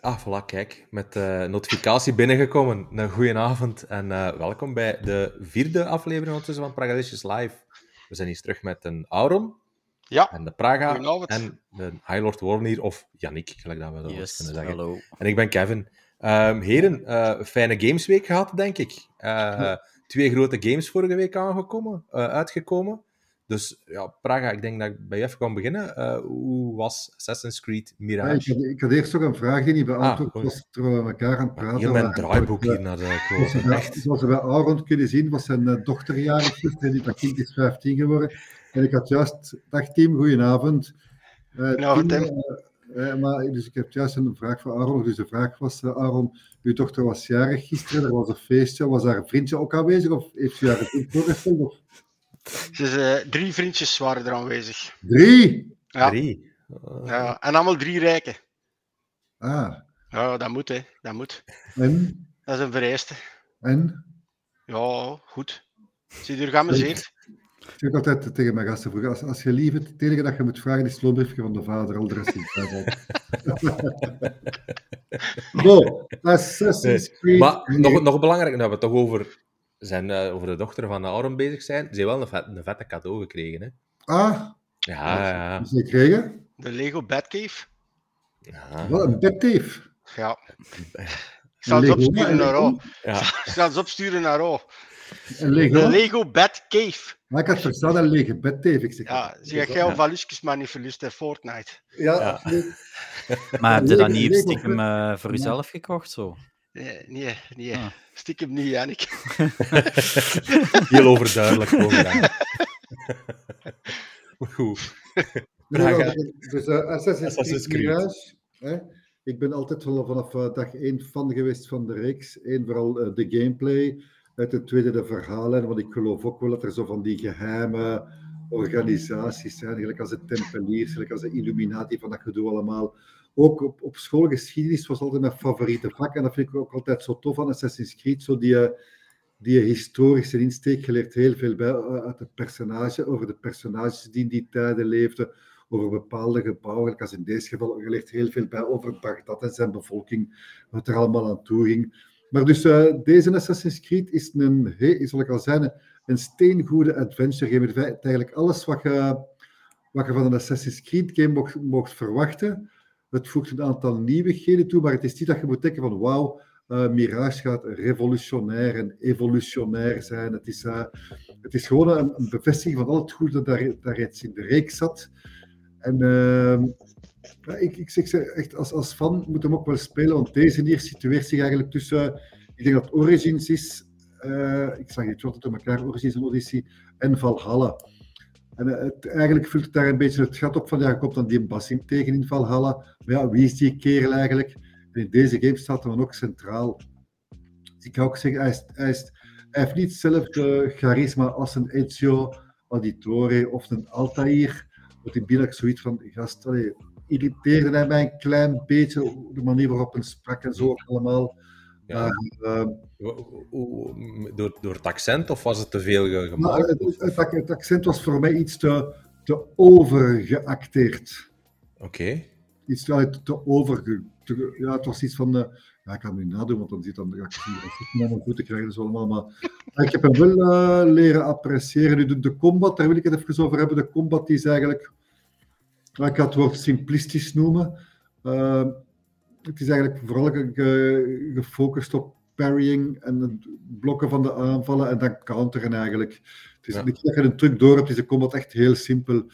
Ah, voilà, kijk. Met uh, notificatie binnengekomen. Een goede avond en uh, welkom bij de vierde aflevering ondertussen van Pragalicious Live. We zijn hier terug met een Auron. Ja. En de Praga. En de High Lord Wormnier, of Yannick, gelijk dat we dat yes, kunnen zeggen. Hallo. En ik ben Kevin. Um, heren, uh, fijne Gamesweek gehad, denk ik. twee grote games vorige week aangekomen, uitgekomen. Dus ja, Praga, ik denk dat ik bij je even kan beginnen. Uh, hoe was Assassin's Creed Mirage? Ja, ik, had, ik, had, eerst nog een vraag die niet beantwoord ah, was terwijl we met elkaar aan het praten Hier mijn draaiboek hier naar de kloot. Echt. Zoals we bij Aaron kunnen zien, was zijn uh, dochter jarig en dat kind is 15 geworden. En ik had juist, dag team, goedenavond. Uh, nou, Tim. Uh, maar, dus ik heb juist een vraag voor Aaron. Dus de vraag was, uh, Aaron, uw dochter was jarig gisteren, er was een feestje. Was haar vriendje ook aanwezig of heeft u haar het voorgesteld? Dus, uh, drie vriendjes waren er aanwezig. Drie? Ja. Drie? Uh... ja. En allemaal drie rijken. Ah. Ja, dat moet, hè. Dat moet. En? Dat is een vereiste. En? Ja, goed. Zie je er geamuseerd? Ik zeg altijd tegen mijn gasten vroeger, als, als je lief het, het enige dat je moet vragen is het loonbriefje van de vader, al de rest is Bo, Assassin's Creed. Maar nog, nog belangrijk, nou, we het toch over, zijn, uh, over de dochter van de Auron bezig zijn. Ze heeft wel een, vet, een vette cadeau gekregen. Hè? Ah, ja, ja. Wat ze gekregen? De Lego Batcave. Ja. Wat een Batcave. Ja. Ik zal het opsturen naar Ro. Ja. Ik zal het opsturen naar. Een Lego? De Lego Batcave. Maar ik had verstaan een lege Batcave. Ik zeg, ja, zeg jij al valusjes maar niet verlust in Fortnite. Ja, Ja. Maar heb je dat niet Lego stiekem uh, voor jezelf gekocht? Zo? Nee, nee, nee. Ah. Stiekem niet, Jannik. Heel overduidelijk. Over Goed. Maar, uit. dus uh, Assassin's, Assassin's Creed. Mirage. Hè? Ik ben altijd wel vanaf uh, dag één fan geweest van de reeks. Eén, vooral uh, de gameplay. Uh, ten tweede de verhalen. Want ik geloof ook wel dat er zo van die geheime organisaties zijn. Gelijk als de Tempeliers, gelijk als de Illuminati van dat gedoe allemaal. Ook op, op school geschiedenis was altijd mijn favoriete vak. En dat vind ik ook altijd zo tof aan Assassin's Creed. Zo die, die historische insteek. Je leert heel veel bij uh, uit het personage, over de personages die in die tijden leefden, over bepaalde gebouwen. Als in deze geval, je leert heel veel bij over Bagdad en zijn bevolking, wat er allemaal aan toe ging. Maar dus uh, deze Assassin's Creed is een, hey, zal ik al zijn, een steengoede adventure game. Is eigenlijk alles wat je, wat je van een Assassin's Creed game mocht verwachten. Het voegt een aantal nieuwigheden toe, maar het is niet dat je moet denken van wauw, uh, Mirage gaat revolutionair en evolutionair zijn. Het is, uh, het is gewoon een, bevestiging van al het goede dat daar, daar reeds in de reeks zat. En ja, ik, ik zeg echt, als, als fan moet hem ook wel spelen, want deze hier situeert zich eigenlijk tussen, ik denk dat Origins is, uh, ik zag het altijd door elkaar, Origins en Odyssey, en Valhalla. En het, eigenlijk vult het daar een beetje het gat op van, ja, je komt dan die Bassim tegen in Valhalla, maar ja, wie is die kerel eigenlijk? En in deze game staat hij dan ook centraal. Dus ik ga ook zeggen, hij, is, hij, is, hij heeft niet hetzelfde charisma als een Ezio Auditore of een Altair. Want in Bielak zoiets van, gast, allee, irriteerde hij mij een klein beetje, de manier waarop hij sprak en zo allemaal. Ja. Maar, uh, door, door het accent of was het te veel gemaakt? Het, het, het, accent was voor mij iets te, te overgeacteerd. Oké. Okay. Iets te, te over. Te, ja, het was iets van. Uh, ja, ik kan het nu nadoen, want dan zit dan. Ja, ik zie naar mijn voeten krijgen, dus allemaal. Maar, ik heb hem wel uh, leren appreciëren. Nu, de, de combat, daar wil ik het even over hebben. De combat is eigenlijk. Ik ga het woord simplistisch noemen. Uh, het is eigenlijk vooral ge, gefocust op parrying en het blokken van de aanvallen en dan counteren eigenlijk. Het is ja. niet dat je een truc door hebt, is de combat echt heel simpel.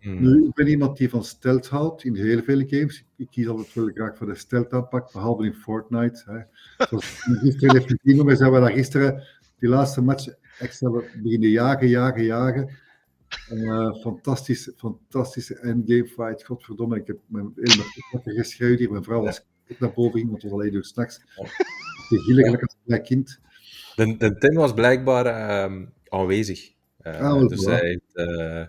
Mm. Nu, ik ben iemand die van stealth houdt in heel veel games. Ik kies altijd wel graag voor de stealth aanpak, behalve in Fortnite. Hè. Zoals gisteren heeft gezien, we zijn we daar gisteren die laatste match extra beginnen jagen, jagen, jagen. Uh, fantastisch, fantastische endgame fight. Godverdomme, ik heb mijn hele geschreeuwd hier. Mijn vrouw was naar boven ging, want het was alleen uur s'nachts. De gillig als een klein kind. De, de Tim was blijkbaar um, aanwezig. Uh, ah, dus hij heeft... Uh,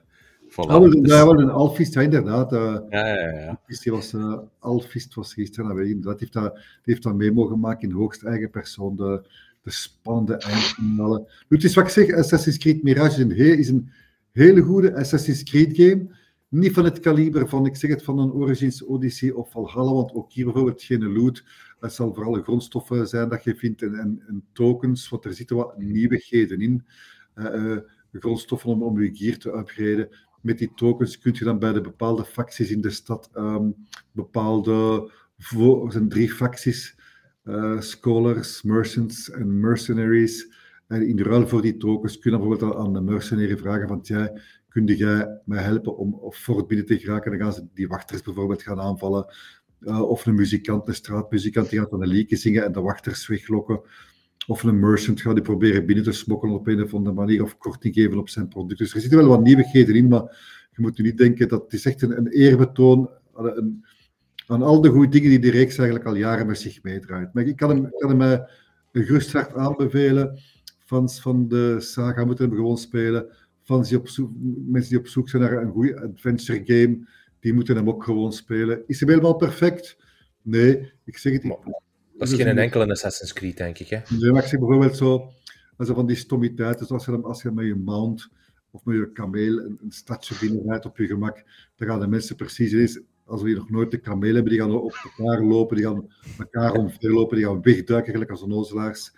voilà. ah, wel, dus... ja, wel een alfist, ja, inderdaad. Uh, ja, ja, ja. Die was, uh, alfist was gisteren aanwezig. Inderdaad, heeft dat, die heeft dat mee mogen maken in hoogst eigen persoon. De, de spannende eindfinale. Nu, het is wat ik zeg, Assassin's Creed Mirage een, heel, is een hele goede Assassin's Creed game. Niet van het kaliber van, ik zeg het, van een Origins Odyssey of Valhalla, want ook hier bijvoorbeeld geen loot. Het zal vooral grondstoffen zijn dat je vindt en, en, en tokens, want er zitten wat nieuwigheden in. Uh, grondstoffen om, om je gear te upgraden. Met die tokens kun je dan bij de bepaalde facties in de stad um, bepaalde... Zijn drie facties, uh, scholars, merchants en mercenaries. En in ruil voor die tokens kun je bijvoorbeeld aan de mercenary vragen van, jij, kun jij mij helpen om of fort binnen te geraken? Dan gaan ze die wachters bijvoorbeeld gaan aanvallen. Uh, of een muzikant, een straatmuzikant, die gaat dan een liedje zingen en de wachters weglokken. Of een merchant gaat die proberen binnen te smokkelen op een of andere manier, of korting geven op zijn product. Dus er zitten wel wat nieuwigheden in, maar je moet nu niet denken dat het is echt een, een eerbetoon aan, al de goede dingen die de reeks eigenlijk al jaren met zich meedraait. Maar ik kan hem, kan hem een gerust aanbevelen. Fans van de saga moeten hem gewoon spelen. Fans die op zoek, mensen die op zoek zijn naar een goede adventure game, die moeten hem ook gewoon spelen. Is hij helemaal perfect? Nee, ik zeg het niet. Dat is geen enkele Assassin's Creed, denk ik. Hè? Nee, maar ik zeg bijvoorbeeld zo, als van die stommiteiten, zoals je, als je met je mount of met je kameel een, een stadje binnenrijdt op je gemak, dan gaan de mensen precies eens, als we nog nooit de kameel hebben, die gaan op elkaar lopen, die gaan elkaar omverlopen, die gaan wegduiken, gelijk als onnozelaars.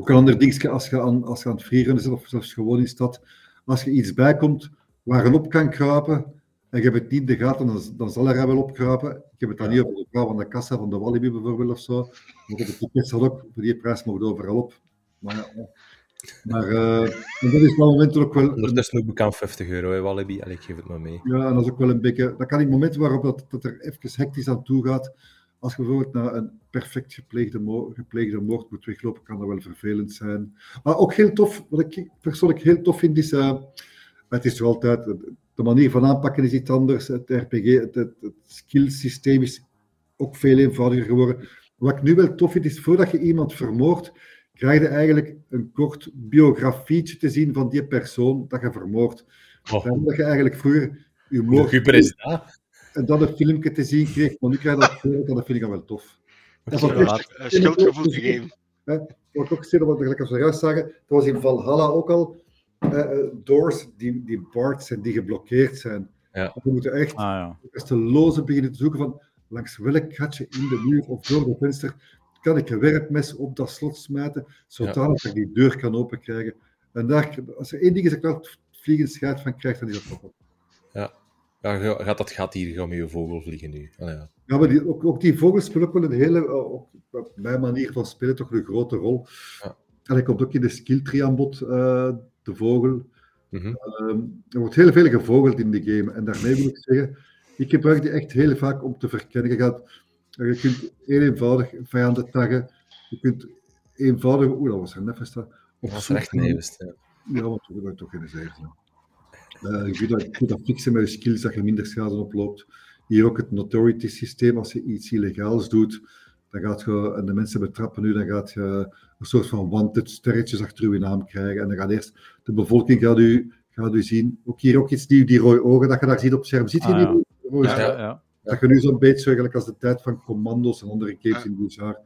Ook een ander ding, als je aan, als je aan het vliegen zit, of zelfs gewoon in stad, als je iets bijkomt waar een op kan kruipen, en je hebt het niet in de gaten, dan, dan zal er wel opkruipen. Ik heb het dan niet over de vrouw van de kassa van de Walibi bijvoorbeeld of zo. Maar op de ticket staat ook, voor die prijs mogen overal op. Maar ja, maar uh, dat is wel momenten ook wel... Ondertussen ook bekend 50 euro, hè, Walibi. Allee, ik geef het maar mee. Ja, en dat is ook wel een beetje... Dat kan in momenten waarop dat, dat er even hectisch aan toe gaat. Als je bijvoorbeeld naar een perfect gepleegde, mo gepleegde moord moet weglopen, kan dat wel vervelend zijn. Maar ook heel tof, wat ik persoonlijk heel tof vind, is... Uh, het is toch altijd de manier van aanpakken is iets anders. Het RPG, het, het, het skillsysteem is ook veel eenvoudiger geworden. Wat ik nu wel tof vind, is voordat je iemand vermoordt, krijg je eigenlijk een kort biografietje te zien van die persoon dat je vermoordt. Oh. Dat je eigenlijk vroeger je moord... En dan een filmpje te zien kreeg, maar nu krijg je dat voor, dat vind ik wel tof. Dat is een schuldgevoel gegeven. Wat ik ook zeggen, wat gelijk als we juist zagen, dat was in Valhalla ook al, uh, doors die, die barred zijn, die geblokkeerd zijn. Ja. We moeten echt ah, ja. de loze beginnen te zoeken van langs welk gatje in de muur of door de venster kan ik een werpmes op dat slot smijten, zodat ik die deur kan openkrijgen. En daar, als er één ding is dat ik wel vliegend schijt van krijg, dan is dat toch Ja. Ja, gaat dat gaat hier gewoon met je vogel vliegen nu. Oh, ja. ja, maar die, ook, ook, die vogels spelen ook wel een hele, op mijn manier van spelen, toch een grote rol. Ja. En hij komt ook in de skill tree aan bod, uh, de vogel. Mm -hmm. er wordt heel veel gevogeld in de game. En daarmee wil ik zeggen, ik gebruik die echt heel vaak om te verkennen. Je, gaat, je kunt heel eenvoudig vijanden taggen. Je kunt eenvoudig... Oeh, dat was er net staan. Dat was recht nevens, ja. Ja, want we hebben toch geen zeggen. Uh, je, kunt dat, je kunt dat fixen met je skills, dat je minder schade oploopt. Hier ook het notoriety systeem. Als je iets illegaals doet, dan gaat je, en de mensen betrappen nu, dan gaat je een soort van wanted sterretjes achter je naam krijgen. En dan gaat eerst de bevolking gaat u, gaat u zien. Ook hier ook iets nieuws, die rode ogen dat je daar ziet op scherm. Ziet je ah, die rode ja, ja, ja, Dat je nu zo'n beetje eigenlijk als de tijd van commando's en andere games in Blizzard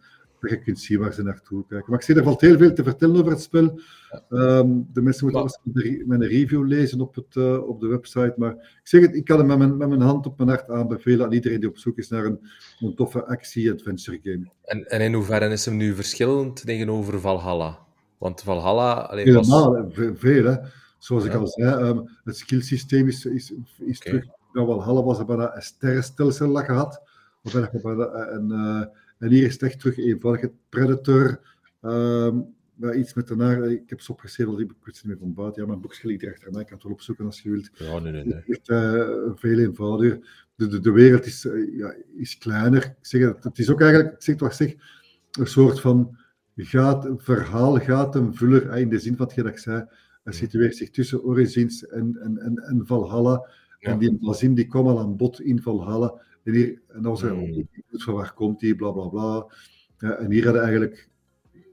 dat je kunt zien waar ze naartoe kijken. Maar ik zie, er valt heel veel te vertellen over het spel. Um, de mensen moeten een review lezen op, het, uh, op de website. Maar ik zeg het, ik kan hem met mijn, met mijn hand op mijn hart aanbevelen aan iedereen die op zoek is naar een, een toffe actie-adventure game. En, en in hoeverre is hem nu verschillend tegenover Valhalla? Want Valhalla... Alleen Helemaal, was... veel, hè. Zoals ik al zei, um, het skillsysteem is, is, is okay. terug... Nou, Valhalla was er bijna een sterrenstelsel dat gehad. Of je bijna een... Uh, en hier is het echt terug eenvoudig. Predator, um, iets met daarna. Ik heb ze opgeschreven, ik weet niet meer van buiten. Ja, mijn boekje ligt er mij. Ik kan het wel opzoeken als je wilt. Ja, nee, nee, nee. Het is uh, veel eenvoudiger. De, de, de wereld is, uh, ja, is kleiner. Ik zeg, het, het is ook eigenlijk, ik zeg wat ik zeg, een soort van gaat, verhaal, gaat een vuller, in de zin van wat ik zei. Hij situeert zich tussen Origins en, en, en, en Valhalla. Ja. En die Blazin die kwam al aan bod in Valhalla. En, hier, en dan was hij, van waar komt hij, bla bla bla. Ja, en hier eigenlijk,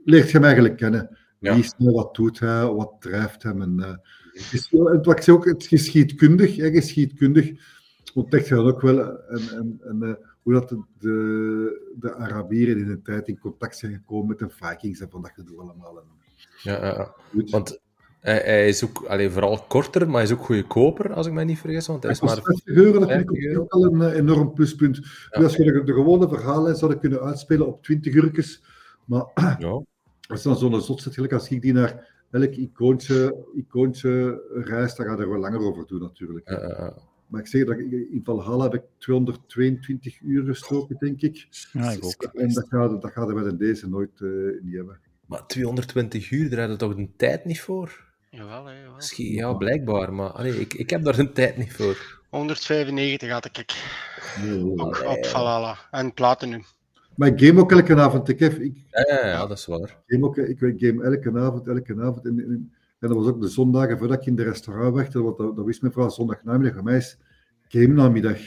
leert je hem eigenlijk kennen. Ja. Wie is wat doet hij, wat drijft hem. En, uh, is, wat ik ook, het geschiedkundig, ja, geschiedkundig ontdekt je dan ook wel en, en, en, uh, hoe dat de, de, Arabieren in de tijd in contact zijn gekomen met de Vikings en van dat gedoe allemaal. Ja, ja, want Hij, hij is ook allee, vooral korter, maar hij is ook goedkoper, als ik me niet vergis. Want hij is maar 50 euro, dat vind 50 ik euro. ook al een eh, enorm pluspunt. Ja. Dus als je de, de gewone verhalen zouden kunnen uitspelen op 20 uurtjes, maar Ja. als je dan zo'n zot zet, gelijk als ik die naar elk icoontje, icoontje reist, dan ga je er wel langer over doen natuurlijk. Eh, eh. Maar ik zeg dat ik, in Valhalla heb ik 222 uur gestoken, denk ik. Ja, ik ook. En dat gaat, dat gaat er bij deze nooit eh, niet hebben. maar 220 uur, daar had je toch de tijd niet voor? Jawel, hè, jawel. Misschien, ja, blijkbaar. Maar allee, ik, ik heb daar de tijd niet voor. 195 had ik ook Allee. op Valhalla. En Platinum. Maar ik game ook elke avond. Ik, heb, ik, Ja, ja, ja, dat is waar. game ook, ik game elke avond, elke avond. En, en, en dat was ook de zondagen voordat ik in de restaurant werkte. Want dat, dat wist mijn vrouw zondagnamiddag. Voor mij is game namiddag.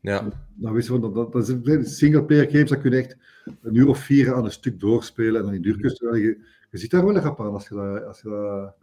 Ja, Dan wist je, van, dat, dat, dat is singleplayer games. Dat kun je echt een uur of vier aan een stuk doorspelen. En dan in uurtjes. Je, je zit daar wel een grap aan als je dat. Als je dat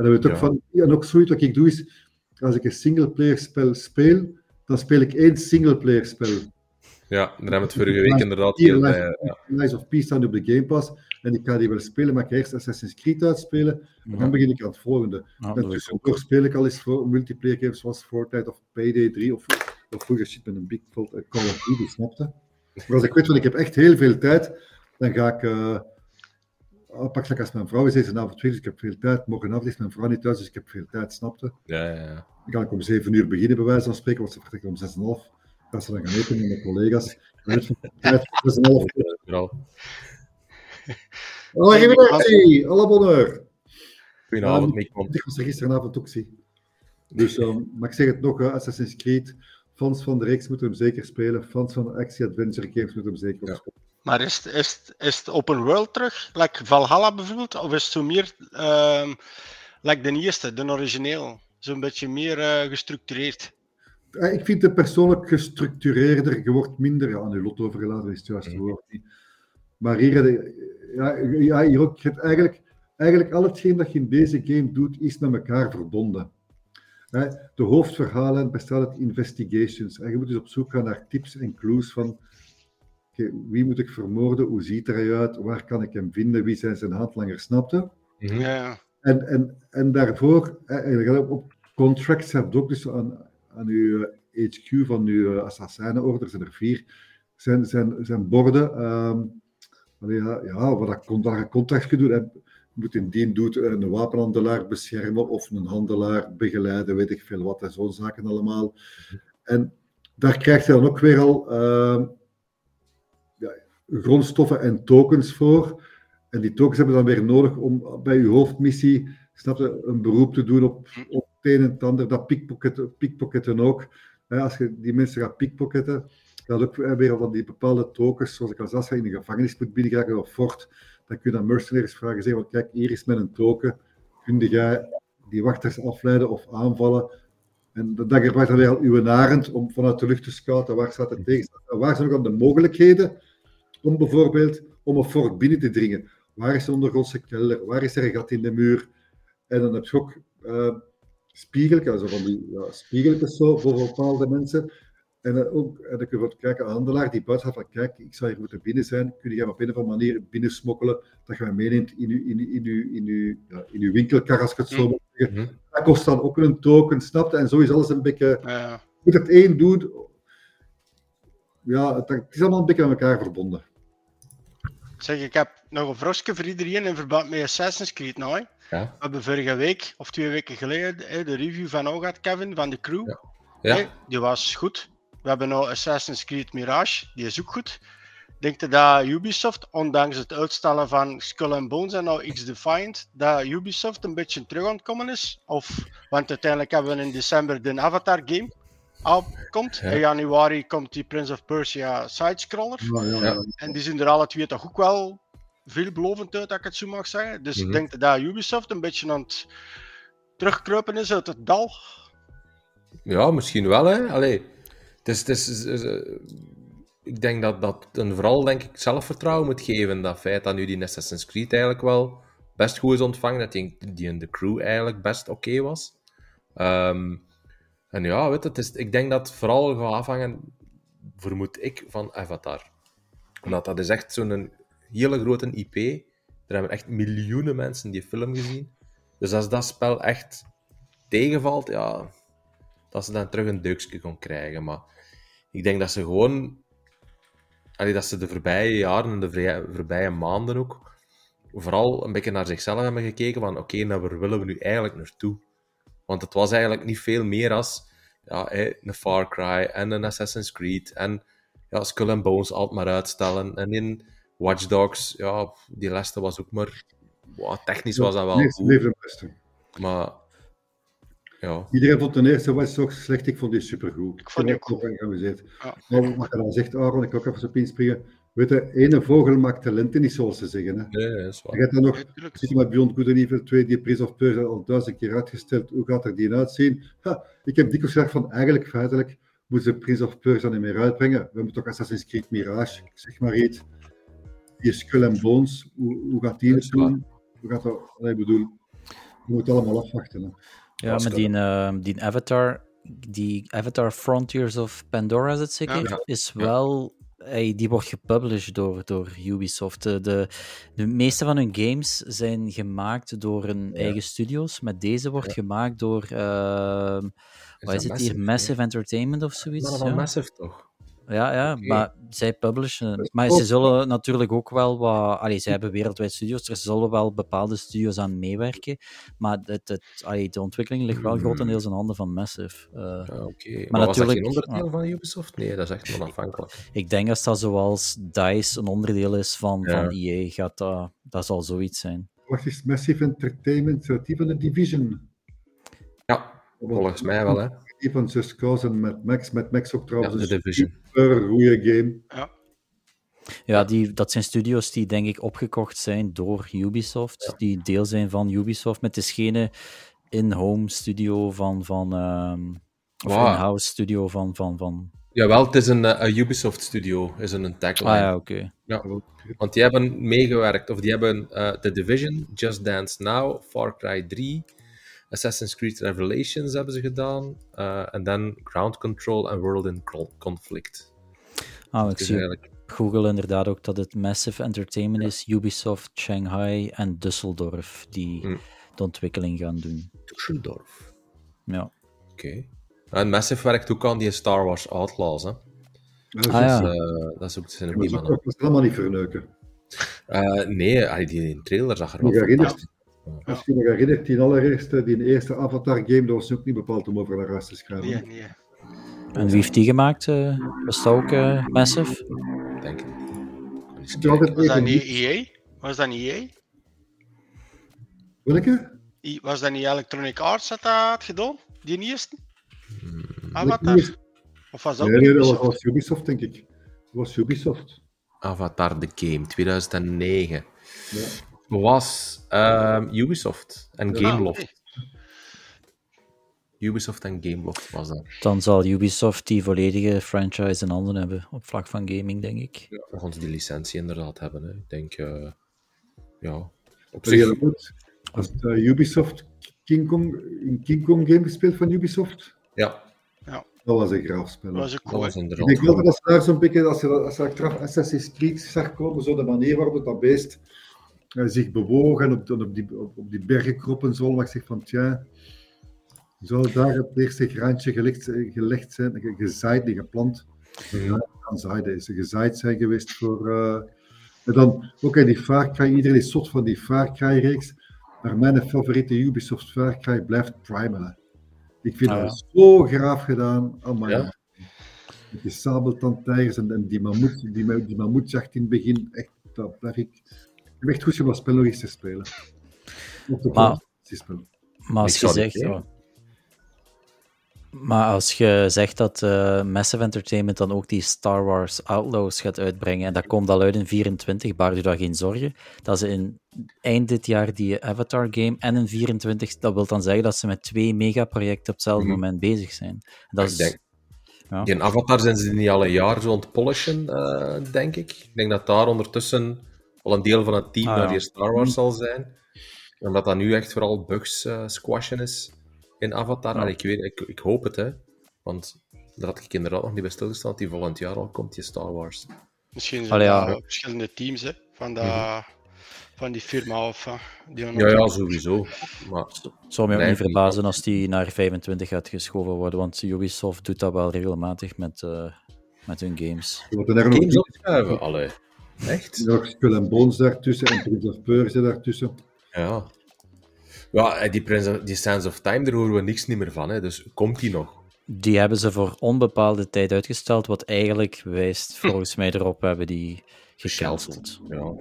en dan weet ook Ja. van. En ook zoiets wat ik doe is. Als ik een singleplayer spel speel. Dan speel ik één singleplayer spel. ja, daar hebben we het vorige week inderdaad Hier, bij. Ja. Lies of Peace staan op de Game Pass. En ik ga die wel spelen, maar ik ga eerst Assassin's Creed uitspelen. En dan begin ik aan het volgende. Ja, en tussendoor speel ik al eens voor multiplayer games zoals Fortnite of Payday 3 of, of vroeger shit met een big uh, Call of Duty, snapte? Maar als ik weet van ik heb echt heel veel tijd, dan ga ik. Uh, pak als mijn vrouw is deze avond weg, dus ik heb veel tijd. Morgenavond is mijn vrouw niet thuis, dus ik heb veel tijd, snapte? Ja, ja, ja. Dan kan ik om 7 uur beginnen, bij wijze van spreken, want ze vertrekken om 6,5. Als ze dan gaan eten met mijn collega's. Dan heb je tijd voor 6,5 uur. Vooral. Alle bonheur. Goedenavond, Ja, Mick. Ik was er gisteravond ook zie. Dus, um, maar ik zeg het nog, uh, Assassin's Creed, fans van de reeks moeten hem zeker spelen, fans van de action-adventure games moeten hem zeker Ja. spelen. Maar is, het- is, het- is het open world terug? Like Valhalla bijvoorbeeld? Of is het zo meer ehm like de eerste, de origineel? Zo'n beetje meer eh, gestructureerd. Uh, ik vind het persoonlijk gestructureerder, je wordt minder aan je lot overgelaten, is het juiste woord. Maar hier, heb je- ja, ja, hier ook, je hebt eigenlijk, eigenlijk al hetgeen dat je in deze game doet, is met elkaar verbonden. Hè, De hoofdverhalen bestaan uit investigations. En je moet dus op zoek gaan naar tips en clues van wie moet ik vermoorden, hoe ziet hij eruit, waar kan ik hem vinden, wie zijn zijn handlangers, snapte? Mhm. Ja. En, en, en daarvoor, eh, en je gaat ook op contracts hebt ook dus aan, aan uw eh, HQ van uw assassijnenorde, er zijn er vier, zijn, zijn, zijn borden, ehm, ja, ja, wat dat, con- dat je contracts kunt doen. En je moet indien doet een wapenhandelaar beschermen of een handelaar begeleiden, weet ik veel wat, en zo'n zaken allemaal. En daar krijg je dan ook weer al ehm, grondstoffen en tokens voor. En die tokens hebben dan weer nodig om bij je hoofdmissie snap je, een beroep te doen op, op het een en het ander. Dat pickpocketten, pickpocketten ook. Als je die mensen gaat pickpocketten, dan ook weer van die bepaalde tokens. Zoals ik al zei, in een gevangenis moet binnengeraken of fort, dan kun je aan mercenaries vragen, zeggen, kijk, hier is met een token. Kun jij die wachters afleiden of aanvallen? En dan dan gebruikt dan weer al uw arend om vanuit de lucht te scouten waar staat het tegenstander. En waar zijn ook dan de mogelijkheden om bijvoorbeeld om een fort binnen te dringen? Waar is de ondergrondse kelder? Waar is er een gat in de muur? En dan heb je ook uh, spiegeltjes, also van die ja, spiegeltjes zo voor bepaalde mensen. En dan, ook, en dan kun je kijken, een handelaar die buiten gaat van, kijk, ik zou hier moeten binnen zijn, kun je hem op een of andere manier binnensmokkelen, dat je hem meeneemt in je, in in uw, in uw, ja, in uw winkelkar, als ik het zo zeggen. Mhm. Dat kost dan ook een token, snapte? En zo is alles een beetje... Ja. Je moet het één doen. Ja, het, het is allemaal een beetje met elkaar verbonden. Zeg, ik heb nog een vrosje voor iedereen in verband met Assassin's Creed nou. hè. Ja. We hebben vorige week, of twee weken geleden, hè, de review van gehad, Kevin, van de crew. Ja. Ja. Hè, die was goed. We hebben nou Assassin's Creed Mirage, die is ook goed. Denkt u dat Ubisoft, ondanks het uitstellen van Skull and Bones en nou X-Defiant, dat Ubisoft een beetje terug aan het komen is? Of, want uiteindelijk hebben we in december de Avatar game uitkomt. Ja. In januari komt die Prince of Persia sidescroller. Ja, ja, Ja. ja. En die zien er alle twee toch ook wel veelbelovend uit, dat ik het zo mag zeggen. Dus Mhm. ik denk dat Ubisoft een beetje aan het terugkruipen is uit het dal. Ja, misschien wel, hè. Allee, het is, het is, eh, ik denk dat dat een vooral, denk ik, zelfvertrouwen moet geven. Dat feit dat nu die Assassin's Creed eigenlijk wel best goed is ontvangen. Dat die, die in de crew eigenlijk best oké was. Ehm, en ja, weet het is, ik denk dat vooral gaat afhangen, vermoed ik, van Avatar. Omdat dat is echt zo'n hele grote IP. Er hebben echt miljoenen mensen die film gezien. Dus als dat spel echt tegenvalt, ja, dat ze dan terug een deukje kon krijgen. Maar ik denk dat ze gewoon, dat ze de voorbije jaren en de voorbije maanden ook, vooral een beetje naar zichzelf hebben gekeken van, oké, nou, waar willen we nu eigenlijk naartoe? Want het was eigenlijk niet veel meer als ja, hè, een Far Cry en een Assassin's Creed en ja, Skull and Bones altijd maar uitstellen. En in Watch Dogs, ja, die laatste was ook maar... wow, technisch was dat wel eerste goed, de beste. maar... Ja, Iedereen vond de eerste Watch Dogs slecht, ik vond die supergoed. Ik vond die ook er aan geamuseerd. Ja. Maar wat je dan zegt, Aaron, ik wil ook even op inspringen. Weet je, ene vogel maakt talenten niet, zoals ze zeggen. Hè. nee, nee, dat is Je waar. hebt dan nog, zit je met Beyond Good and Evil 2, die Prince of Persia al duizend keer uitgesteld. Hoe gaat er die uitzien? Ha, ik heb dikwijls gezegd van, eigenlijk feitelijk moeten ze Prince of Persia niet meer uitbrengen. We hebben toch Assassin's Creed Mirage, zeg maar iets. Die Skull and Bones, hoe, hoe gaat die het doen? Hoe gaat dat, ik bedoel, je moet allemaal afwachten. Hè. Ja, dat- die, eh, die Avatar, die Avatar Frontiers of Pandora, is het zeker? Ja. Is wel, die wordt gepublished door, door Ubisoft. De, de, de meeste van hun games zijn gemaakt door hun eigen studios, maar deze wordt gemaakt door, ehm wat is het hier, Massive, Massive Entertainment of zoiets? Maar van. Massive toch? Ja, ja, maar zij publishen. Dat is Maar ze zullen natuurlijk ook wel wat. Allee, ze hebben wereldwijd studios, er zullen wel bepaalde studios aan meewerken. Maar het, het, allee, de ontwikkeling ligt wel Mm. grotendeels in handen van Massive. Eh, Ja, oké. Maar, was dat natuurlijk- geen onderdeel ja. van Ubisoft? Nee, dat is echt onafhankelijk. ik denk als dat zoals DICE een onderdeel is van, Ja. van EA, gaat dat, dat zal zoiets zijn. Wat is Massive Entertainment? eh, Die van de Division. Ja, volgens mij wel, hè. Die van Just Cause en Mad Max. Mad Max ook Ja, trouwens de een Division. super goede game. Ja, die, dat zijn studios die denk ik opgekocht zijn door Ubisoft, die deel zijn van Ubisoft, met de schene in-home studio van, van ehm, of Wow. in-house studio van, van, van... Jawel, het is een, eh, een Ubisoft studio, is een tagline. Ah ja, oké. Ja, want die hebben meegewerkt, of die hebben eh The Division, Just Dance Now, Far Cry 3, Assassin's Creed Revelations hebben ze gedaan, eh, en dan Ground Control en World in Conflict. Ah, ik Dus zie eigenlijk, Google inderdaad ook dat het Massive Entertainment is, Ubisoft, Shanghai en Düsseldorf die Hmm. de ontwikkeling gaan doen. Düsseldorf. Ja. Oké. En Massive werkt ook aan die Star Wars Outlaws, hè. Dat is Ah, ja. Dus, eh, dat is ook zijn dat is mannen. dat is allemaal niet verneuken. Eh, nee, die trailer zag er wel als je je herinnert, die allereerste, die eerste Avatar-game, dat was ook niet bepaald om over naar huis te schrijven. Nee, nee. En wie heeft die gemaakt? eh? was dat ook eh, Massive? denk ik. Was dat niet EA? Was dat niet EA? Welke? Was dat niet Electronic Arts dat dat had gedaan? Die eerste? Hmm. Avatar? Of was dat Nee, nee, dat was, Ubisoft? was Ubisoft, denk ik. Dat was Ubisoft. Avatar The Game, 2009. Ja. Was ehm, Ubisoft en Ja. Gameloft. Ah. Ubisoft en Gameloft was dat. Dan zal Ubisoft die volledige franchise in handen hebben op vlak van gaming, denk ik. Ja. Volgens die licentie inderdaad hebben. Hè. Ik denk, eh, ja. Op zich, dat goed? Als het, eh, Ubisoft King Kong, een King Kong game gespeeld van Ubisoft? ja, Dat was een graaf spel. Dat was dat cool. was. Ik inderdaad denk wel goed. dat daar zo'n beetje, als je, dat- als je achteraf Assassin's Creed zag komen, zo de manier waarop dat beest zich bewoog en op, op, die, op, op die bergen krop en zo, maar ik zeg van, tja, zou daar het eerste graantje gelegd, gelegd zijn, ge- gezaaid en geplant? Ja, aan zaaide is ze gezaaid zijn geweest voor... eh, en dan ook in die Far Cry, iedereen is zot van die Far Cry-reeks, maar mijn favoriete Ubisoft Far Cry blijft Primal. hè. Ik vind Ah, dat zo graaf gedaan. Oh my Ja? Met die sabeltandtijgers en, en die mammoet, die, ma- die mammoetjacht in het begin. Echt, dat blijf ik... Ik heb echt goed om dat spel nog eens te spelen. Maar- als je zegt... ja. Maar als je zegt dat eh, Massive Entertainment dan ook die Star Wars Outlaws gaat uitbrengen, en dat komt al uit in 24, baar je daar geen zorgen, dat ze in eind dit jaar die Avatar game en in 24, dat wil dan zeggen dat ze met twee megaprojecten op hetzelfde Mhm. moment bezig zijn. Dat Ik is, denk- ja. Die Avatar zijn ze niet al een jaar zo aan het polishen, eh, denk ik. Ik denk dat daar ondertussen al een deel van het team Ah, die Star Wars zal zijn. En dat nu echt vooral bugs eh, squashen is in Avatar. Ja. En ik, weet, ik, ik hoop het, hè. Want daar had ik inderdaad nog niet bij stilgestaan, die volgend jaar al komt, die Star Wars. Misschien zijn dat verschillende teams hè, van, dat, Mhm. van die firma of uh, die Ja, ja, sowieso. Maar Het zou mij ook niet verbazen als die naar 25 gaat geschoven worden, want Ubisoft doet dat wel regelmatig met, eh, met hun games. Je moet er nog games opschuiven, allee. Echt? nog Skull and Bones daartussen en Prince of Persia daartussen. Ja. Ja, en die, Prince of- die Sands of Time, daar horen we niks niet meer van, hè. dus komt die nog? Die hebben ze voor onbepaalde tijd uitgesteld, wat eigenlijk wijst volgens mij erop, hebben die gecanceld. Ja,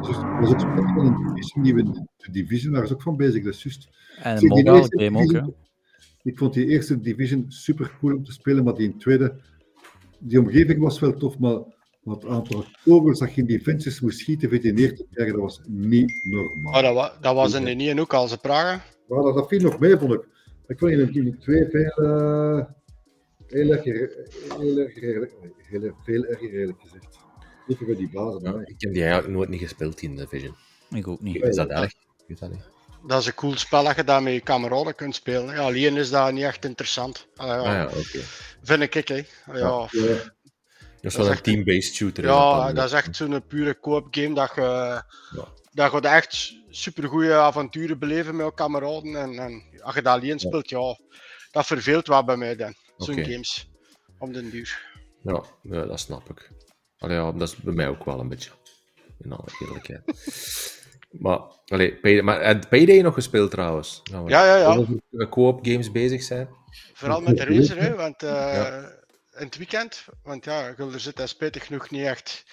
Dus, was ook van een division, die we, de Division waren ze ook van bezig, dat is juist. En een mobile eerste game ook, hè. Ik vond die eerste Division super cool om te spelen, maar die tweede, die omgeving was wel tof, maar maar het aantal kogels dat je in die fences moest schieten, vind je neer te krijgen, dat was niet normaal. Maar dat, wa- dat was in de niet ook al ze. Maar dat, dat viel nog mee, vond ik. Ik vond in de, in de twee veel, eh, heel, erg, heel, erg, heel, heel erg- veel eerlijk gezegd. Liever bij die bazen. Ja, ik heb die eigenlijk nooit niet gespeeld, in Division. Ik ook niet. Is dat erg? Ik weet dat niet. Dat is een cool spel dat je daar met je kameraden kunt spelen. Ja, alleen is dat niet echt interessant. Ah, ja, Ah ja, oké. Vind ik, ik, hè. Ja, Dat is wel een team-based shooter. dan. dat is echt zo'n pure koop game dat je, dat je echt supergoeie avonturen beleven met je kameraden. En, en als je dat alleen speelt, ja, dat verveelt wel bij mij dan. Zo'n games. Om den duur. Ja, ja, dat snap ik. Allee, ja, dat is bij mij ook wel een beetje. In alle eerlijkheid. maar, allee, Payday, maar heb Payday nog gespeeld trouwens? We Ja, ja, ja. co-op games bezig zijn? Vooral met de racer, hè, want eh, in het weekend, want ja, Gulder zit daar spijtig genoeg niet echt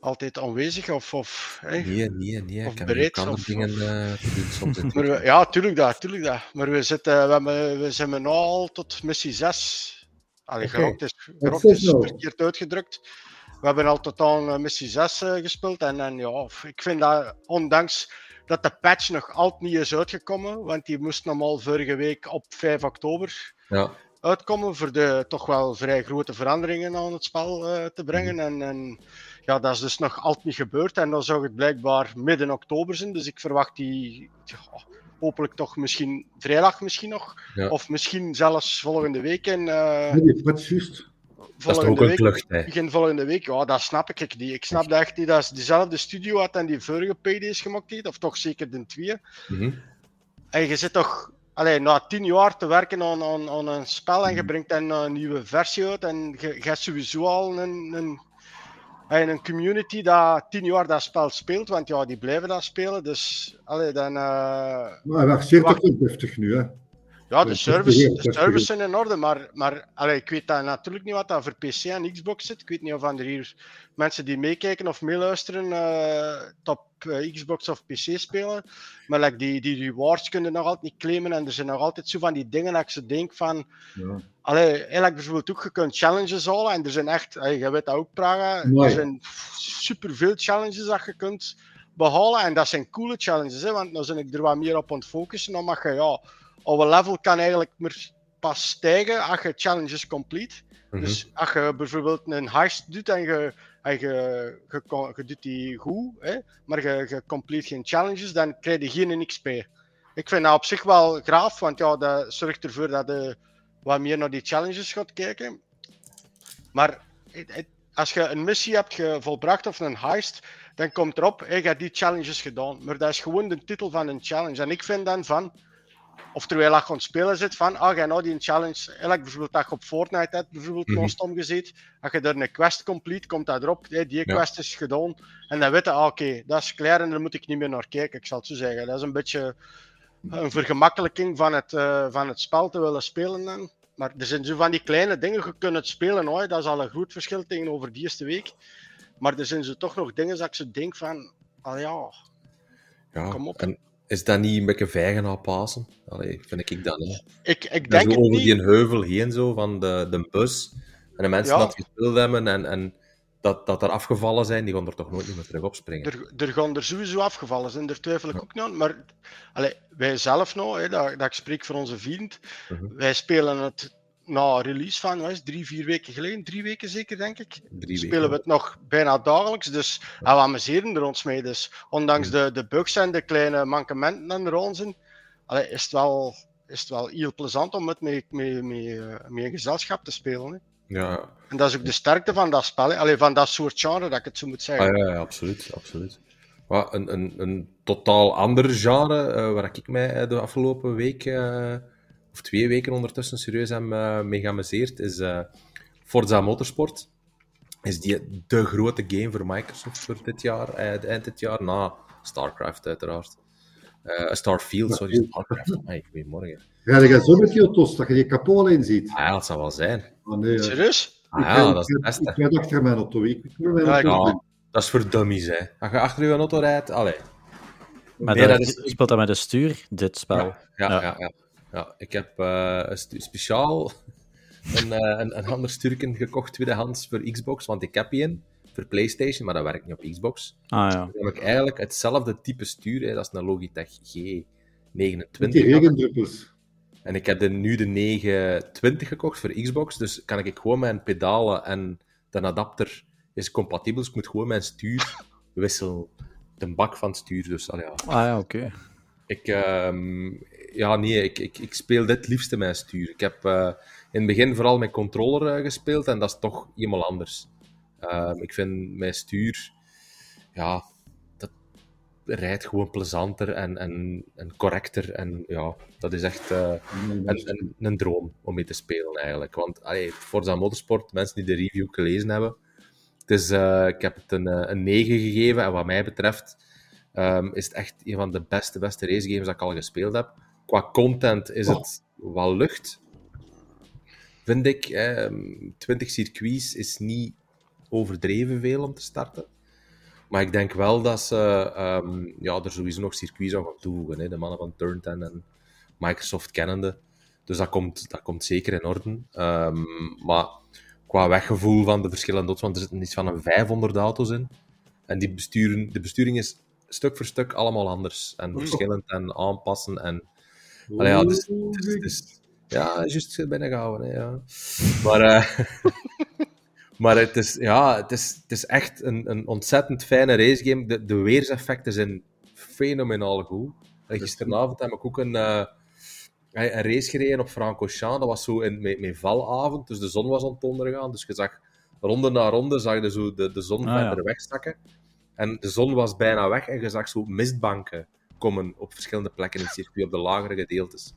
altijd aanwezig of, of hè. Nee, nee, nee. Of Ik heb bereid, ook andere of- dingen of- eh, te doen Maar we, ja, tuurlijk dat, tuurlijk dat. Maar we, zitten, we, hebben, we zijn nu al tot missie 6. Allee, gerokt is, gerokt is verkeerd uitgedrukt. We hebben al tot aan eh, missie 6 eh, gespeeld. En, en ja, ik vind dat, ondanks dat de patch nog altijd niet is uitgekomen, want die moest normaal vorige week op 5 oktober Ja, uitkomen voor de toch wel vrij grote veranderingen aan het spel eh, te brengen. En, en ja, dat is dus nog altijd niet gebeurd. En dan zou het blijkbaar midden oktober zijn. Dus ik verwacht die ja, hopelijk toch misschien vrijdag misschien nog. Ja. Of misschien zelfs volgende week. En, eh, Nee, juist. dat is volgende een week. Begin volgende week, ja, dat snap ik. ik niet. Ik snap dat echt niet. Dat is dezelfde studio had en die vorige PD's gemaakt heeft, of toch zeker de twee. Mhm. En je zit toch allee, na tien jaar te werken aan, aan, aan een spel en je brengt dan een nieuwe versie uit en je, je hebt sowieso al een, een, en een community dat tien jaar dat spel speelt, want ja, die blijven dat spelen. Dus allee, dan, eh, Maar hij marcheert Wacht. toch wel deftig nu, hè? Ja, de service, de service zijn in orde, maar, maar allee, ik weet dat natuurlijk niet wat dat voor PC en Xbox zit. Ik weet niet of er hier mensen die meekijken of meeluisteren top eh, Xbox of PC spelen. Maar like, die, die rewards kunnen nog altijd niet claimen en er zijn nog altijd zo van die dingen dat ik ze denk van... Ja. Allee, eigenlijk bijvoorbeeld ook, je kunt challenges halen en er zijn echt, allee, je weet dat ook, Praga, er zijn superveel challenges dat je kunt behalen en dat zijn coole challenges, hè, want dan ben ik er wat meer op aan het focussen, dan mag je, ja, oude level kan eigenlijk maar pas stijgen als je challenges complete. Mhm. Dus als je bijvoorbeeld een heist doet en je, en je, je, kon- je doet die goed, hè, maar je, je complete geen challenges, dan krijg je geen XP. Ik vind dat op zich wel graaf, want ja, dat zorgt ervoor dat je wat meer naar die challenges gaat kijken. Maar als je een missie hebt volbracht of een heist, dan komt erop, je hebt die challenges gedaan. Maar dat is gewoon de titel van een challenge. En ik vind dan van, of terwijl je aan het spelen zit, van, ah, ga nou die challenge, eigenlijk bijvoorbeeld dat je op Fortnite hebt, bijvoorbeeld non-stop gezeten, als je daar een quest complete, komt dat erop, hey, die Ja. quest is gedaan. En dan weet je, ah, oké, dat is klaar en daar moet ik niet meer naar kijken, ik zal het zo zeggen. Dat is een beetje een vergemakkelijking van het, eh, van het spel te willen spelen dan. Maar er zijn zo van die kleine dingen, je kunt het spelen hoor, dat is al een groot verschil tegenover die eerste week. Maar er zijn zo toch nog dingen dat ik zo denk van, ah ja, ja. kom op. En is dat niet een beetje vijgen aan Pasen? Allee, vind ik dan. Hè? ik, ik denk zo het over niet. die heuvel heen, zo, van de, de bus. En de mensen Ja. dat gespeeld hebben en, en dat, dat er afgevallen zijn, die gaan er toch nooit niet meer terug opspringen. Er, er gaan er sowieso afgevallen zijn, daar twijfel ik ook niet aan. Maar allee, wij zelf nou, hè, dat, dat ik spreek voor onze vriend, Mhm. wij spelen het na release van, het, drie, vier weken geleden, drie weken zeker denk ik, Drie spelen we het nog bijna dagelijks. Dus en we amuseren er ons mee. Dus ondanks de, de bugs en de kleine mankementen aan zijn, allee, is, het wel, is het wel heel plezant om het met, met, met, eh, gezelschap te spelen. Hè. Ja, En dat is ook de sterkte van dat spel, hè. Allee, van dat soort genre, dat ik het zo moet zeggen. ah, ja, ja, absoluut. absoluut. Wat, een, een, een totaal ander genre, eh, waar ik mij eh, de afgelopen week, of twee weken ondertussen, serieus heb uh, mee geamuseerd, is eh, Forza Motorsport. Is die de grote game voor Microsoft voor dit jaar, eh, eind dit jaar, na StarCraft uiteraard. Eh, Starfield, sorry, StarCraft. Hey, goedemorgen. Ga je zo met die auto's, dat je die kapot alleen ziet? Ah, ja, dat zal wel zijn. Ah, nee, ja. Serieus? Ah, ja, dat is het beste. Ik rijd achter mijn auto. Ik, ik wil mijn Ja, ik auto. Ja, dat is voor dummies, hè. Als je achter je auto rijdt, allee. Maar Nee, dat, dat is- speelt dat met een stuur, dit spel? Ja, ja, Ja. Ja. Ik heb eh, een speciaal een, eh, een, een ander sturken gekocht, tweedehands, voor Xbox, want ik heb die in, voor PlayStation, maar dat werkt niet op Xbox. Ah ja. Dan heb ik eigenlijk hetzelfde type stuur, hè. dat is een Logitech G29. Met die regendruppels. En ik heb de, nu de 920 gekocht voor Xbox, dus kan ik gewoon mijn pedalen en de adapter is compatibel, dus ik moet gewoon mijn stuur wisselen. De bak van het stuur, dus al ja. Ah ja, oké. Ik, ehm, ja, nee, ik, ik, ik speel dit liefste mijn stuur. Ik heb eh, in het begin vooral met controller eh, gespeeld en dat is toch helemaal anders. Ehm, ik vind mijn stuur, ja, dat rijdt gewoon plezanter en, en, en correcter. En ja, dat is echt eh, een, droom om mee te spelen eigenlijk. Want allee, Forza Motorsport, mensen die de review gelezen hebben, het is, ik heb het een, een 9 gegeven en wat mij betreft ehm, is het echt een van de beste, beste racegames dat ik al gespeeld heb. Qua content is het wel lucht, vind ik. Ehm 20 circuits is niet overdreven veel om te starten. Maar ik denk wel dat ze ehm, ja, er sowieso nog circuits aan gaan toevoegen. Hè. De mannen van Turn 10 en Microsoft kennende. Dus dat komt, dat komt zeker in orde. Ehm, maar qua weggevoel van de verschillende auto's, want er zitten iets van een 500 auto's in. En die besturen, de besturing is stuk voor stuk allemaal anders. En verschillend en aanpassen. En, Allee, ja, dus, dus, dus- ja, juist binnengehouden. Hè, ja. Maar, eh, maar het, is, ja, het, is, het is echt een, een ontzettend fijne racegame. De, de weerseffecten zijn fenomenaal goed. En gisteravond heb ik ook een, eh, een race gereden op Francorchamps. Dat was zo in, met, met valavond, dus de zon was aan het ondergaan. Dus je zag ronde na ronde zag je zo de, de zon Ah, ja. verder wegzakken. En de zon was bijna weg en je zag zo mistbanken komen op verschillende plekken in het circuit, op de lagere gedeeltes.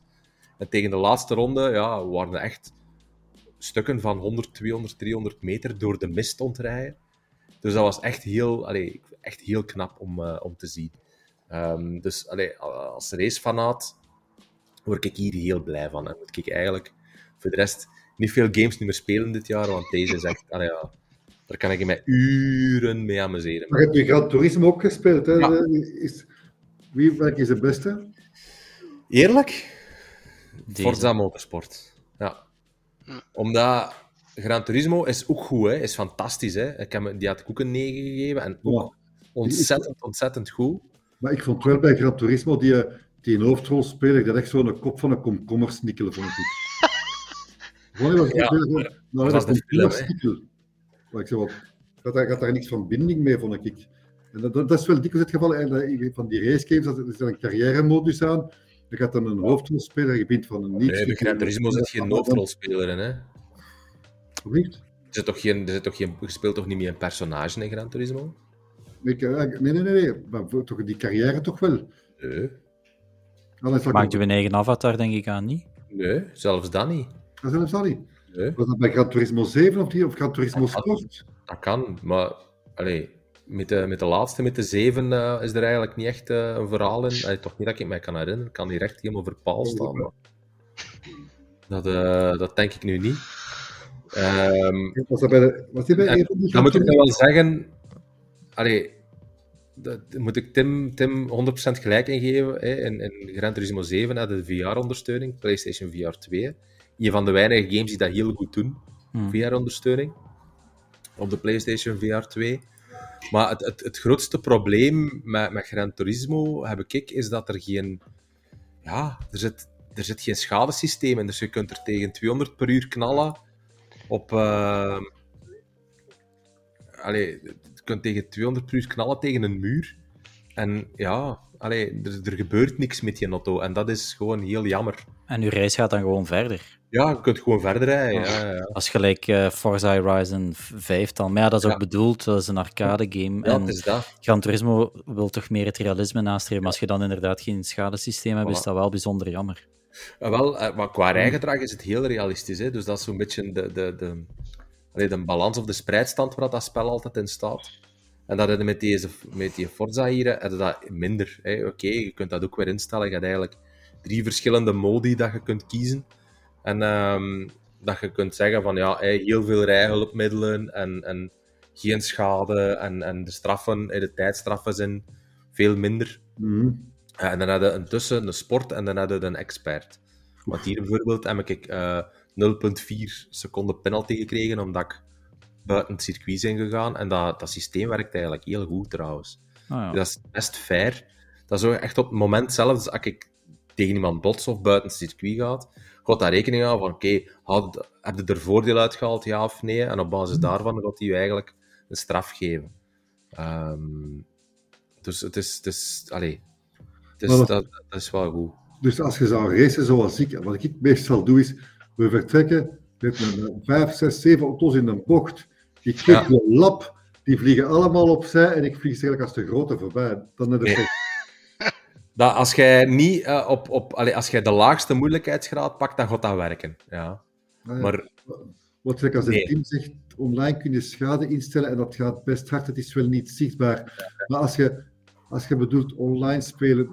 En tegen de laatste ronde ja, waren er echt stukken van 100, 200, 300 meter door de mist ontrijden. Dus dat was echt heel, allee, echt heel knap om, eh, om te zien. Ehm, dus allee, als racefanaat word ik hier heel blij van. En moet ik eigenlijk voor de rest niet veel games niet meer spelen dit jaar, want deze is echt, allee, ja, daar kan ik mij uren mee amuseren. Maar je hebt je Gran Turismo ook gespeeld. Hè? Ja. Is, wie welke is de beste? Eerlijk? Deze. Forza Motorsport. Ja. Omdat Gran Turismo is ook goed, hè. is fantastisch. Hè. Ik heb, me- die had ik ook een 9 gegeven en ook ontzettend, ontzettend goed. Maar ik vond wel bij Gran Turismo die, eh, die een hoofdrolspeler, dat echt zo'n kop van een komkommer snikkelen, vond ik. Gewoon, was Ja, nou, was dat de film. Maar ik zei, wat, gaat daar, gaat daar niks van binding mee, vond ik. En dat, dat is wel dikwijls het geval en dat- van die racegames, dat er dan een carrière-modus aan, dan gaat dan een hoofdrolspeler, je bent van een niets. Nee, bij Gran Turismo zit geen hoofdrolspeler in. Hè. Er Niet? zit toch geen, er zit toch geen, je speelt toch niet meer een personage in Gran Turismo? Nee, nee, nee, nee, nee, maar toch die carrière toch wel. Nee. Maakt u een eigen avatar, denk ik aan niet? Nee, zelfs dat niet. Dat zelfs al niet. Nee. Was dat bij Gran Turismo 7 of, die, of Gran Turismo Dat- Sport? Dat kan, maar allee, met, de, met de laatste, met de zeven, eh, is er eigenlijk niet echt eh, een verhaal in. Allee, toch niet dat ik me kan herinneren. Ik kan hier echt helemaal verpaald staan. Maar... Dat, eh, dat denk ik nu niet. Ehm, Was dat bij de, was die bij En een van die dan moet ik wel zeggen... Allee, dat moet ik Tim, Tim 100% gelijk ingeven. Hè. In, in Gran Turismo 7 had de VR-ondersteuning, PlayStation VR 2. Een van de weinige games die dat heel goed doen. Hmm. VR-ondersteuning. Op de PlayStation VR 2. Maar het, het, het grootste probleem met, met Gran Turismo, heb ik, is dat er geen... Ja, er zit, er zit geen schadesysteem in. Dus je kunt er tegen 200 per uur knallen op... eh, Allee, je kunt tegen 200 per uur knallen tegen een muur. En ja, allee, er, er gebeurt niks met je auto. En dat is gewoon heel jammer. En uw reis gaat dan gewoon verder. Ja, je kunt gewoon verder rijden. Ja. Ja, ja, ja. Als gelijk eh Forza Horizon 5 dan. Maar ja, dat is ook bedoeld, dat is een arcade game. En is dat. Gran Turismo wil toch meer het realisme nastreven. Maar als je dan inderdaad geen schadesysteem hebt, is dat wel bijzonder jammer. Eh, wel, eh, maar qua rijgedrag is het heel realistisch. Hè? Dus dat is zo'n beetje de, de, de, allee, de balans of de spreidstand waar dat spel altijd in staat. En dat met, deze, met die Forza hier dat minder. Oké, je kunt dat ook weer instellen. Je hebt eigenlijk drie verschillende modi dat je kunt kiezen. En ehm, dat je kunt zeggen van ja, heel veel rijhulpmiddelen en, en geen schade. En, en de straffen, de tijdstraffen zijn veel minder. Mhm. Ja, en dan had je een tussen, een sport en dan had je een expert. Want hier bijvoorbeeld heb ik eh 0,4 seconden penalty gekregen omdat ik buiten het circuit ben gegaan. En dat, dat systeem werkt eigenlijk heel goed trouwens. Ah, ja. Dat is best fair. Dat is ook echt op het moment zelf, dus als ik tegen iemand bots of buiten het circuit gaat, gaat daar rekening aan van, oké, had- heb je er voordeel uitgehaald, ja of nee? En op basis daarvan gaat hij je eigenlijk een straf geven. Ehm, dus het is, het is, allee, het is, dat, dat is wel goed. Dus als je zou racen zoals ik, wat ik meestal doe is, we vertrekken met een 5, 6, 7 auto's in een bocht. Ik Ja. de lap, die vliegen allemaal opzij en ik vlieg ze eigenlijk als de grote voorbij. Dan heb je Nee. Dat als jij niet eh, op, op, allee, als jij de laagste moeilijkheidsgraad pakt, dan gaat dat werken. Ja. Ah, ja. Maar Wat zeg, als het Nee. team zegt, online kun je schade instellen en dat gaat best hard, het is wel niet zichtbaar. Maar als je, als je bedoelt online spelen,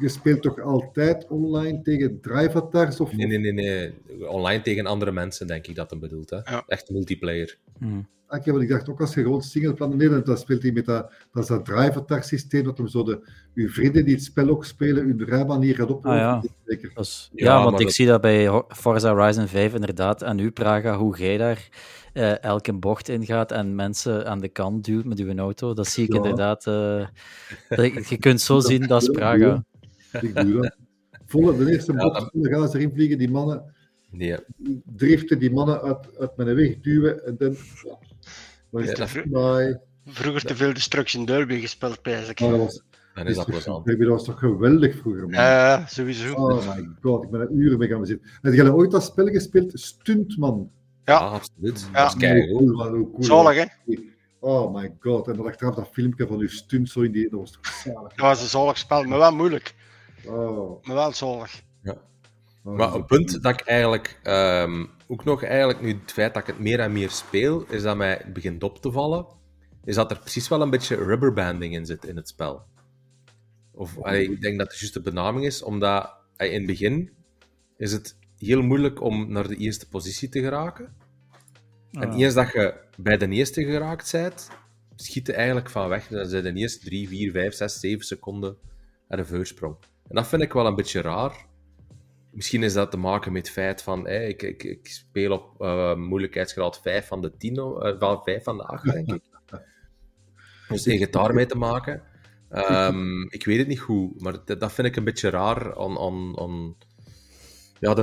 je speelt toch altijd online tegen drivatars? Of, nee, nee, nee, nee. Online tegen andere mensen, denk ik dat hem bedoelt. Hè. Ja. Echt multiplayer. Hm. Oké, want ik dacht ook als je gewoon singleplan in Nederland, dan speelt hij met dat, dat, is dat drivatar systeem, dat hem zo de, uw vrienden die het spel ook spelen, hun rijmanier gaat oplopen. Ah, ja. Zeker. Dat is- Ja, ja, want ik dat- zie dat bij Forza Horizon 5 inderdaad. En u, Praga, hoe jij daar eh, elke bocht ingaat en mensen aan de kant duwt met uw auto. Dat zie ik Ja. inderdaad. eh, dat- je kunt zo zien, dat is Praga. Ik doe dat. Volle, de eerste Ja, bocht, volle gas erin vliegen, die mannen, Nee, driften die mannen uit, uit mijn weg duwen en dan... Ja. Ja. Vroeger te veel Destruction Derby gespeeld, pijs dat was, dan is dat plezant. dat was toch geweldig vroeger, man. Ja, sowieso. Oh my god, ik ben er uren mee gaan zitten. Heb jij ooit dat spel gespeeld? Stuntman. Ja. Ja, absoluut. Ja. Dat is. Hoe cool, man, hoe cool, Zalig, hè? Oh my god. En dan achteraf dat filmpje van uw stunt zo in die... Dat was toch zalig. Dat was een zalig spel, maar wel moeilijk. Oh. Maar wel zalig. Oh, Maar een punt dat ik eigenlijk ehm, ook nog eigenlijk nu het feit dat ik het meer en meer speel, is dat mij begint op te vallen, is dat er precies wel een beetje rubberbanding in zit in het spel. Of allee, ik denk dat het juist de benaming is, omdat eh, in het begin is het heel moeilijk om naar de eerste positie te geraken. En Ah. eens dat je bij de eerste geraakt bent, schiet je eigenlijk van weg. Dan zijn de eerste 3, 4, 5, 6, 7 seconden aan de voorsprong. En dat vind ik wel een beetje raar. Misschien is dat te maken met het feit van, hé, ik, ik, ik speel op eh, moeilijkheidsgraad 5 van de 10, eh, van 5 van de 8, denk ik. Dus tegen daarmee te maken. Ehm, ik weet het niet goed, maar dat, dat vind ik een beetje raar aan, aan, aan ja,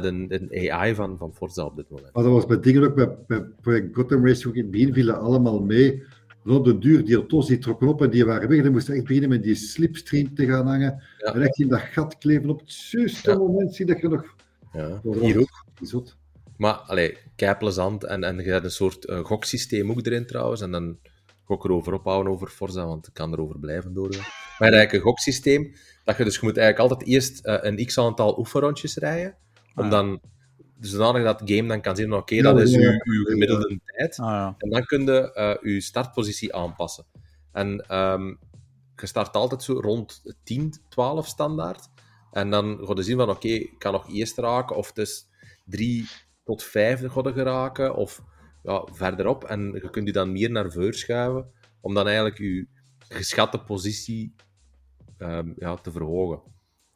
de, de, de AI van, van Forza op dit moment. Maar dat was bij dingen ook, bij, bij project Gotham Racing ook in het begin vielen allemaal mee. En op de duur, die auto's die trokken op en die waren weg. Dan moest je echt beginnen met die slipstream te gaan hangen. Ja. En echt in dat gat kleven op het Ja. moment zie dat je nog... Ja. Hier ook. Zot. Maar, allee, kei plezant. En, en je hebt een soort eh, goksysteem ook erin trouwens. En dan ga ik erover ophouden over Forza, want ik kan erover blijven doorgaan. Maar je hebt eigenlijk een goksysteem. Dat je, dus je moet eigenlijk altijd eerst eh, een x-aantal oefenrondjes rijden. Om Ah. dan... Dus zodanig dat het game dan kan zien, oké, dat is uw, uw gemiddelde tijd. Ah, ja. En dan kun je eh, je startpositie aanpassen. En ehm, je start altijd zo rond 10, 12 standaard. En dan ga je zien van, oké, ik kan nog eerst raken, of het is 3 tot 5 ga je geraken, of ja, verderop. En je kunt je dan meer naar voren schuiven, om dan eigenlijk je geschatte positie ehm, ja, te verhogen.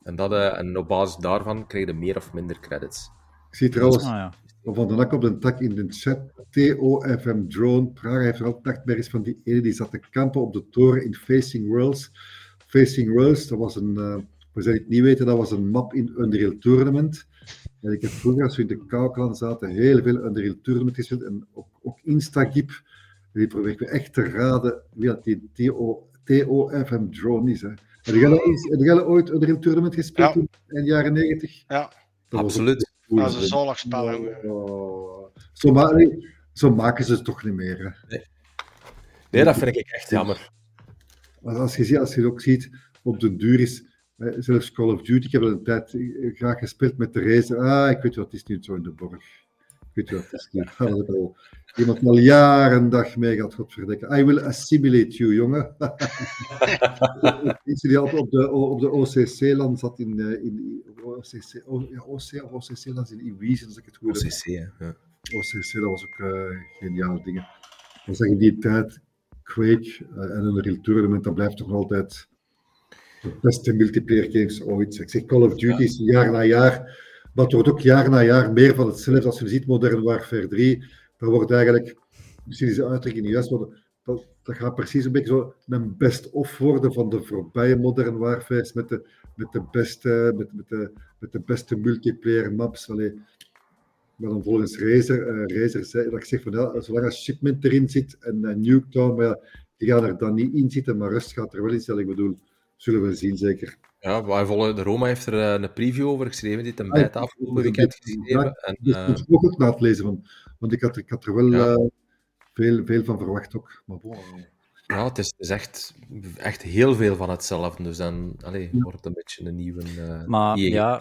En, dat, eh, en op basis daarvan krijg je meer of minder credits. Ik zie trouwens Ah, ja. van de nak op de tak in de chat. TOFM Drone. Praga heeft er ook nachtmerries van die ene die zat te kampen op de toren in Facing Worlds. Facing Worlds, dat was een, eh voor zij het niet weten, dat was een map in Unreal Tournament. En ik heb vroeger, als we in de Kauklan zaten, heel veel Unreal Tournament gespeeld. En ook, ook Instagip. Die probeer ik me echt te raden wie dat die TO, TOFM Drone is. Hè. Heb jij ooit- Unreal Tournament gespeeld Ja. in de jaren 90? Ja. Dat Absoluut. Dat is een zalig spel. Oh. Zo, ma nee, zo maken ze het toch niet meer. Hè. Nee, dat vind ik echt jammer. Maar als je, als je ook ziet, op de duur is, zelfs Call of Duty, ik heb al een tijd eh, graag gespeeld met de race. Ah, ik weet wat, het is niet zo in de borg. Ik weet wat, het is niet. Dat is al iemand al jaren en dag mee gaat, godverdikken. I will assimilate you, jongen. Iets die altijd op de, op de OCC-land zat in, eh, in OCC, O- ja, OC of OCC-land in Iwies, als ik het goed heb. OCC, hè. Ja. OCC, dat was ook uh, geniale dingen. Dan zeg je die tijd, Quake uh, en een Unreal Tournament, dat blijft toch altijd de beste multiplayer games ooit. Ik zeg Call of Duty is jaar na jaar, maar het wordt ook jaar na jaar meer van hetzelfde. Als je ziet Modern Warfare 3, dan wordt eigenlijk, misschien is de uitdrukking niet juist, maar dat, gaat precies een beetje zo een best-of worden van de voorbije Modern Warfare's met de, met de, beste, met, met de, met de beste multiplayer maps. Allee, maar dan volgens Razer, uh, zei dat ik zeg van ja, zolang als shipment erin zit en uh, Nuketown, maar die gaan er dan niet in zitten, maar Rust gaat er wel in zitten. Ik bedoel, zullen we zien zeker. Ja, waarvoor de Roma heeft er uh, een preview over geschreven, die een beta ah, afgelopen weekend geschreven. En, dus uh... ik ook na het lezen, van, want ik had, ik had er wel ja. veel, veel van verwacht ook. Maar bon, ja, het is, het is, echt, echt heel veel van hetzelfde, dus dan allez, ja. wordt het een beetje een nieuwe uh, maar, ja,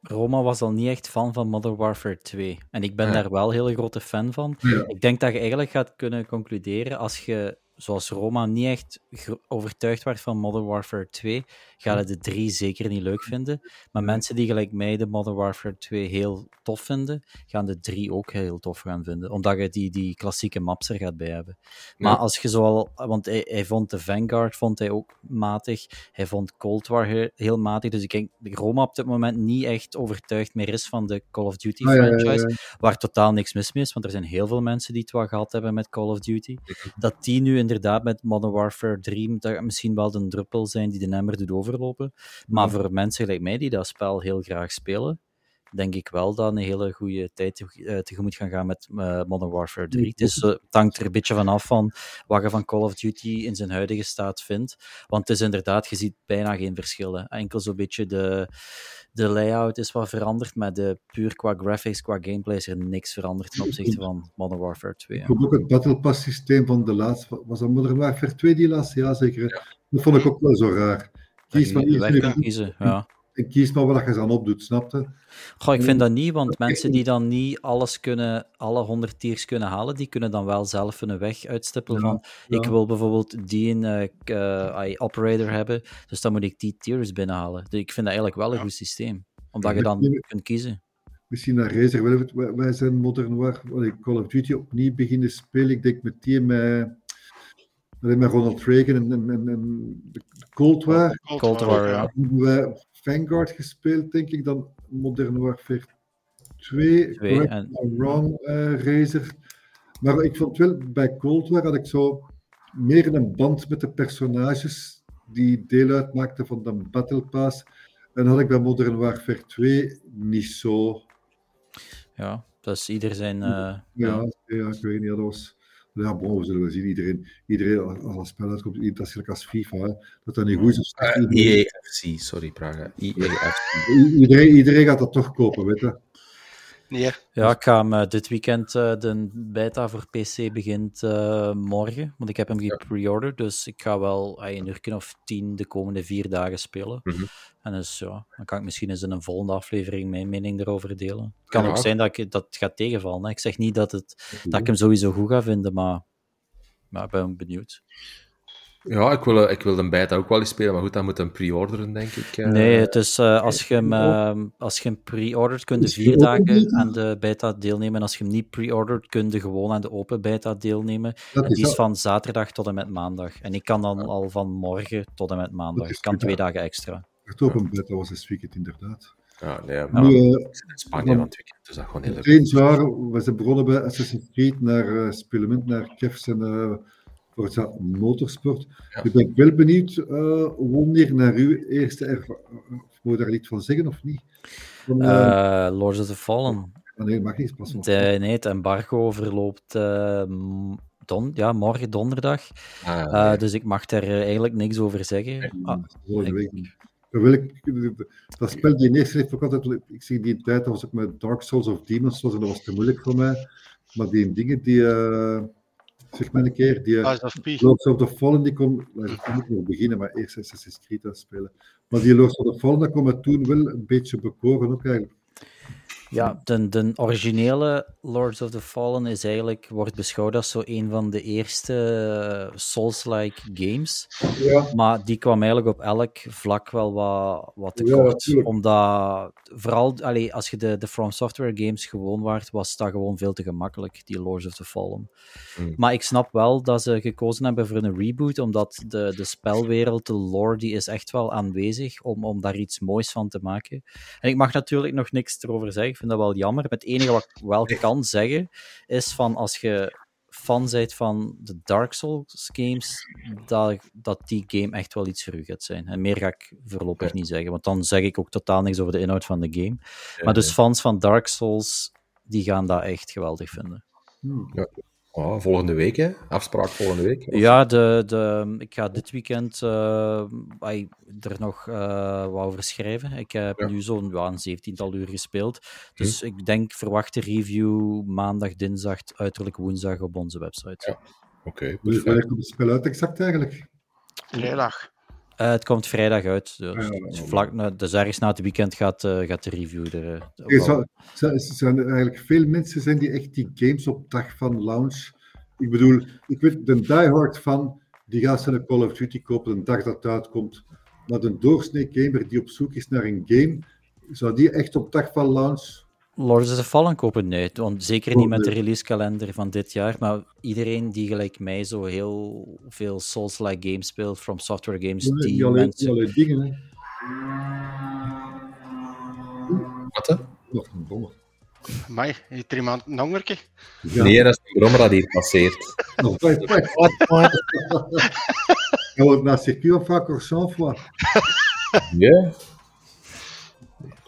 Roma was al niet echt fan van Modern Warfare 2. En ik ben ja. daar wel een hele grote fan van. Ja. Ik denk dat je eigenlijk gaat kunnen concluderen als je, zoals Roma, niet echt overtuigd werd van Modern Warfare 2, ga je de 3 zeker niet leuk vinden. Maar mensen die gelijk mij de Modern Warfare 2 heel tof vinden, gaan de 3 ook heel tof gaan vinden. Omdat je die, die klassieke maps er gaat bij hebben. Maar als je zoal... Want hij, hij, vond de Vanguard vond hij ook matig. Hij vond Cold War heel, heel matig. Dus ik denk dat Roma op dit moment niet echt overtuigd meer is van de Call of Duty ja, franchise. ja. Waar totaal niks mis mee is, want er zijn heel veel mensen die het wel gehad hebben met Call of Duty. Dat die nu inderdaad met Modern Warfare 3 dat misschien wel de druppel zijn die de emmer doet overlopen. Maar voor mensen gelijk mij die dat spel heel graag spelen, denk ik wel dat een hele goede tijd te- eh, tegemoet gaan gaan met eh, Modern Warfare 3. Het, is, eh, het hangt er een beetje vanaf van wat je van Call of Duty in zijn huidige staat vindt. Want het is inderdaad, je ziet bijna geen verschillen. Enkel zo'n beetje de, de layout is wat veranderd, maar de, puur qua graphics, qua gameplay is er niks veranderd ten opzichte van Modern Warfare 2. Ik ja. vond ook het Battle Pass systeem van de laatste, was dat Modern Warfare 2 die laatste? Ja, zeker. Dat vond ik ook wel zo raar. Kies iets kiezen, ja. En kies maar wat je aan opdoet, snapte? Goh, ik vind dat niet, want mensen die dan niet alles kunnen, alle 100 tiers kunnen halen, die kunnen dan wel zelf een weg uitstippelen Ja, van ja. ik wil bijvoorbeeld die een eh, eh, operator hebben, dus dan moet ik die tiers binnenhalen. Dus ik vind dat eigenlijk wel een goed systeem, omdat je dan kunt kiezen. Misschien naar Razer wel. Wij, zijn Modern Warfare, Call of Duty opnieuw beginnen spelen. Ik denk met die met, met Ronald Reagan en, en, Cold War. Cold War, ja. Wij Vanguard gespeeld, denk ik, dan Modern Warfare 2. Twee, correct en- wrong, eh, Razer. Maar ik vond wel, bij Cold War had ik zo meer een band met de personages die deel uitmaakten van de Battle Pass. En had ik bij Modern Warfare 2 niet zo. Ja, dat is ieder zijn... eh, Ja, ja. ik weet niet, dat was... Ja, bon, zullen we zien. Iedereen, iedereen als een spel uitkomt, dat is als FIFA, hè, dat dat niet goed is. of slecht. Uh, iedereen, EAFC, sorry Praga. EAFC. iedereen, iedereen gaat dat toch kopen, weet je. Nee, Ja, ik ga hem eh, dit weekend, eh, de beta voor PC begint eh, morgen, want ik heb hem gepre-ordered, dus ik ga wel een uur of tien de komende vier dagen spelen. Mhm. En dus ja, dan kan ik misschien eens in een volgende aflevering mijn mening erover delen. Het kan Ja. ook zijn dat, ik, dat gaat tegenvallen. Hè. Ik zeg niet dat, het, dat ik hem sowieso goed ga vinden, maar, maar ik ben benieuwd. Ja, ik wil, ik wil de beta ook wel eens spelen, maar goed, dan moet je hem pre-orderen, denk ik. eh. Nee, het is, eh, als, je hem, eh, als je hem pre-ordert, kun je vier dagen aan de beta deelnemen. En als je hem niet pre-ordert, kun je gewoon aan de open beta deelnemen. Dat En is die is van zaterdag tot en met maandag. En ik kan dan al van morgen tot en met maandag. Ik kan twee dagen extra. Het open beta was dit weekend inderdaad. Ja, nee, maar Nu, ik zit in Spanje van het weekend, dus dat gewoon heel jaar, we zijn begonnen bij Assassin's Creed naar uh, naar Kevs en uh, Forza Motorsport. Ja. Nu ben ik wel benieuwd uh, wanneer naar uw eerste ervaring, of moet je daar iets van zeggen of niet? Van, uh, Uh, Lords of the Fallen. ah, nee, mag niet, pas op. De, nee, het embargo verloopt eh, don, ja, morgen donderdag. Ah, Eh, nee. dus ik mag daar eh, eigenlijk niks over zeggen. Ah, Volgende ik- week. Wil ik, dat spel die eerste heeft ook altijd, ik zie die tijd, dat was ook met Dark Souls of Demons Souls en dat was te moeilijk voor mij. Maar die dingen die, uh, zeg maar een keer, die P. Lords of the Fallen, die nou, ik moet nog beginnen, maar eerst Assassin's Creed spelen. Maar die Lords of the Fallen, dat kon me toen wel een beetje bekoren ook eigenlijk. Ja, de, de originele Lords of the Fallen is eigenlijk, wordt beschouwd als zo een van de eerste eh, Souls-like games. Ja. Maar die kwam eigenlijk op elk vlak wel wat, wat tekort. omdat, vooral allee, als je de, de From Software games gewoon waart, was dat gewoon veel te gemakkelijk, die Lords of the Fallen. Hmm. Maar ik snap wel dat ze gekozen hebben voor een reboot, omdat de, de spelwereld, de lore, die is echt wel aanwezig om, om daar iets moois van te maken. En ik mag natuurlijk nog niks erover zeggen, vind dat wel jammer. Het enige wat ik wel kan zeggen, is van als je fan bent van de Dark Souls games, dat, dat die game echt wel iets voor u gaat zijn. En meer ga ik voorlopig Ja. niet zeggen, want dan zeg ik ook totaal niks over de inhoud van de game. Ja, Maar dus ja. fans van Dark Souls, die gaan dat echt geweldig vinden. Hmm. Oh, volgende week, hè? Afspraak volgende week. Of- Ja, de, de, ik ga dit weekend eh, ai, er nog eh, wat over schrijven. Ik heb Ja. nu zo'n ja, een zeventiental uur gespeeld. Dus ik denk, verwacht de review maandag, dinsdag, uiterlijk woensdag op onze website. Ja. Oké, Dus perfect. wanneer komt het spel uit exact eigenlijk? Vrijdag. Eh, het komt vrijdag uit. Dus, Ja, vlak, na- dus ergens na het weekend gaat, eh, gaat de review er. eh, Er zijn er eigenlijk veel mensen zijn die echt die games op dag van launch. Ik bedoel, ik weet, de diehard van die gaat zijn Call of Duty kopen de dag dat het uitkomt. Maar de doorsnee gamer die op zoek is naar een game, zou die echt op dag van launch. Lords of the Fallen kopen? Nee, want zeker Oh, niet met de nee. releasekalender van dit jaar. Maar iedereen die gelijk mij zo heel veel Souls-like games speelt, From Software games, Die, die alleen, mensen... die alleen dingen, hè. Wat, hè? Nog een domme. Mai, heeft er iemand een hongertje? Ja, Nee, dat is een brommer dat hier passeert. Wat, wat? Gaan we naar circuit of sans? Ja,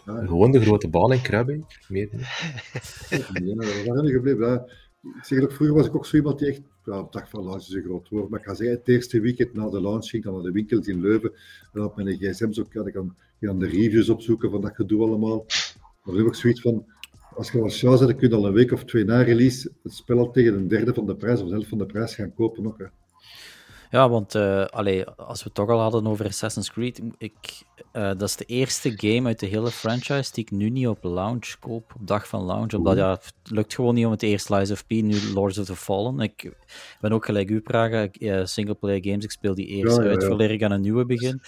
Ja, gewoon de grote baan in Krabbeek. Meer waar ben ik gebleven? Ja, ik zeg ook, vroeger was ik ook zo iemand die echt, ja, op dag van launch is een groot woord, maar ik ga zeggen, het eerste weekend na de launch ging ik dan naar de winkels in Leuven en op mijn gsm zo kan ik aan de reviews opzoeken van dat gedoe allemaal. Maar dan heb ik zoiets van, als je als jou zet, dan kun je al een week of twee na release het spel al tegen een derde van de prijs of zelf van de prijs gaan kopen ook. Hè. Ja, want eh, allee, als we het toch al hadden over Assassin's Creed, ik, eh, dat is de eerste game uit de hele franchise die ik nu niet op launch koop, op dag van launch. Omdat ja, het lukt gewoon niet om het eerst Lies of P, nu Lords of the Fallen. Ik ben ook gelijk u, Praga, ik, eh, singleplayer games, ik speel die eerst Ja, ja, uit voordat ik aan een nieuwe begin.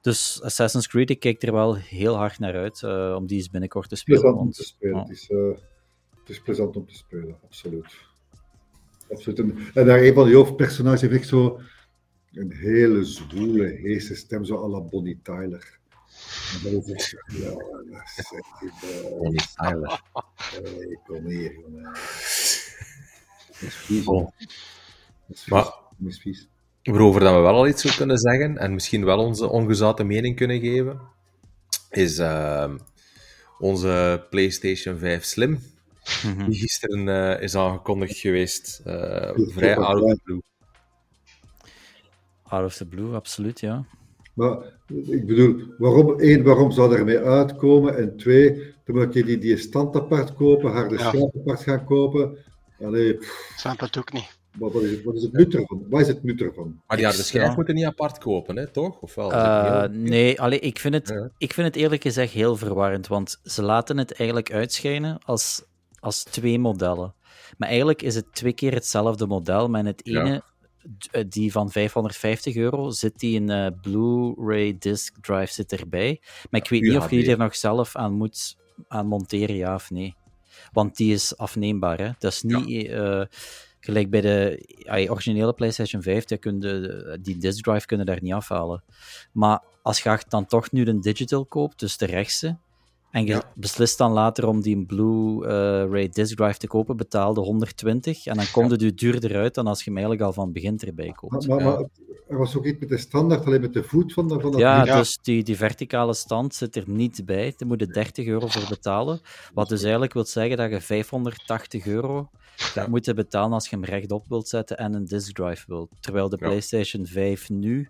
Dus Assassin's Creed, ik kijk er wel heel hard naar uit om die eens binnenkort te spelen. Plezant om te spelen. Het, is, het is plezant om te spelen, absoluut. absoluut. En, en daar een van die hoofdpersonages heeft echt zo een hele zwoele, heese stem, zo à la Bonnie Tyler. Eh, niet Tyler. hey, kom hier, jongen. Dat is vies. Oh. Dat is vies. Maar- Dat is vies. Waarover dat we wel al iets zou kunnen zeggen en misschien wel onze ongezouten mening kunnen geven, is ehm, onze PlayStation 5 Slim, Mhm. die gisteren eh, is aangekondigd geweest. eh, vrij out of ja. the blue. Out of the Blue, absoluut, ja. Maar ik bedoel, waarom, één, waarom zou er ermee uitkomen? En twee, dan moet je die, die stand apart kopen, harde Ja. apart gaan kopen. Allee, Snap het ook niet. wat, wat is het, wat is het nut ervan? Wat is het nut ervan? Maar die harde schijf ja. moeten niet apart kopen, hè, toch? Of wel? Eh, nee, allee, ik, vind het, Ja. ik vind het eerlijk gezegd heel verwarrend, want ze laten het eigenlijk uitschijnen als, als twee modellen. Maar eigenlijk is het twee keer hetzelfde model, maar in het ene, die van 550 euro, zit die een eh, Blu-ray disc drive zit erbij. Maar ik weet niet of je die er nog zelf aan moet aan monteren, ja of nee. Want die is afneembaar, hè. Dat is niet... eh, Gelijk bij de originele PlayStation 5, die, kun je- die disk drive kunnen daar niet afhalen. Maar als je dan toch nu een digital koopt, dus de rechtse, en je Ja. beslist dan later om die Blu-ray disc drive te kopen, betaalde 120 en dan komt het u duurder uit dan als je hem eigenlijk al van het begin erbij koopt. maar, Ja. maar er was ook iets met de standaard, alleen met de voet van, de, van dat Ja, dus die, die verticale stand zit er niet bij. Daar moet je 30 euro voor betalen. Wat dus eigenlijk wil zeggen dat je 580 euro gaat moeten betalen als je hem rechtop wilt zetten en een disk drive wilt. Terwijl de Ja. PlayStation 5 nu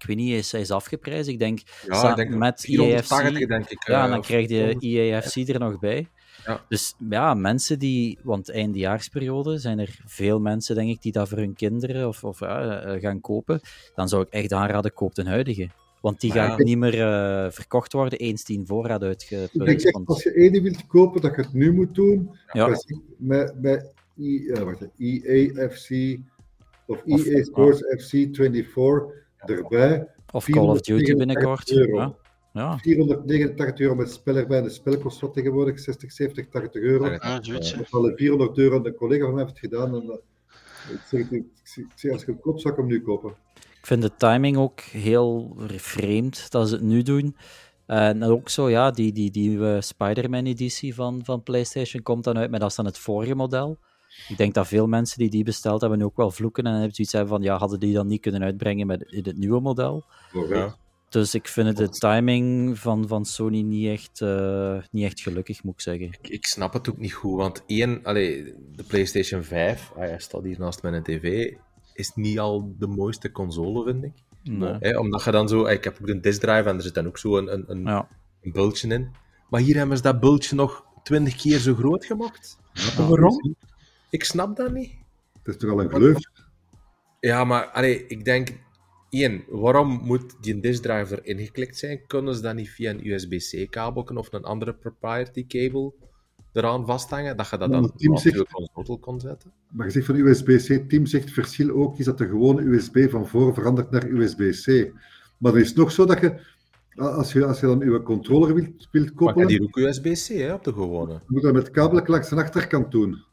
ik weet niet, is, hij is afgeprijsd. Ik denk, Ja, sa- ik denk met 480, EAFC, denk ik. ja, eh, dan krijg je 400. EAFC er nog bij. Ja. Dus ja, mensen die, want eindejaarsperiode zijn er veel mensen, denk ik, die dat voor hun kinderen of, of ja, eh, gaan kopen. Dan zou ik echt aanraden, koop een huidige. Want die Maar gaat ja. niet meer eh, verkocht worden eens die in voorraad Ik denk echt, want- als je ene wilt kopen, dat je het nu moet doen. Ja. Met, met, I, eh, EAFC of Of- EA Sports FC 24 erbij. Of Call of Duty 489 binnenkort. euro. Ja. Ja. 489 euro met spel erbij. En de spel kost wat tegenwoordig? 60, 70, 80 euro. Dat al 400 euro. Een collega van mij heeft het gedaan. En, eh, ik zeg, ik ik zeg, als je het koopt, zou ik hem nu kopen. Ik vind de timing ook heel vreemd dat ze het nu doen. En ook zo, ja, die, die, die nieuwe Spider-Man-editie van, van PlayStation komt dan uit, maar dat is dan het vorige model. Ik denk dat veel mensen die die besteld hebben nu ook wel vloeken en hebben zoiets hebben van, ja, hadden die dan niet kunnen uitbrengen met in het nieuwe model? Ja. Dus ik vind het de timing van, van Sony niet echt, eh, niet echt gelukkig, moet ik zeggen. Ik, ik snap het ook niet goed, want één, allee, de PlayStation 5, ah, hij staat hier naast mijn tv, is niet al de mooiste console, vind ik. Nee. Omdat je dan zo, ik heb ook een disk drive en er zit dan ook zo een, een, een, Ja. een bultje in. Maar hier hebben ze dat bultje nog twintig keer zo groot gemaakt. Ja, Waarom? Ik snap dat niet. Het is toch al een gleuf? Ja, maar allee, ik denk, één, waarom moet die disk drive erin geklikt zijn? Kunnen ze dat niet via een USB-C-kabel of een andere proprietary cable eraan vasthangen? Dat je dat dan het op je console kon zetten? Maar je zegt van USB-C, Team zegt het verschil ook is dat de gewone USB van voor verandert naar USB-C. Maar er is nog zo dat je, als je, als je dan je controller wilt, wilt Maar je koppelen, hebt hier ook USB-C hè, op de gewone. je moet dat met kabel langs de achterkant doen.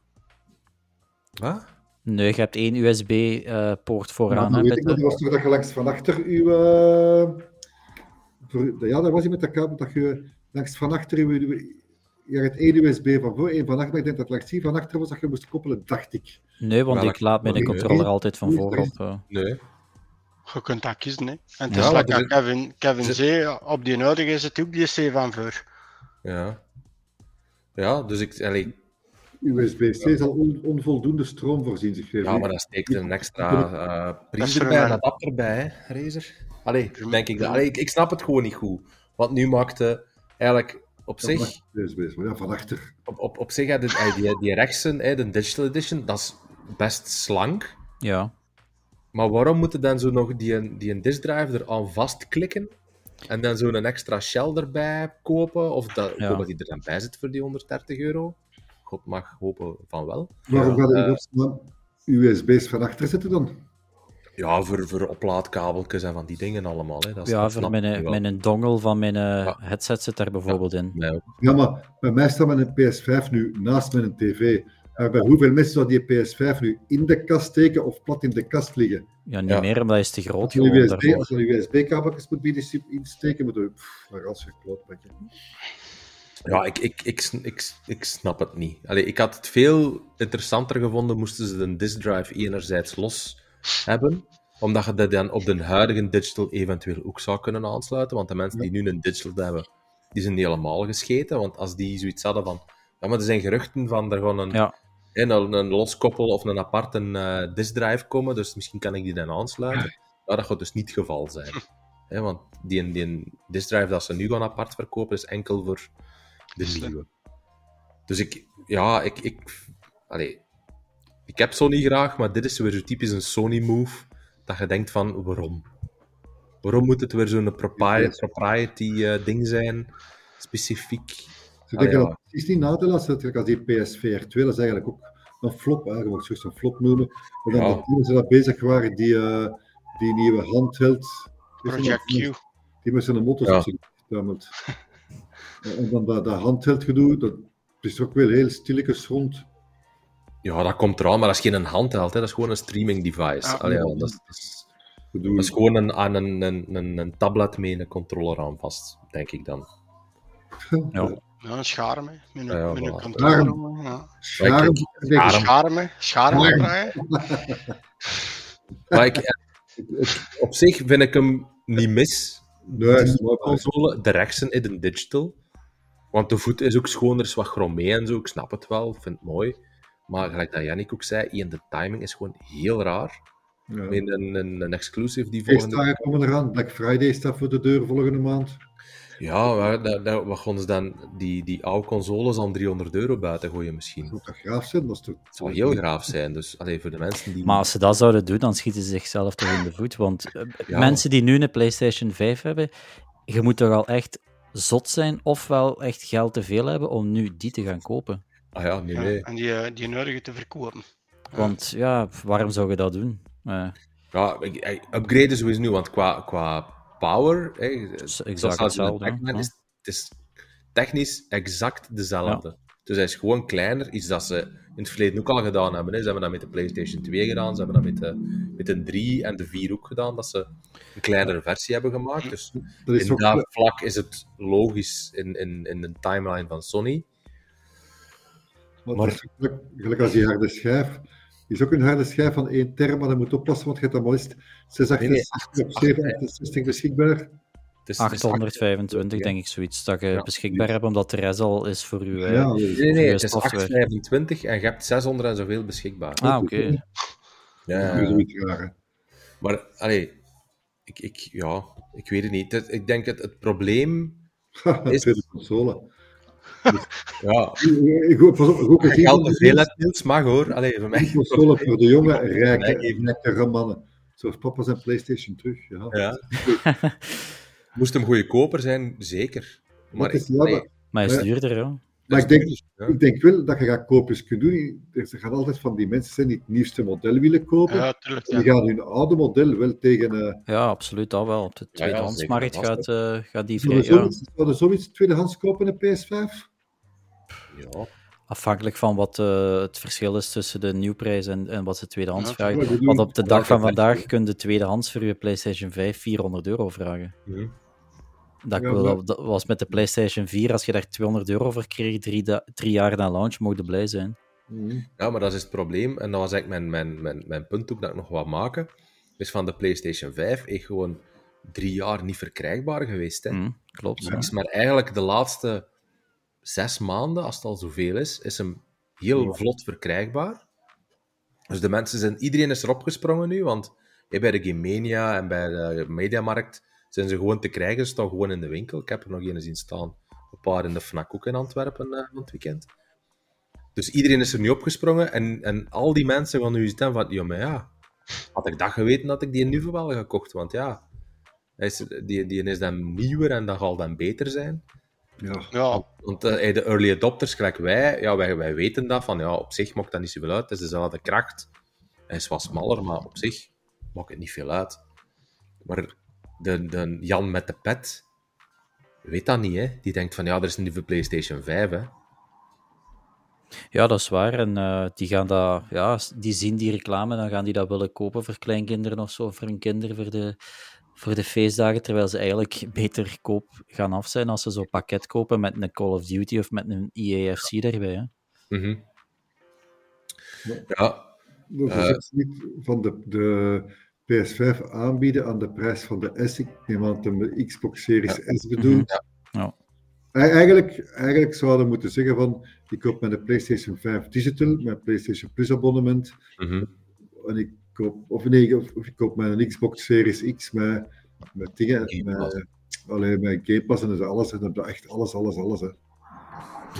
Wat? Nee, je hebt één USB-poort Ja, vooraan. hè, weet ik dat de- was toch dat je langs van achter je... eh, ja, dat was hij met dat kabel, dat je langs van achter je... Je hebt één USB van voor, één van achter, maar ik denk dat langs die van achter was dat je moest koppelen, dacht ik. Nee, want ik laat mijn controller nee. altijd van voor op. eh. Nee. Je kunt dat kiezen, hè. En het Ja, is er Kevin, Kevin zei, op die nodige is het ook die C van voor. Ja. Ja, dus ik... USB-C zal on- onvoldoende stroom voorzien, zich ja, maar dat steekt een extra eh Dat is pries voor erbij, een adapter bij, hè, Razer. Allee, denk ik dat. Allee, ik, ik snap het gewoon niet goed. Want nu maakte eigenlijk op zich... USB, maar ja, van achter. Op, op, op zich, de, eh, die, die rechtse, hè, de Digital Edition, dat is best slank. Ja. Maar waarom moeten dan zo nog die, die een disk drive er aan vastklikken? En dan zo'n extra shell erbij kopen? Of dat, Ja. kopen die er dan bij zit voor die 130 euro? God mag hopen van wel. Waarom gaat eh, je godsnaam USB's van achter zitten dan? Ja, voor, voor oplaadkabeltjes en van die dingen allemaal. Hè. Dat is- Ja, voor mijn, wel. mijn dongle van mijn eh, Ja. headset zit daar bijvoorbeeld in. Ja, maar bij mij staat mijn PS5 nu naast mijn tv. Maar bij hoeveel mensen zou die PS5 nu in de kast steken of plat in de kast liggen? Ja, niet Ja. meer, omdat hij is te groot Als je USB, USB-kabeltjes moet bieden insteken, moet je... Pff, waar als je. Ja, ik, ik, ik, ik, ik snap het niet. Allee, ik had het veel interessanter gevonden moesten ze de disk drive enerzijds los hebben, omdat je dat dan op de huidige digital eventueel ook zou kunnen aansluiten. Want de mensen die nu een digital hebben, die zijn niet helemaal gescheten. Want als die zoiets hadden van... Ja, maar er zijn geruchten van er gewoon een, Ja. een, een loskoppel of een aparte eh disk drive komen, dus misschien kan ik die dan aansluiten. Ja, dat gaat dus niet het geval zijn. Want die, die disk drive dat ze nu gaan apart verkopen, is enkel voor de nieuwe. Dus ik, ja, ik, ik, allee, ik heb Sony graag, maar dit is weer zo typisch een Sony-move, dat je denkt van, waarom? Waarom moet het weer zo'n propri- propriety eh, ding zijn, specifiek? Ze Ah, denken ja. dat het is niet nadeel als, als die PSVR 2, dat is eigenlijk ook een flop, je mag het een flop noemen. En dan Ja. de teams die dat bezig waren, die, eh, die nieuwe handheld... Project Q. Die met zijn motto's Ja. op. En dan dat, dat handheld gedoe, dat is ook wel heel stilletjes rond. Ja, dat komt eraan, maar dat is geen handheld, hè. dat is gewoon een streaming device. Allee, ja, dat, is, dat, is, gedoe. dat is gewoon een, aan een, een, een, een tablet met een controller aan vast, denk ik dan. Ja. Ja, een schaarm. Met een, Ja, ja, met een voilà. controller. Ja. Schaar, Schaar. Schaarm, hè. Schaarm, Schaarm. hè. Maar ik, ik- op zich vind ik hem niet mis, Nee, is mooi, maar- console, de rechtsen in de digital. Want de voet is ook schoon, er is wat en zo, ik snap het wel, ik vind het mooi. Maar gelijk dat Yannick ook zei, één, de timing is gewoon heel raar. Ja. Een, een, een exclusive die volgende... Feestdagen komen eraan. Black Friday staat voor de deur volgende maand. Ja, dat, dat, wat gaan ze dan die, die oude consoles aan 300 euro buiten gooien misschien? Dat zou toch graaf zijn? Dat is toch... Het zou heel graaf zijn. Dus allee, voor de mensen die... Maar als ze dat zouden doen, dan schieten ze zichzelf toch in de voet. Want eh, Ja. mensen die nu een PlayStation 5 hebben, je moet toch al echt zot zijn, ofwel echt geld te veel hebben om nu die te gaan kopen. Ah ja, nee, Ja, nee. En die, eh, die nodige te verkopen. Want ja, waarom zou je dat doen? Eh, Ja, upgraden sowieso nu, want qua, qua power... Hè, is zoals exact hetzelfde. Is, het is technisch exact dezelfde. Dus hij is gewoon kleiner, iets dat ze in het verleden ook al gedaan hebben. Hè. Ze hebben dat met de PlayStation 2 gedaan, ze hebben dat met de, met de 3 en de 4 ook gedaan, dat ze een kleinere versie hebben gemaakt. Dus Dat is in ook... dat vlak is het logisch in, in, in de timeline van Sony. Maar is gelijk, gelijk als die harde schijf. Is ook een harde schijf van 1 ter, maar dat moet oppassen, want je hebt dan maar eens 668 op 768 beschikbaar. Het is, het is 825, ja. denk ik, zoiets dat je Ja. beschikbaar hebt, omdat de rest al is voor u. eh, Ja, Nee, nee, nee, het is software. 825 en je hebt 600 en zoveel beschikbaar. Ah, oké. Ja. Maar, allee, ik, ik, ja, ik weet het niet. Ik denk het, het probleem... Is- tweede console. Ja, Goed, pas op, goed je gezien. geld veel Niels, mag hoor. Allee, voor mij... Die voor de jonge, rijke, lekkere mannen. Zoals papa zijn PlayStation terug. Ja. Ja. Moest hem goedkoper zijn, zeker. Maar is nee, Maar hij is Ja. duurder, ja. Maar ik denk, ja. ik denk wel dat je gaat koopjes kunt doen. Er gaan altijd van die mensen zijn die het nieuwste model willen kopen. Ja, tuurlijk. Die Ja. gaan hun oude model wel tegen... eh Ja, absoluut, dat wel. Op de Ja, ja, tweedehandsmarkt zeker, gaat, eh, gaat die vrij... Zouden Ja. zoiets, zouden zoiets tweedehands kopen, een PS5? Ja. Afhankelijk van wat eh, het verschil is tussen de nieuwprijs en, en wat ze tweedehands Ja, vragen. Want op de dag van vandaag kun je tweedehands voor je PlayStation 5 400 euro vragen. Mhm. Dat, Ja, was met de PlayStation 4, als je daar 200 euro voor kreeg, drie, da- drie jaar na launch, mocht je blij zijn. Ja, maar dat is het probleem. En dat was eigenlijk mijn, mijn, mijn, mijn punt ook dat ik nog wou maken. Is van de PlayStation 5 echt gewoon drie jaar niet verkrijgbaar geweest. Hè. Hm, klopt. Is maar eigenlijk de laatste zes maanden, als het al zoveel is, is hem heel vlot verkrijgbaar. Dus de mensen zijn, iedereen is erop gesprongen nu, want bij de Game Mania en bij de Mediamarkt zijn ze gewoon te krijgen, ze staan gewoon in de winkel. Ik heb er nog een zien staan, een paar in de Fnac ook in Antwerpen eh, van het weekend. Dus iedereen is er nu opgesprongen en, en al die mensen gaan nu zitten van, ja, maar ja, had ik dat geweten, had ik die nu wel gekocht, want ja, is, die, die is dan nieuwer en dat zal dan beter zijn. Ja. Ja, Want eh, de early adopters, gelijk wij, ja, wij, wij weten dat, van ja, op zich maakt dat niet zoveel uit, het is dezelfde kracht. Hij is wat smaller, maar op zich maakt het niet veel uit. Maar de, de Jan met de pet weet dat niet, hè. Die denkt van, ja, er is een nieuwe PlayStation 5, hè. Ja, dat is waar. En eh, die gaan dat, ja, die zien die reclame, dan gaan die dat willen kopen voor kleinkinderen of zo, voor hun kinderen voor de, voor de feestdagen, terwijl ze eigenlijk beter koop gaan af zijn als ze zo'n pakket kopen met een Call of Duty of met een EAFC erbij. Hè. Mhm. Ja, Dat is Eh. niet van de, de PS5 aanbieden aan de prijs van de S. Ik neem aan dat de Xbox Series S bedoelt. Ja. Ja. Eigenlijk, eigenlijk zouden we moeten zeggen van, ik koop mijn PlayStation 5 Digital, mijn PlayStation Plus abonnement, mhm. en ik koop, of nee, of, of ik koop mijn Xbox Series X met, met dingen, Game Pass. met, allee, met Game Pass en dus alles, en dan heb je echt alles, alles, alles. Hè.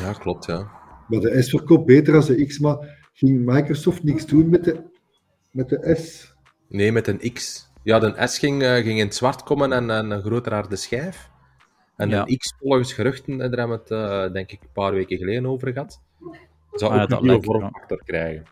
ja, klopt, ja. Maar de S verkoopt beter dan de X, maar ging Microsoft niks doen met de, met de S? Nee, met een X. Ja, de S ging, eh, ging in het zwart komen en, en een grotere harde schijf. En Ja. een X, volgens geruchten, daar hebben we het, eh, denk ik, een paar weken geleden over gehad. Zou Ah, ook dat een nieuwe ja. vormfactor krijgen.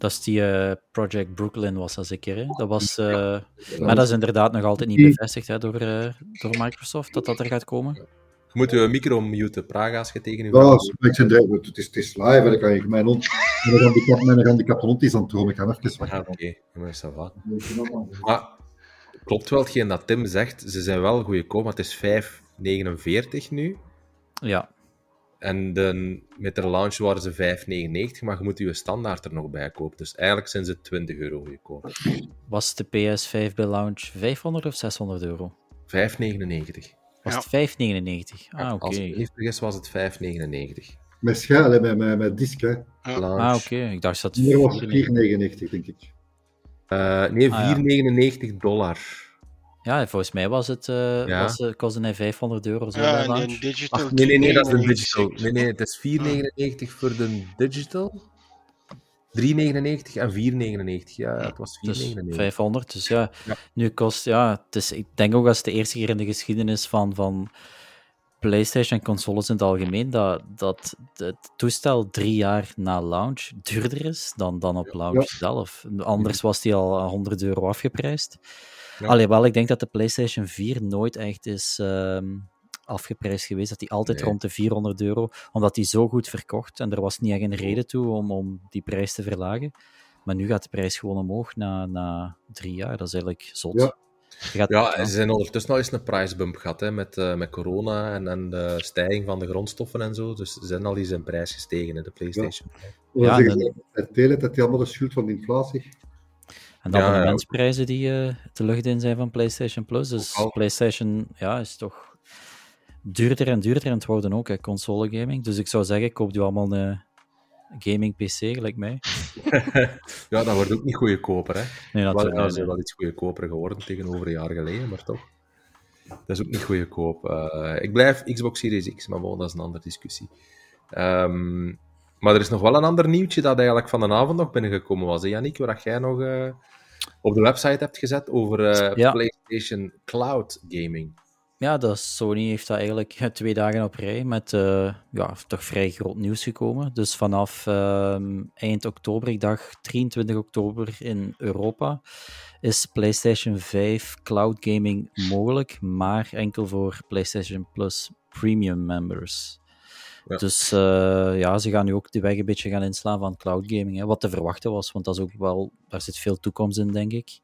Dat is die eh, Project Brooklyn was dat zeker. Hè? Dat was, eh, Ja. maar dat is inderdaad nog altijd niet bevestigd hè, door, eh, door Microsoft, dat dat er gaat komen. Je moet je micro muten, Praga, als je tegen je Ja, ik zijn er- het, is, het is live, hè, dan kan je mijn hond, mijn handicap, hond is aan het dromen. Ik ga even Ah, wachten. oké, Ja, maar ça va. Maar klopt wel hetgeen dat Tim zegt. Ze zijn wel goedkoop, maar het is 5,49 nu. Ja, En de, met de launch waren ze 5,99, maar je moet je standaard er nog bij kopen. Dus eigenlijk zijn ze 20 euro goedkoop. was de PS5 bij launch 500 of 600 euro? 5,99. Was Ja. het 5,99? Ah, oké. Als ik me niet vergis, was het 5,99. Met schaal, met, met, met disc, hè. Launch. Ah, oké. Ik dacht dat Hier was het het 4,99, denk ik. Eh, nee, Ah, ja. 4,99 dollar. Ja, volgens mij was het, eh Ja. was, kostte hij 500 euro. Zo bij Ja, en launch. die digital. Ach, nee, nee, nee, dat is de 3,99 digital. Nee, nee, het is 4,99 voor de digital. 3,99 en 4,99. Ja, het was 4,99. Dus 500. Dus ja, Ja. nu kost, ja, het is, ik denk ook als het de eerste keer in de geschiedenis van, van PlayStation en consoles in het algemeen, dat, dat het toestel drie jaar na launch duurder is dan, dan op launch zelf. Anders was die al 100 euro afgeprijsd. Ja. Alhoewel, ik denk dat de PlayStation 4 nooit echt is ehm, afgeprijsd geweest. Dat die altijd Nee. rond de 400 euro, omdat die zo goed verkocht en er was niet echt een reden toe om, om die prijs te verlagen. Maar nu gaat de prijs gewoon omhoog na, na drie jaar. Dat is eigenlijk zot. Ja. Gaat- Ja, ze zijn ondertussen al eens een prijsbump gehad hè, met, eh, met corona en, en de stijging van de grondstoffen en zo. Dus ze zijn al eens in prijs gestegen in de PlayStation. Ja, ze? Het tele, dat die allemaal de schuld van de inflatie. En de Ja, abonnementsprijzen die eh de lucht in zijn van PlayStation Plus. Dus. PlayStation ja, is toch duurder en duurder aan het worden ook, hè, console gaming. Dus ik zou zeggen, koop u allemaal een gaming PC, gelijk mij. Ja, dat wordt ook niet goedkoper. Hè. Nee, Wel, natuurlijk ze zijn nee. wel iets goedkoper geworden tegenover een jaar geleden, maar toch. Dat is ook niet goedkoop. Eh ik blijf Xbox Series X, maar bon, dat is een andere discussie. Ehm, maar er is nog wel een ander nieuwtje dat eigenlijk van de avond nog binnengekomen was. Hè, Yannick, waar jij nog eh, op de website hebt gezet over eh, Ja. PlayStation Cloud Gaming. Ja, dat Sony heeft dat eigenlijk twee dagen op rij met eh, ja, toch vrij groot nieuws gekomen. Dus vanaf ehm, eind oktober, ik dacht 23 oktober in Europa, is PlayStation 5 cloud gaming mogelijk, maar enkel voor PlayStation Plus Premium members. Ja. Dus eh, ja, ze gaan nu ook de weg een beetje gaan inslaan van cloud gaming, hè, wat te verwachten was, want dat is ook wel, daar zit veel toekomst in, denk ik.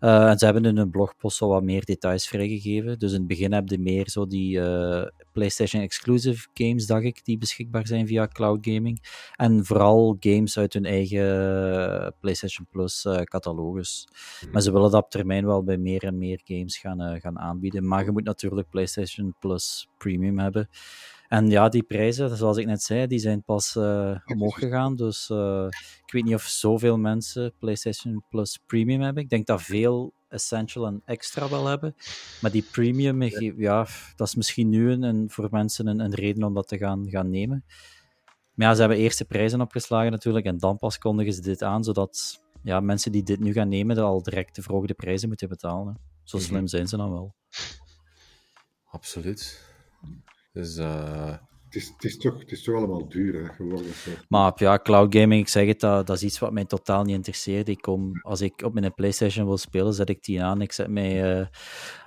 Eh, en ze hebben in hun blogpost al wat meer details vrijgegeven. Dus in het begin heb je meer zo die eh, PlayStation exclusive games, dacht ik, die beschikbaar zijn via cloud gaming. En vooral games uit hun eigen PlayStation Plus catalogus. Maar ze willen dat op termijn wel bij meer en meer games gaan, gaan aanbieden. Maar je moet natuurlijk PlayStation Plus Premium hebben. En ja, die prijzen, zoals ik net zei, die zijn pas eh, omhoog gegaan. Dus eh, ik weet niet of zoveel mensen PlayStation Plus Premium hebben. Ik denk dat veel Essential en Extra wel hebben. Maar die Premium, ja, dat is misschien nu een, een, voor mensen een, een, reden om dat te gaan, gaan nemen. Maar ja, ze hebben eerst de prijzen opgeslagen natuurlijk. En dan pas kondigen ze dit aan, zodat ja, mensen die dit nu gaan nemen, al direct de verhoogde prijzen moeten betalen. Zo slim mm-hmm. zijn ze dan wel. Absoluut. Dus, uh... het, is, het, is toch, het is toch allemaal duur hè, geworden. Zo. Maar ja, cloud gaming, ik zeg het, dat, dat is iets wat mij totaal niet interesseert. Ik kom, als ik op mijn PlayStation wil spelen, zet ik die aan. Ik zet mij uh,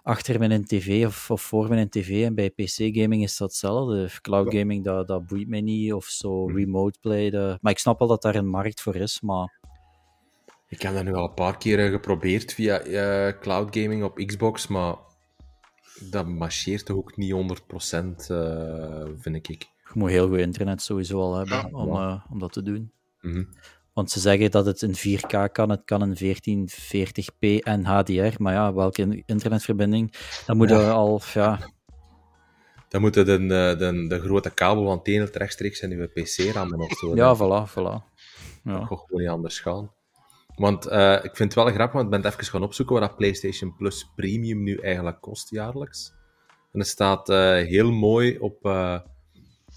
achter mijn tv of, of, voor mijn tv. En bij PC-gaming is dat hetzelfde. Cloud gaming, dat, dat boeit mij niet. Of zo remote play. Dat... Maar ik snap wel dat daar een markt voor is, maar... Ik heb dat nu al een paar keer geprobeerd via uh, cloud gaming op Xbox, maar dat marcheert toch ook niet 100%, uh, vind ik. Je moet heel goed internet sowieso al hebben ja, om, uh, om dat te doen. Mm -hmm. Want ze zeggen dat het in 4K kan, het kan in 1440p en HDR, maar ja, welke internetverbinding? Dan moet je ja. al, ja... Dan moet je de, de, de grote kabel van het rechtstreeks in je PC rammen of zo. Ja, voilà, voilà. Ja. Dat gewoon niet anders gaan. Want uh, ik vind het wel grappig, want ik ben even gaan opzoeken wat dat PlayStation Plus Premium nu eigenlijk kost jaarlijks. En het staat uh, heel mooi op, uh,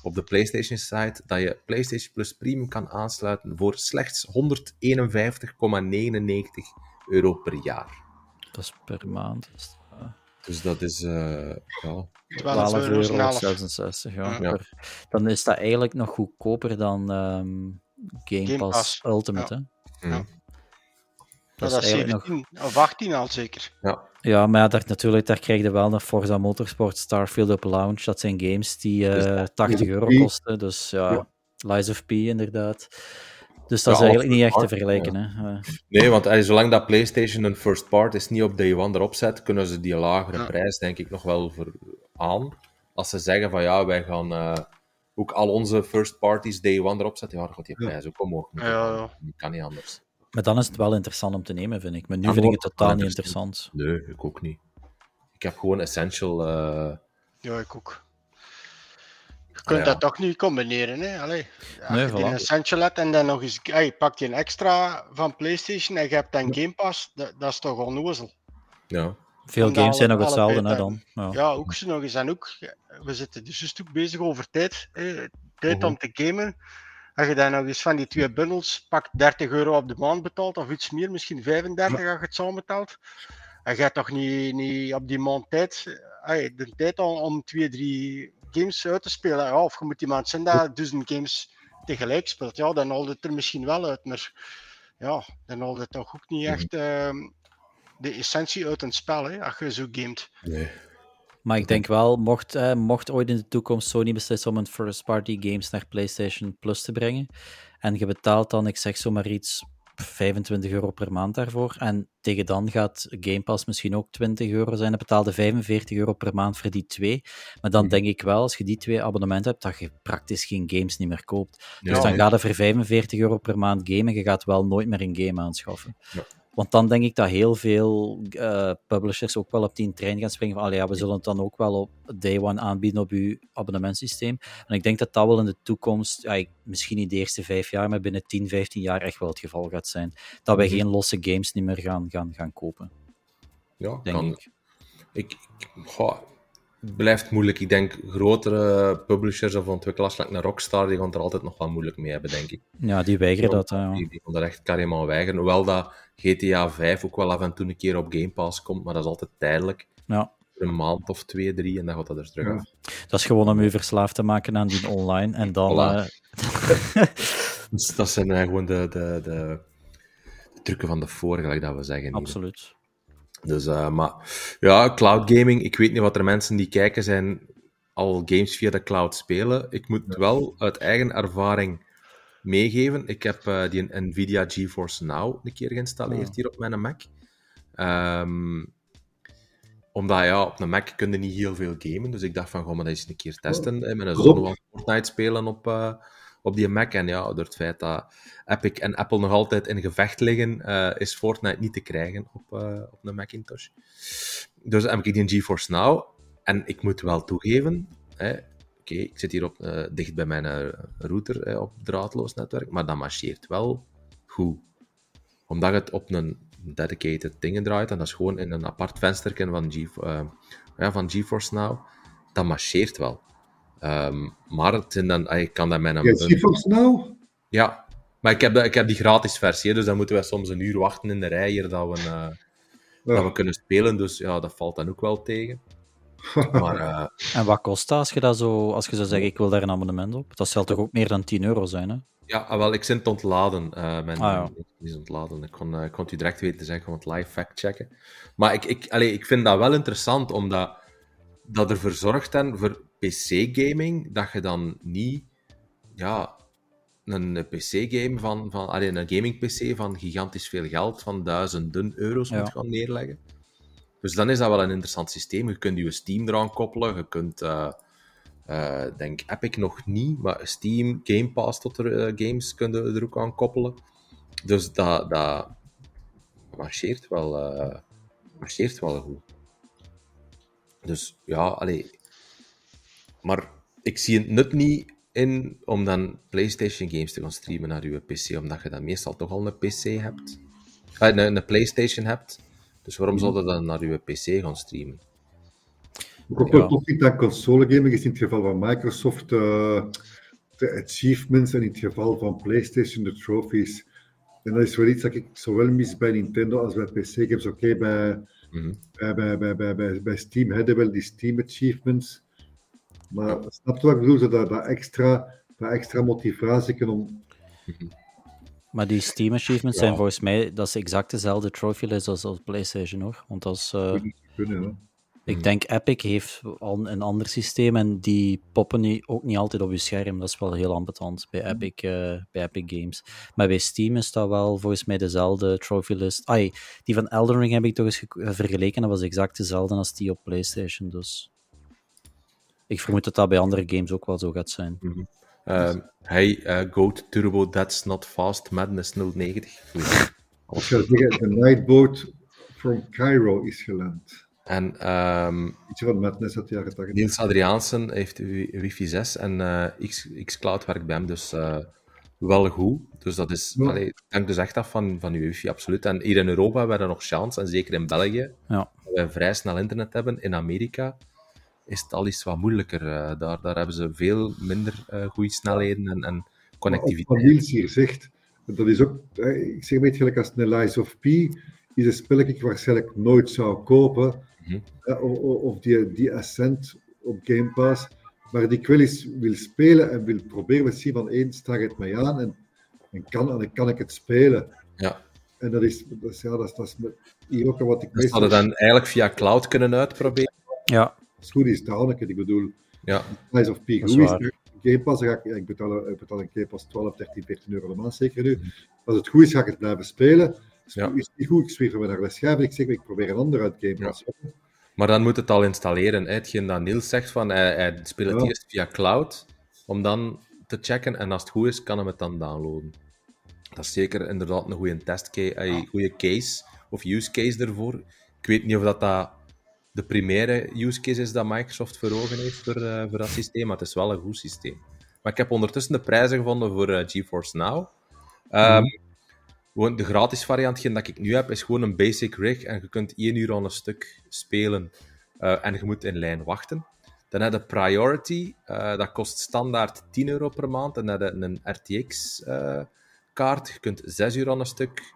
op de PlayStation site dat je PlayStation Plus Premium kan aansluiten voor slechts 151,99 euro per jaar. Dat is per maand. Dus, dus dat is ja, 12 euro 66. Ja. ja. Per, dan is dat eigenlijk nog goedkoper dan um, Game, Game Pass, Pass, Ultimate. Ja. Hè? Ja. Dat, dat is 17 nog... of 18 al zeker. Ja, ja maar ja, daar, natuurlijk, daar krijg je wel nog Forza Motorsport, Starfield op Launch. Dat zijn games die uh, 80 euro kosten. Dus ja, ja. Lies of P inderdaad. Dus dat ja, is eigenlijk niet echt te vergelijken. Ja. Hè. Nee, want allee, zolang dat PlayStation een first part is, niet op day one erop zet, kunnen ze die lagere ja. prijs denk ik nog wel voor aan. Als ze zeggen van ja, wij gaan uh, ook al onze first parties day one erop zetten, ja, dan gaat die prijs ook omhoog. Ja, ja. Dat kan niet anders. Maar dan is het wel interessant om te nemen, vind ik. Maar nu ja, vind ik het totaal niet interessant. Nee, ik ook niet. Ik heb gewoon Essential... Uh... Ja, ik ook. Je kunt Ja. dat toch niet combineren, hè? Allee, als Nee, je voilà. een centje let en dan nog eens... Hey, je pakt je een extra van PlayStation en je hebt dan Game Pass, dat, dat is toch onnozel. Ja. Veel games zijn nog hetzelfde, hè, dan. Ja. Ja, ook zo nog eens. En ook, we zitten dus ook bezig over tijd. Hè. Tijd Mhm. om te gamen. Als je dan nog eens van die twee bundels pakt 30 euro op de maand betaalt, of iets meer, misschien 35 als je het samen betaalt. En je hebt toch niet, niet op die maand tijd, de tijd om, om twee, drie games uit te spelen. Ja, of je moet iemand zijn dat duizend games tegelijk speelt. Ja, dan haalt het er misschien wel uit. Maar ja, dan haalt het toch ook niet echt ehm, de essentie uit een spel, hè, als je zo gamet. Nee. Maar ik denk wel, mocht, eh, mocht ooit in de toekomst Sony beslissen om een first-party games naar PlayStation Plus te brengen, en je betaalt dan, ik zeg zomaar iets, 25 euro per maand daarvoor, en tegen dan gaat Game Pass misschien ook 20 euro zijn, dan betaalde 45 euro per maand voor die twee. Maar dan Mhm. denk ik wel, als je die twee abonnementen hebt, dat je praktisch geen games niet meer koopt. Dus Ja, dan gaat je voor 45 euro per maand gamen, je gaat wel nooit meer een game aanschaffen. Ja. Want dan denk ik dat heel veel eh, publishers ook wel op die trein gaan springen van, ja, we zullen het dan ook wel op day one aanbieden op uw abonnementsysteem. En ik denk dat dat wel in de toekomst, ja, misschien niet de eerste vijf jaar, maar binnen 10, 15 jaar echt wel het geval gaat zijn. Dat wij Mhm. geen losse games niet meer gaan, gaan, gaan kopen, Ja, denk kan. ik. Ik, ik goh, het blijft moeilijk. Ik denk grotere publishers of ontwikkelaars, like naar Rockstar, die gaan er altijd nog wel moeilijk mee hebben, denk ik. Ja, die weigeren dat. hè, ja. Die, die gaan er echt carrément weigeren. Hoewel dat GTA 5 ook wel af en toe een keer op Game Pass komt, maar dat is altijd tijdelijk. Ja. Een maand of twee, drie, en dan gaat dat er terug Ja. af. Dat is gewoon om u verslaafd te maken aan die online. En dan. Voilà. eh, Dus dat zijn eh, gewoon de, de, de, de trucken van de gelijk dat we zeggen. hier. absoluut. Dus, eh, maar ja, cloud gaming. Ik weet niet wat er mensen die kijken zijn al games via de cloud spelen. Ik moet wel uit eigen ervaring meegeven. Ik heb eh, die Nvidia GeForce Now een keer geïnstalleerd Ah. hier op mijn Mac. Ehm, omdat ja, op een Mac kun je niet heel veel gamen. Dus ik dacht van, ga maar dat eens een keer testen. En met een zoon Fortnite spelen op, eh, op die Mac. En ja, door het feit dat Epic en Apple nog altijd in gevecht liggen, eh, is Fortnite niet te krijgen op, op een Macintosh. Dus heb ik die GeForce Now. En ik moet wel toegeven, hè, oké, ik zit hier op, eh, dicht bij mijn eh, router eh, op draadloos netwerk, maar dat marcheert wel goed. Omdat het op een dedicated dingen draait, en dat is gewoon in een apart vensterken van, eh, ja, van GeForce Now, dat marcheert wel. Ehm, maar het zijn dan, ah, ik kan dat met een... Ja, GeForce Now? Ja, maar ik heb, ik heb die gratis versie, hè, dus dan moeten we soms een uur wachten in de rij hier dat we, dat we kunnen spelen. Dus ja, dat valt dan ook wel tegen. Maar eh, En wat kost dat als je, dat zo, als je zou zeggen: ik wil daar een abonnement op? Dat zal toch ook meer dan 10 euro zijn, hè? ja, ah, wel, ik zit het ontladen. eh mijn, Ah, ja. is ontladen. Ik kon, eh, ik kon het u direct weten te zeggen, het live fact checken. Maar ik, ik, allee, ik vind dat wel interessant, omdat dat ervoor zorgt dan voor PC-gaming, dat je dan niet ja, een PC-game van, van allee, een gaming-PC van gigantisch veel geld, van duizenden euro's Ja. moet gaan neerleggen. Dus dan is dat wel een interessant systeem. Je kunt je Steam eraan koppelen, je kunt, eh eh, denk Epic nog niet, maar Steam, Game Pass tot er, eh, games kun je er ook aan koppelen. Dus dat, dat marcheert, wel, marcheert wel goed. Dus ja, allee. Maar ik zie het nut niet in om dan PlayStation games te gaan streamen naar je PC, omdat je dan meestal toch al een PC hebt. Eh, een, een PlayStation hebt. Dus waarom zou je dan naar je PC gaan streamen? Wat ik ook Ja. wel tof vind aan console gaming is in het geval van Microsoft eh, de achievements en in het geval van PlayStation de trophies. En dat is wel iets dat ik zowel mis bij Nintendo als bij PC games. Oké, bij, Mhm. bij, bij, bij, bij, bij, bij Steam hebben we wel die Steam achievements. Maar snap je wat ik bedoel? Dat, dat, extra, dat extra motivatie om... Maar die Steam achievements Ja. zijn volgens mij dat is exact dezelfde trophy list als op PlayStation hoor. Want dat is, eh, kunnen. Ik Mhm. denk Epic heeft al een ander systeem en die poppen niet, ook niet altijd op je scherm. Dat is wel heel ambetant bij Epic, eh, bij Epic Games. Maar bij Steam is dat wel volgens mij dezelfde trophy list. Ai, die van Elden Ring heb ik toch eens eh, vergeleken. Dat was exact dezelfde als die op PlayStation. Dus ik vermoed dat dat bij andere games ook wel zo gaat zijn. Ehm, hey, eh, Goat Turbo, that's not fast, Madness 090. Goeie. Ik zou zeggen, de Nightboat from Cairo is geland. En ehm, Iets van Madness uit de jaren 80. Niels Adriaansen heeft wi- wifi 6 en eh, X, Xcloud werkt bij hem dus eh, wel goed. Dus dat is, Ja. allee, hangt dus echt af van, van je wifi, absoluut. En hier in Europa hebben we nog chance, en zeker in België, Ja. dat wij vrij snel internet hebben. In Amerika is het al iets wat moeilijker. eh, daar, daar hebben ze veel minder eh goede snelheden en, en Maar Wat connectiviteit. Niels hier zegt, dat is ook, ik zeg een beetje gelijk als een Lies of P, is een spel dat ik waarschijnlijk nooit zou kopen, Mhm. eh, of die, die Ascent op Game Pass, maar die ik wel eens wil spelen en wil proberen te zien van één, sta het mij aan en, en, kan, en kan ik het spelen. Ja. En dat is, dat is, ja, dat is, dat is hier ook wat ik Dus hadden dan eigenlijk via cloud kunnen uitproberen. Ja, Als het goed is, down. Ik bedoel, Ja, Lies of P, Dat is. Game Pass, dan ga ik, ik, betaal, ik betaal een Game Pass 12, 13, 14 euro de maand, zeker nu. Als het goed is, ga ik het blijven spelen. Is, Ja. is het niet goed, ik zweer van naar de schijf en ik zeg, ik probeer een ander uit Game Pass. maar dan moet het al installeren. hè. Hetgeen dat Niels zegt, van, hij, hij speelt het Ja. eerst via cloud, om dan te checken. En als het goed is, kan hij het dan downloaden. Dat is zeker inderdaad een goede een goede case of use case ervoor. Ik weet niet of dat, dat de primaire use case is dat Microsoft voor ogen heeft voor, eh, voor dat systeem, maar het is wel een goed systeem. Maar ik heb ondertussen de prijzen gevonden voor eh, GeForce Now. Gewoon de gratis variant dat ik nu heb, is gewoon een basic rig en je kunt één uur aan een stuk spelen eh, en je moet in lijn wachten. Dan heb je Priority, dat kost standaard 10 euro per maand. En dan heb je een RTX-kaart, je kunt 6 uur aan een stuk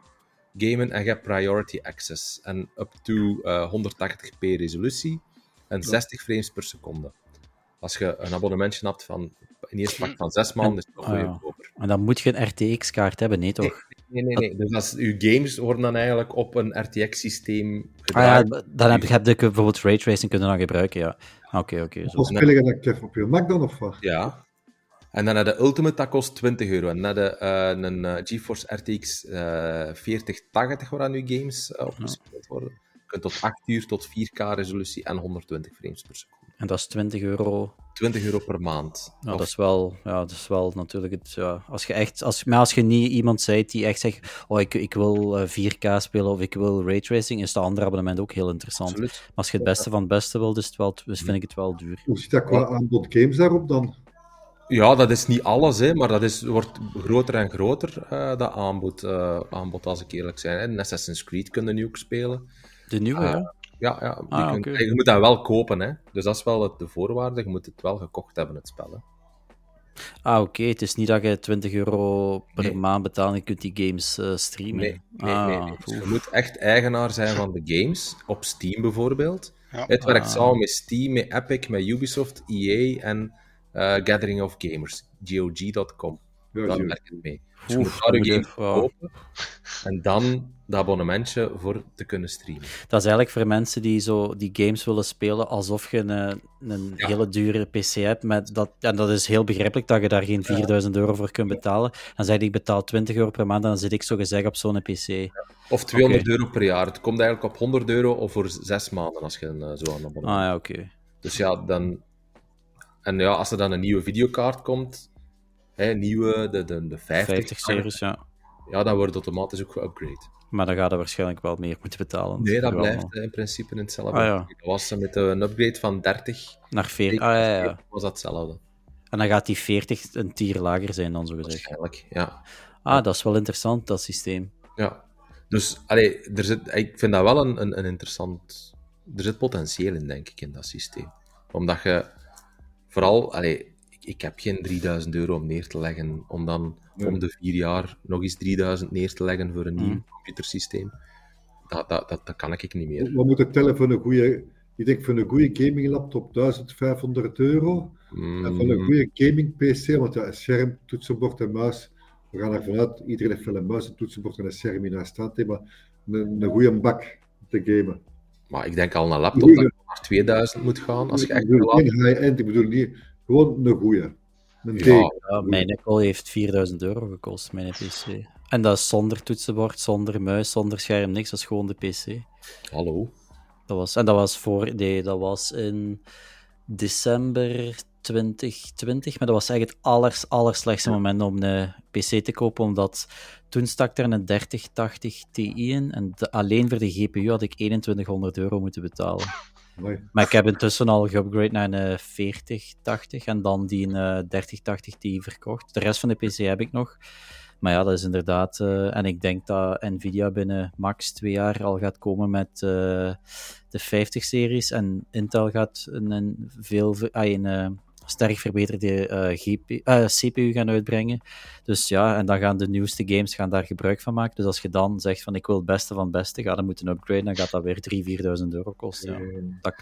gamen en je hebt Priority Access. En up to eh, 180p resolutie en 60 frames per seconde. Als je een abonnementje hebt van in eerste pak van 6 maanden, is het nog goedkoper. en dan moet je een RTX-kaart hebben, nee toch? Nee, nee, nee. Dus als, uw games worden dan eigenlijk op een RTX-systeem Ah ja, gedraaid. dan heb je, heb je bijvoorbeeld raytracing kunnen dan gebruiken, ja. Ah, Oké, oké. zo. Of speel je Kev op je Mac dan of wat? Ja. En dan heb de Ultimate, dat kost 20 euro. En dan heb je eh, een eh, GeForce RTX eh 4080, waar aan uw games eh, op gespeeld worden. Je kunt tot 8 uur, tot 4K resolutie en 120 frames per seconde. En dat is 20 euro. 20 euro per maand. Nou, Of- dat, is wel, ja, dat is wel natuurlijk het. Ja, als je echt, als, maar als je niet iemand bent die echt zegt: Oh, ik, ik wil eh, 4K spelen of ik wil raytracing, is dat andere abonnement ook heel interessant. Absoluut. Maar als je het beste van het beste wilt, is het wel, dus vind ik het wel duur. Hoe zit dat qua aanbod games daarop dan? Ja, dat is niet alles, hè, maar dat is, wordt groter en groter, eh, dat aanbod, eh, aanbod, als ik eerlijk zijn. En Assassin's Creed kunnen nu ook spelen. De nieuwe, Ah, ja. Ja, ja Ah, je moet dat wel kopen, hè. Dus dat is wel het- de voorwaarde. Je moet het wel gekocht hebben, het spel. Hè. Ah, oké. Het is niet dat je 20 euro per Nee. maand betaalt en je kunt die games eh, streamen. Nee, nee, ah, nee. nee. Dus oef. je moet echt eigenaar zijn van de games, op Steam bijvoorbeeld. Ja. Het werkt Ah. samen met Steam, met Epic, met Ubisoft, EA en eh, Gathering of Gamers, GOG.com. Je. werkt het mee. Dus je Oef, moet daar dan je moet games je- wow. kopen en dan dat abonnementje voor te kunnen streamen. Dat is eigenlijk voor mensen die zo die games willen spelen alsof je een, een Ja. hele dure PC hebt. Met dat, en dat is heel begrijpelijk dat je daar geen 4000 euro voor kunt betalen. Dan zeg je, ik betaal 20 euro per maand en dan zit ik zo gezegd op zo'n PC. Of 200 euro per jaar. Het komt eigenlijk op 100 euro of voor zes maanden als je een, eh, zo aan abonnement Ah ja, oké. Dus ja, dan... En ja, als er dan een nieuwe videokaart komt, hè, nieuwe, de, de, de 50, 50 series, ja. ja, dan wordt het automatisch ook geüpgrade. Maar dan gaat er waarschijnlijk wel meer moeten betalen. Nee, dat blijft wel. in principe in hetzelfde. Ah, ja. Dat was met een upgrade van 30, Naar 40. Ah ja, ja. was dat hetzelfde. En dan gaat die 40 een tier lager zijn dan, zo gezegd. Waarschijnlijk, ja. Ah, dat is wel interessant, dat systeem. ja. Dus, allee, er zit, ik vind dat wel een, een, een interessant... Er zit potentieel in, denk ik, in dat systeem. Omdat je vooral... Allee, ik, ik heb geen 3000 euro om neer te leggen, om dan om de vier jaar nog eens 3000 neer te leggen voor een nieuw Mm. computersysteem. Dat, dat, dat, dat kan ik niet meer. Wat moet het tellen voor een goede... Ik denk voor een goede gaming laptop 1500 euro. En voor een Mm, goede gaming PC, want ja, scherm, toetsenbord en muis. We gaan ervan uit, iedereen heeft wel een muis, een toetsenbord en een scherm in huis staan. Maar een, een goede bak te gamen. maar ik denk al een laptop naar 2000 moet gaan. Als je ik echt bedoel geen high-end, ik bedoel niet... Gewoon een goede. Een Ja, mijn Apple heeft 4000 euro gekost, mijn PC. En dat is zonder toetsenbord, zonder muis, zonder scherm, niks. Dat is gewoon de PC. Hallo. Dat was, en dat was voor, nee, dat was in december 2020, maar dat was echt het allers, allerslechtste moment om een PC te kopen, omdat toen stak er een 3080 Ti in en de- alleen voor de GPU had ik 2100 euro moeten betalen. Maar ik heb intussen al geupgrade naar een 4080 en dan die een eh, 3080 Ti verkocht. De rest van de PC heb ik nog. Maar ja, dat is inderdaad... eh, en ik denk dat Nvidia binnen max twee jaar al gaat komen met eh, de 50-series. En Intel gaat een, een veel ah, een, eh, sterk verbeterde eh, GP, eh, CPU gaan uitbrengen. Dus ja, en dan gaan de nieuwste games gaan daar gebruik van maken. Dus als je dan zegt van ik wil het beste van het beste, ga dan moeten upgraden, dan gaat dat weer 3.000, 4.000 euro kosten. Ja. Dat,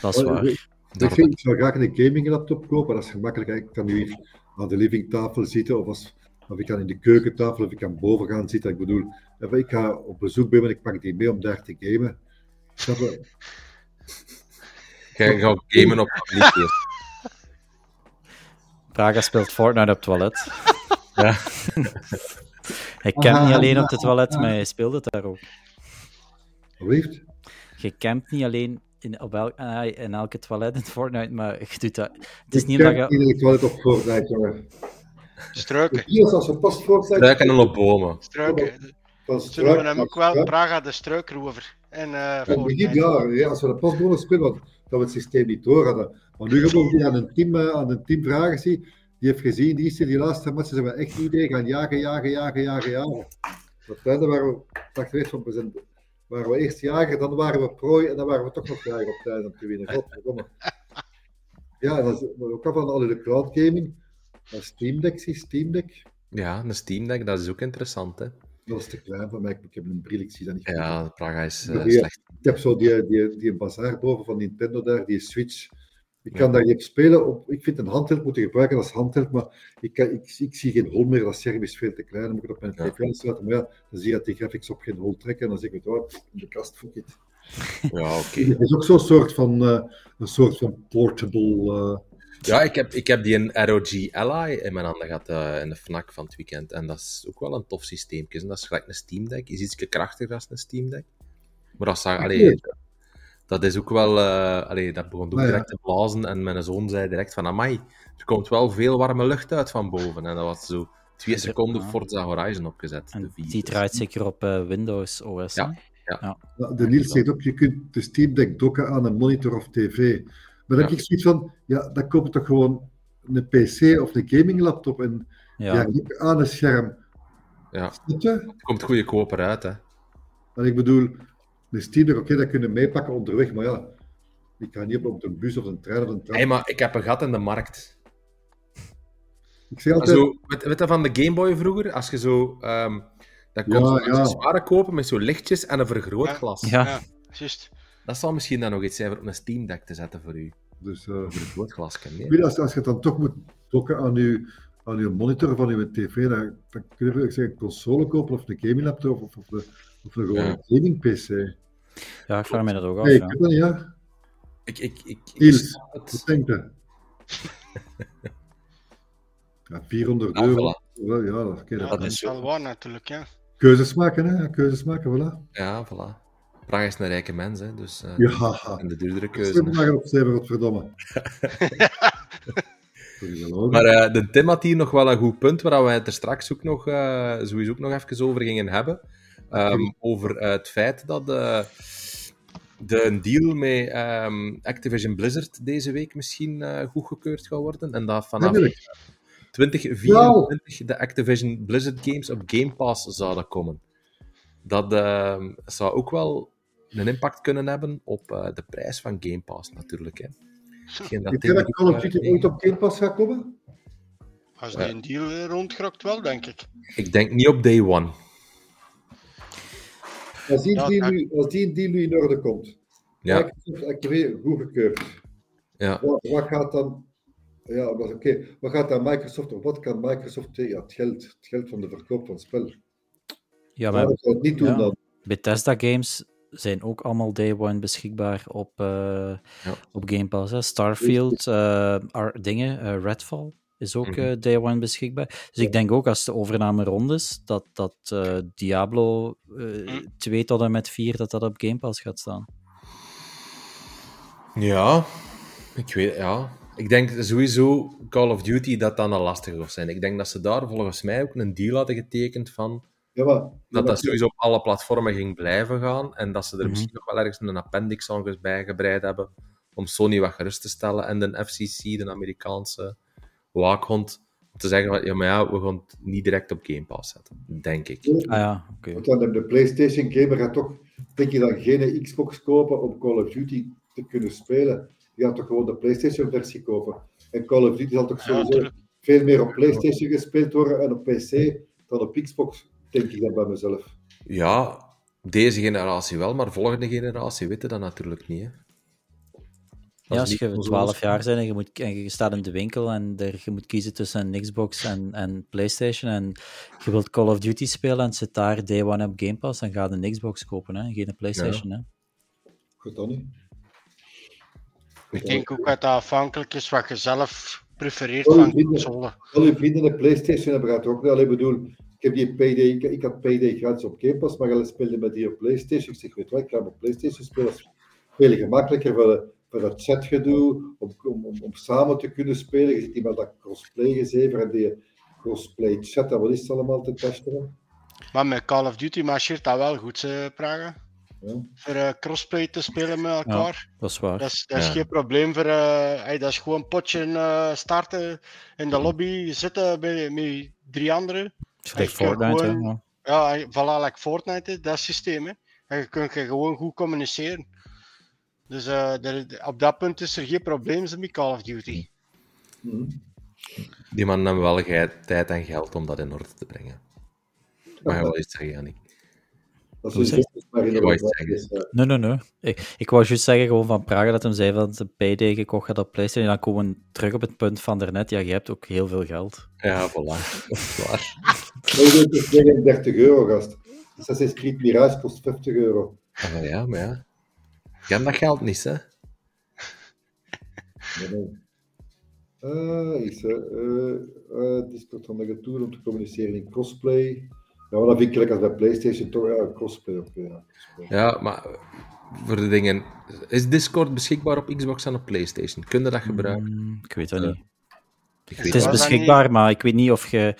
dat is Oh, waar. ik- Ik, vind, ik zou graag een gaming laptop kopen, dat is gemakkelijk. hè. Ik kan nu hier aan de livingtafel zitten, of, als, of ik kan in de keukentafel, of ik kan boven gaan zitten. Ik bedoel, even, ik ga op bezoek bij me en ik pak die mee om daar te gamen. Jij gaat gamen op liedjes. Praga speelt Fortnite op het toilet. Ja. Hij campt niet alleen op het toilet, maar hij speelt het daar ook. Alsjeblieft. Je campt niet alleen in, op el- ah, in elke toilet in Fortnite, maar je doet dat... Het is Ik niet omdat je... iedere toilet op Fortnite, jongen. Struiken. Hier, als we pas Fortnite... Struiken en op bomen. Struiken. Ze struik noemen hem ook wel. Praga de struikrover. En eh Fortnite. ja, ja, als we de pasbonen spelen, dat we het systeem niet door hadden. Maar nu gewoon die aan een team, eh, aan een team vragen zie, die heeft gezien, die is die laatste matchen zijn we echt iedereen gaan jagen, jagen, jagen, jagen, jagen. Het einde waren we, dacht ik van, we waren we eerst jager, dan waren we prooi en dan waren we toch nog jager op einde om te winnen. Godverdomme. Ja, dat is ook al van alle de cloud gaming. Dat Steam Deck, zie Steam Deck. Ja, een Steam Deck, dat is ook interessant, hè. Dat is te klein voor mij, ik heb een bril, ik zie dat niet. Ja, Praga is eh, slecht. Ik heb zo die, die, die bazaar boven van Nintendo daar, die Switch. Ik kan daar niet op spelen. Op, ik vind een handheld moeten gebruiken als handheld, maar ik, kan, ik, ik zie geen hol meer. Dat scherm is veel te klein. Dan moet ik het op mijn Ja. tv aansluiten. Maar ja, dan zie je dat die graphics op geen hol trekken. En dan zeg ik, oh, in de kast, fuck it. Ja, oké. Het is ook zo'n soort van, eh, een soort van portable... eh, Ja, ik heb, ik heb die een ROG Ally in mijn handen gehad eh, in de FNAC van het weekend. En dat is ook wel een tof systeem. Dat is gelijk een Steam Deck. Is iets krachtiger dan een Steam Deck. Maar dat, zag, allee, dat is ook wel... eh, allee, dat begon ook ja. direct te blazen. En mijn zoon zei direct van... Amai, er komt wel veel warme lucht uit van boven. En dat was zo twee seconden Ja. Forza Horizon opgezet. de En vier. die draait zeker op eh, Windows OS. Ja. Nou, de Niels zegt ook, je kunt de Steam Deck dokken aan een monitor of tv. Maar dan Ja. heb ik zoiets van, ja, dan koop je toch gewoon een PC of een gaming laptop en Ja. aan een scherm. Ja, het komt goedkoper uit, hè. En ik bedoel, de Steam Deck, oké, dat kunnen we meepakken onderweg, maar ja, ik ga niet op, op de bus of een trein of een tram. Hey, maar ik heb een gat in de markt. Ik zeg altijd, Zo, weet, weet je van de Game Boy vroeger? Als je zo... ehm dat Ja, kon je ja. accessoires kopen met zo lichtjes en een vergrootglas. Ja. Ja, juist. Dat zal misschien dan nog iets zijn voor op een Steam Deck te zetten voor u. dus, eh, Voor een vergrootglas, nee? als, als je het dan toch moet dokken aan je, aan je monitor van je tv, dan, dan kun je ik zeg, een console kopen of een gaming laptop of, of, een, of een gewoon Ja. gaming PC. ja, ik vraag me dat ook af. Nee, ik ja. niet, ja. Ik, ik, ik, ik Niels, snap Wat het. denk je? Ja, 400 Ja, euro. voilà. Ja, dat, Ja, dat is wel waar natuurlijk. Ja. Keuzes maken, hè? Keuzes maken, voilà. Ja, voilà. Praga is een rijke mens, hè, dus... eh, Ja, En de duurdere keuze. Zet maar op zeven, godverdomme. Maar de Tim had hier nog wel een goed punt, waar we het er straks ook nog, eh, sowieso ook nog even over gingen hebben. Ehm, over eh, het feit dat de een deal met ehm, Activision Blizzard deze week misschien goedgekeurd gaat worden. En dat vanaf Eindelijk. 2024 de Activision Blizzard games op Game Pass zouden komen. Dat ehm, zou ook wel een impact kunnen hebben op eh, de prijs van Game Pass, natuurlijk. Hè. Hetgeen dat Denk je dat Call of Duty ooit op Game Pass gaat komen? Als die een deal eh, rondgrokt, wel, denk ik. Ik denk niet op day one. Als die, Ja, deal nu, als die deal nu in orde komt, Ja, Microsoft Activision goedgekeurd, ja. wat, wat gaat dan... Ja, oké, wat gaat dan Microsoft, of wat kan Microsoft tegen? Ja, het geld, het geld van de verkoop van het spel. Ja, Maar maar dat zou het niet doen ja. dan. Bethesda games zijn ook allemaal day one beschikbaar op, eh, Ja. op Game Pass. Hè. Starfield, eh, dingen, eh, Redfall is ook Mhm. eh, day one beschikbaar. Dus ik denk ook als de overname rond is, dat, dat Diablo eh 2 tot en met 4 dat dat op Game Pass gaat staan. Ja. Ik weet, ja. Ik denk sowieso Call of Duty dat dan al lastig zou zijn. Ik denk dat ze daar volgens mij ook een deal hadden getekend van Ja, maar, dat dat sowieso op alle platformen ging blijven gaan en dat ze er Mhm. misschien nog wel ergens een appendix aan bijgebreid hebben om Sony wat gerust te stellen en de FCC, de Amerikaanse waakhond, om te zeggen van, ja, maar ja, we gaan het niet direct op Game Pass zetten, denk ik. Ah ja, oké. Want dan de PlayStation gamer gaat toch, denk je dan, geen Xbox kopen om Call of Duty te kunnen spelen. Die gaat toch gewoon de PlayStation versie kopen. En Call of Duty zal toch sowieso veel meer op PlayStation gespeeld worden en op PC dan op Xbox, denk ik dan bij mezelf. Ja, deze generatie wel, maar volgende generatie weten dat natuurlijk niet. Hè. Ja, als je consoles- 12 jaar bent en je, moet, en je staat in de winkel en er, je moet kiezen tussen een Xbox en, en PlayStation en je wilt Call of Duty spelen en zit daar day one op Game Pass, dan ga je een Xbox kopen, hè? geen een PlayStation. Hè? Goed dan niet. Ik denk ook dat dat afhankelijk is wat je zelf prefereert van vrienden. console. Al uw vrienden een PlayStation hebben gaat ook niet. Alleen bedoel, ik heb die PD, ik, ik had PD gratis op Game Pass, maar jullie speelden met die op PlayStation. Ik zeg, weet je wat, ik ga op PlayStation spelen. Dat is veel gemakkelijker voor, de, voor dat chatgedoe, om, om, om, om samen te kunnen spelen. Je ziet die met dat crossplay gezever en die crossplay chat, en wat is het allemaal te testen? Maar met Call of Duty marcheert dat wel goed, hè, Praga. Ja. Voor eh, crossplay te spelen met elkaar. Dat is waar. Dat is, dat is Ja. geen probleem voor. eh, hey, dat is gewoon potje eh, starten in de lobby zitten bij, met drie anderen. Kan Fortnite, gewoon- ja. Ja, voilà, like Fortnite, dat systeem. Hè. En je kunt je gewoon goed communiceren. Dus eh, er- op dat punt is er geen probleem met Call of Duty. Die mannen hebben wel tijd en geld om dat in orde te brengen. Maar je wel iets zeggen, Jannik. Dat is maar in Je de is, eh, Nee, nee, nee. Ik, ik wou juist zeggen gewoon van Praga dat hem zei dat ze PD gekocht had op PlayStation. En dan komen we terug op het punt van daarnet. Ja, je hebt ook heel veel geld. Ja, voilà. Dat is waar. Maar je kunt zeggen 30 euro, gast. Assassin's Creed Mirage kost 50 euro. Ah, ja, maar ja. Ik ken dat geld niet, hè. Nee, nee. Ah, is eh, eh, Discord van de tool om te communiceren in crossplay. Ja, maar dat vind ik gelijk als bij PlayStation toch. Ja, crossplay. ja, crossplay. Ja, maar eh, voor de dingen... Is Discord beschikbaar op Xbox en op PlayStation? Kun je dat gebruiken? Mm, ik weet dat Ja. niet. Ik Het is beschikbaar, maar ik weet niet of je...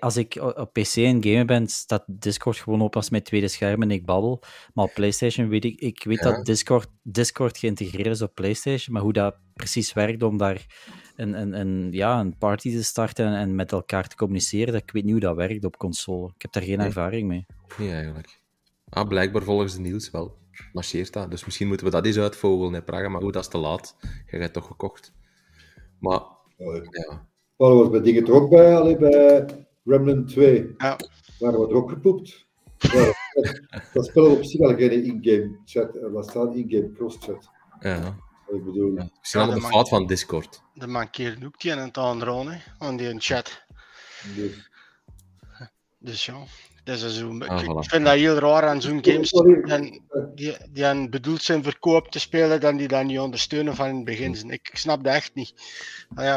Als ik op PC en gamen ben, staat Discord gewoon op als mijn tweede scherm en ik babbel. Maar op PlayStation weet ik... Ik weet Ja. dat Discord, Discord geïntegreerd is op PlayStation, maar hoe dat precies werkt om daar een, een, een, ja, een party te starten en, en met elkaar te communiceren, dat, ik weet niet hoe dat werkt op console. Ik heb daar geen Nee. ervaring mee. Niet eigenlijk. Ah, blijkbaar volgens de nieuws wel. Marcheert dat. Dus misschien moeten we dat eens uitvogelen in Praga. Maar goed, dat is te laat. Je hebt het toch gekocht. Maar, Allee. ja. Was bij dingen er ook bij, allee, bij Remnant 2. Ja. Waren we er ook gepoept. Ja, dat, dat spel op zich al geen in-game chat. Er was staan in-game cross-chat. ja. Ik bedoel, ja. Dat de fout van Discord. Er mankeert ook die en het andere aan, hè, aan die chat. dus- Dus ja, dat is zo. Ah, ik, voilà. ik vind dat heel raar aan zo'n games. En die, die aan bedoeld zijn verkoop te spelen, dan die dat niet ondersteunen van in het begin. Ik, ik snap dat echt niet. Maar ja,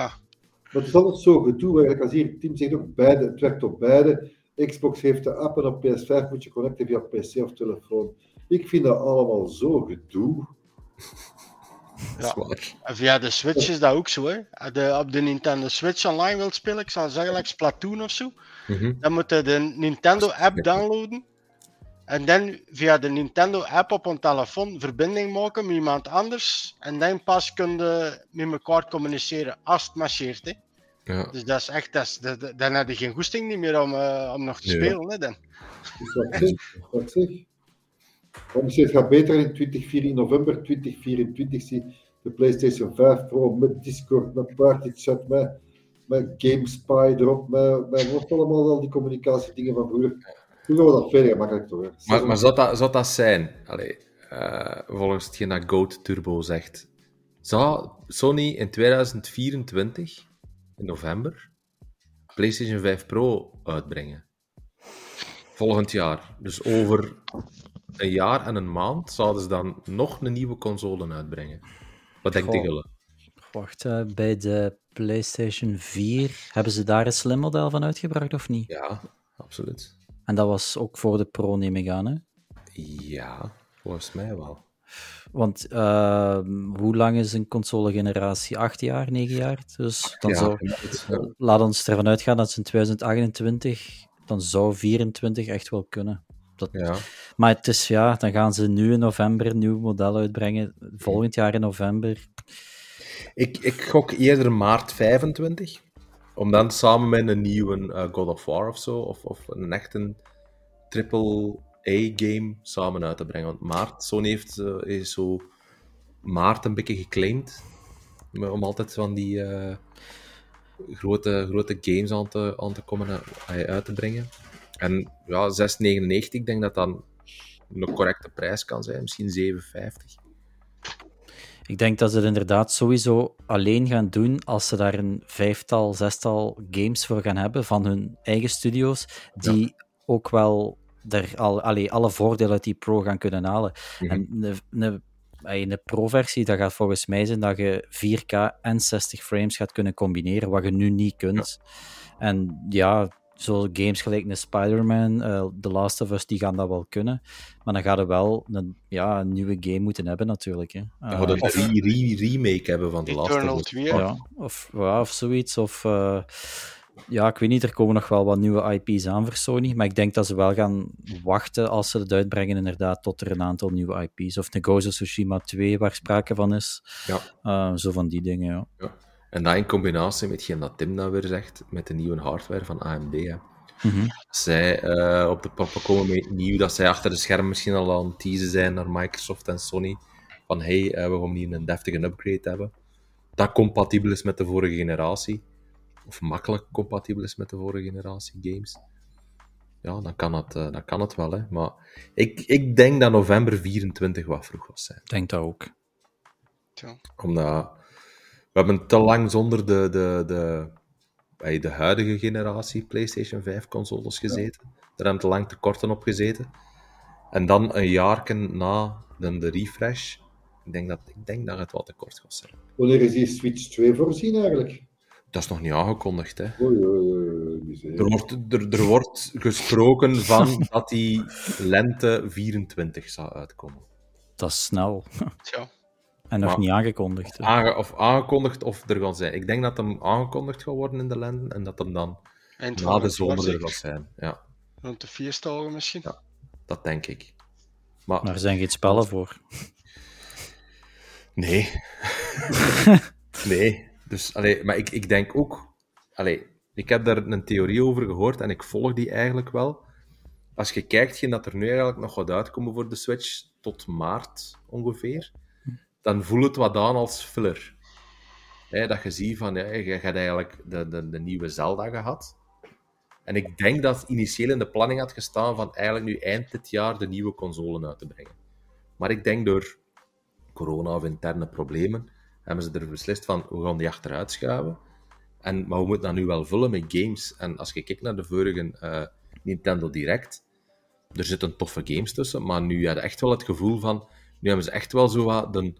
Maar het is altijd zo gedoe, eigenlijk als hier, Tim zegt ook beide, het werkt op beide. Xbox heeft de app en op PS5 moet je connecten via PC of telefoon. Ik vind dat allemaal zo gedoe. Dat is waar. en via de Switch is dat ook zo. Hè. Als je op de Nintendo Switch online wilt spelen, ik zal zeggen, like Splatoon of zo, Mhm. dan moet je de Nintendo app downloaden. En dan via de Nintendo app op een telefoon verbinding maken met iemand anders. En dan pas kun je met elkaar communiceren als het marcheert. Hè. Ja. Dus dat is echt, dat is, dat, dat- dan heb je geen goesting niet meer om, eh, om nog te Nee. spelen. Hè, dan. Wat ik zeg. Misschien het gaat beter in, 24, in november 2024 zie de PlayStation 5 Pro met Discord, met PartyChat, met, met GameSpy erop, met, met wat allemaal al die communicatiedingen van vroeger. Toen gaan we dat veel gemakkelijk hè. Maar, maar zou, dat, zou dat zijn? Allee, eh, volgens hetgeen dat Goat Turbo zegt. Zou Sony in 2024, in november, PlayStation 5 Pro uitbrengen? Volgend jaar. Dus over een jaar en een maand zouden ze dan nog een nieuwe console uitbrengen. Wat denkt Goh. Gulle? Wacht, eh, bij de PlayStation 4 hebben ze daar een slim model van uitgebracht of niet? Ja, absoluut. En dat was ook voor de Pro, neem ik aan. Hè? Ja, volgens mij wel. Want uh, hoe lang is een console-generatie? Acht jaar, negen jaar? Dus dan Ja, zou, ja. laat ons ervan uitgaan dat ze in 2028, dan zou 24 echt wel kunnen. Dat, Ja. Maar het is ja, dan gaan ze nu in november een nieuw model uitbrengen. Volgend jaar in november. Ik, ik gok eerder maart 25. Om dan samen met een nieuwe eh, God of War of zo, of, of een echte triple-A-game samen uit te brengen. Want maart, Sony heeft eh, is zo maart een beetje geclaimd. Om altijd van die eh, grote, grote games aan te, aan te komen uit te brengen. En ja, 6,99, ik denk dat dat een correcte prijs kan zijn. Misschien 7,50. Ik denk dat ze het inderdaad sowieso alleen gaan doen als ze daar een vijftal, zestal games voor gaan hebben van hun eigen studio's, die ook wel er al, allee, alle voordelen uit die Pro gaan kunnen halen. Mhm. En een, een, een Pro-versie, dat gaat volgens mij zijn dat je 4K en 60 frames gaat kunnen combineren, wat je nu niet kunt. En ja, zo games gelijk een Spider-Man, eh, The Last of Us, die gaan dat wel kunnen. Maar dan gaat er wel een, ja, een nieuwe game moeten hebben, natuurlijk. Hè. Dan Eh, gaan we of- een re- re- remake hebben van de laatste. Eternal 2. ja, of, ja, of zoiets. Of, eh, ja, ik weet niet, er komen nog wel wat nieuwe IP's aan voor Sony, maar ik denk dat ze wel gaan wachten als ze het uitbrengen, inderdaad, tot er een aantal nieuwe IP's. Of de Ghost of Tsushima 2, waar sprake van is. Ja. Eh, zo van die dingen, ja. En dat in combinatie met hetgeen dat Tim nou weer zegt, met de nieuwe hardware van AMD. Hè. Mhm. Zij eh, op de proppen komen met nieuw, dat zij achter de schermen misschien al aan het teasen zijn naar Microsoft en Sony. Van hey, eh, we gaan hier een deftige upgrade hebben. Dat compatibel is met de vorige generatie. Of makkelijk compatibel is met de vorige generatie games. Ja, dan kan het, eh, dan kan het wel. Hè. Maar ik, ik denk dat november 24 wat vroeg was zijn. Ik denk dat ook. Tja. Omdat we hebben te lang zonder de, de, de, bij de huidige generatie PlayStation 5 consoles gezeten. Daar hebben we te lang tekorten op gezeten. En dan een jaar na de, de refresh. Ik denk, dat, ik denk dat het wat tekort gaat zijn. Wanneer is die Switch 2 voorzien eigenlijk? Dat is nog niet aangekondigd. Hè. Oei, oei, oei, miserie. Er, wordt, er, er wordt gesproken van dat die lente 24 zou uitkomen. Dat is snel. Tja. En nog Maar- niet aangekondigd. hè. Aange, of aangekondigd of er gaan zijn. Ik denk dat hem aangekondigd gaat worden in de lente en dat hem dan Eind na de zomer er gaat zijn. Ja. Rond de feestdagen misschien. Ja. Dat denk ik. Maar, Maar er zijn geen spellen voor. nee. nee. Dus, allee, maar ik, ik denk ook... Allee, ik heb daar een theorie over gehoord en ik volg die eigenlijk wel. Als je kijkt hetgeen dat er nu eigenlijk nog gaat uitkomen voor de Switch, tot maart ongeveer, dan voelt het wat aan als filler. Dat je ziet van, ja, je hebt eigenlijk de, de, de nieuwe Zelda gehad. En ik denk dat initieel in de planning had gestaan van eigenlijk nu eind dit jaar de nieuwe consolen uit te brengen. Maar ik denk door corona of interne problemen hebben ze er beslist van, we gaan die achteruit schuiven. En, maar we moeten dat nu wel vullen met games. En als je kijkt naar de vorige eh, Nintendo Direct, er zitten toffe games tussen, maar nu had je echt wel het gevoel van, nu hebben ze echt wel zo wat de,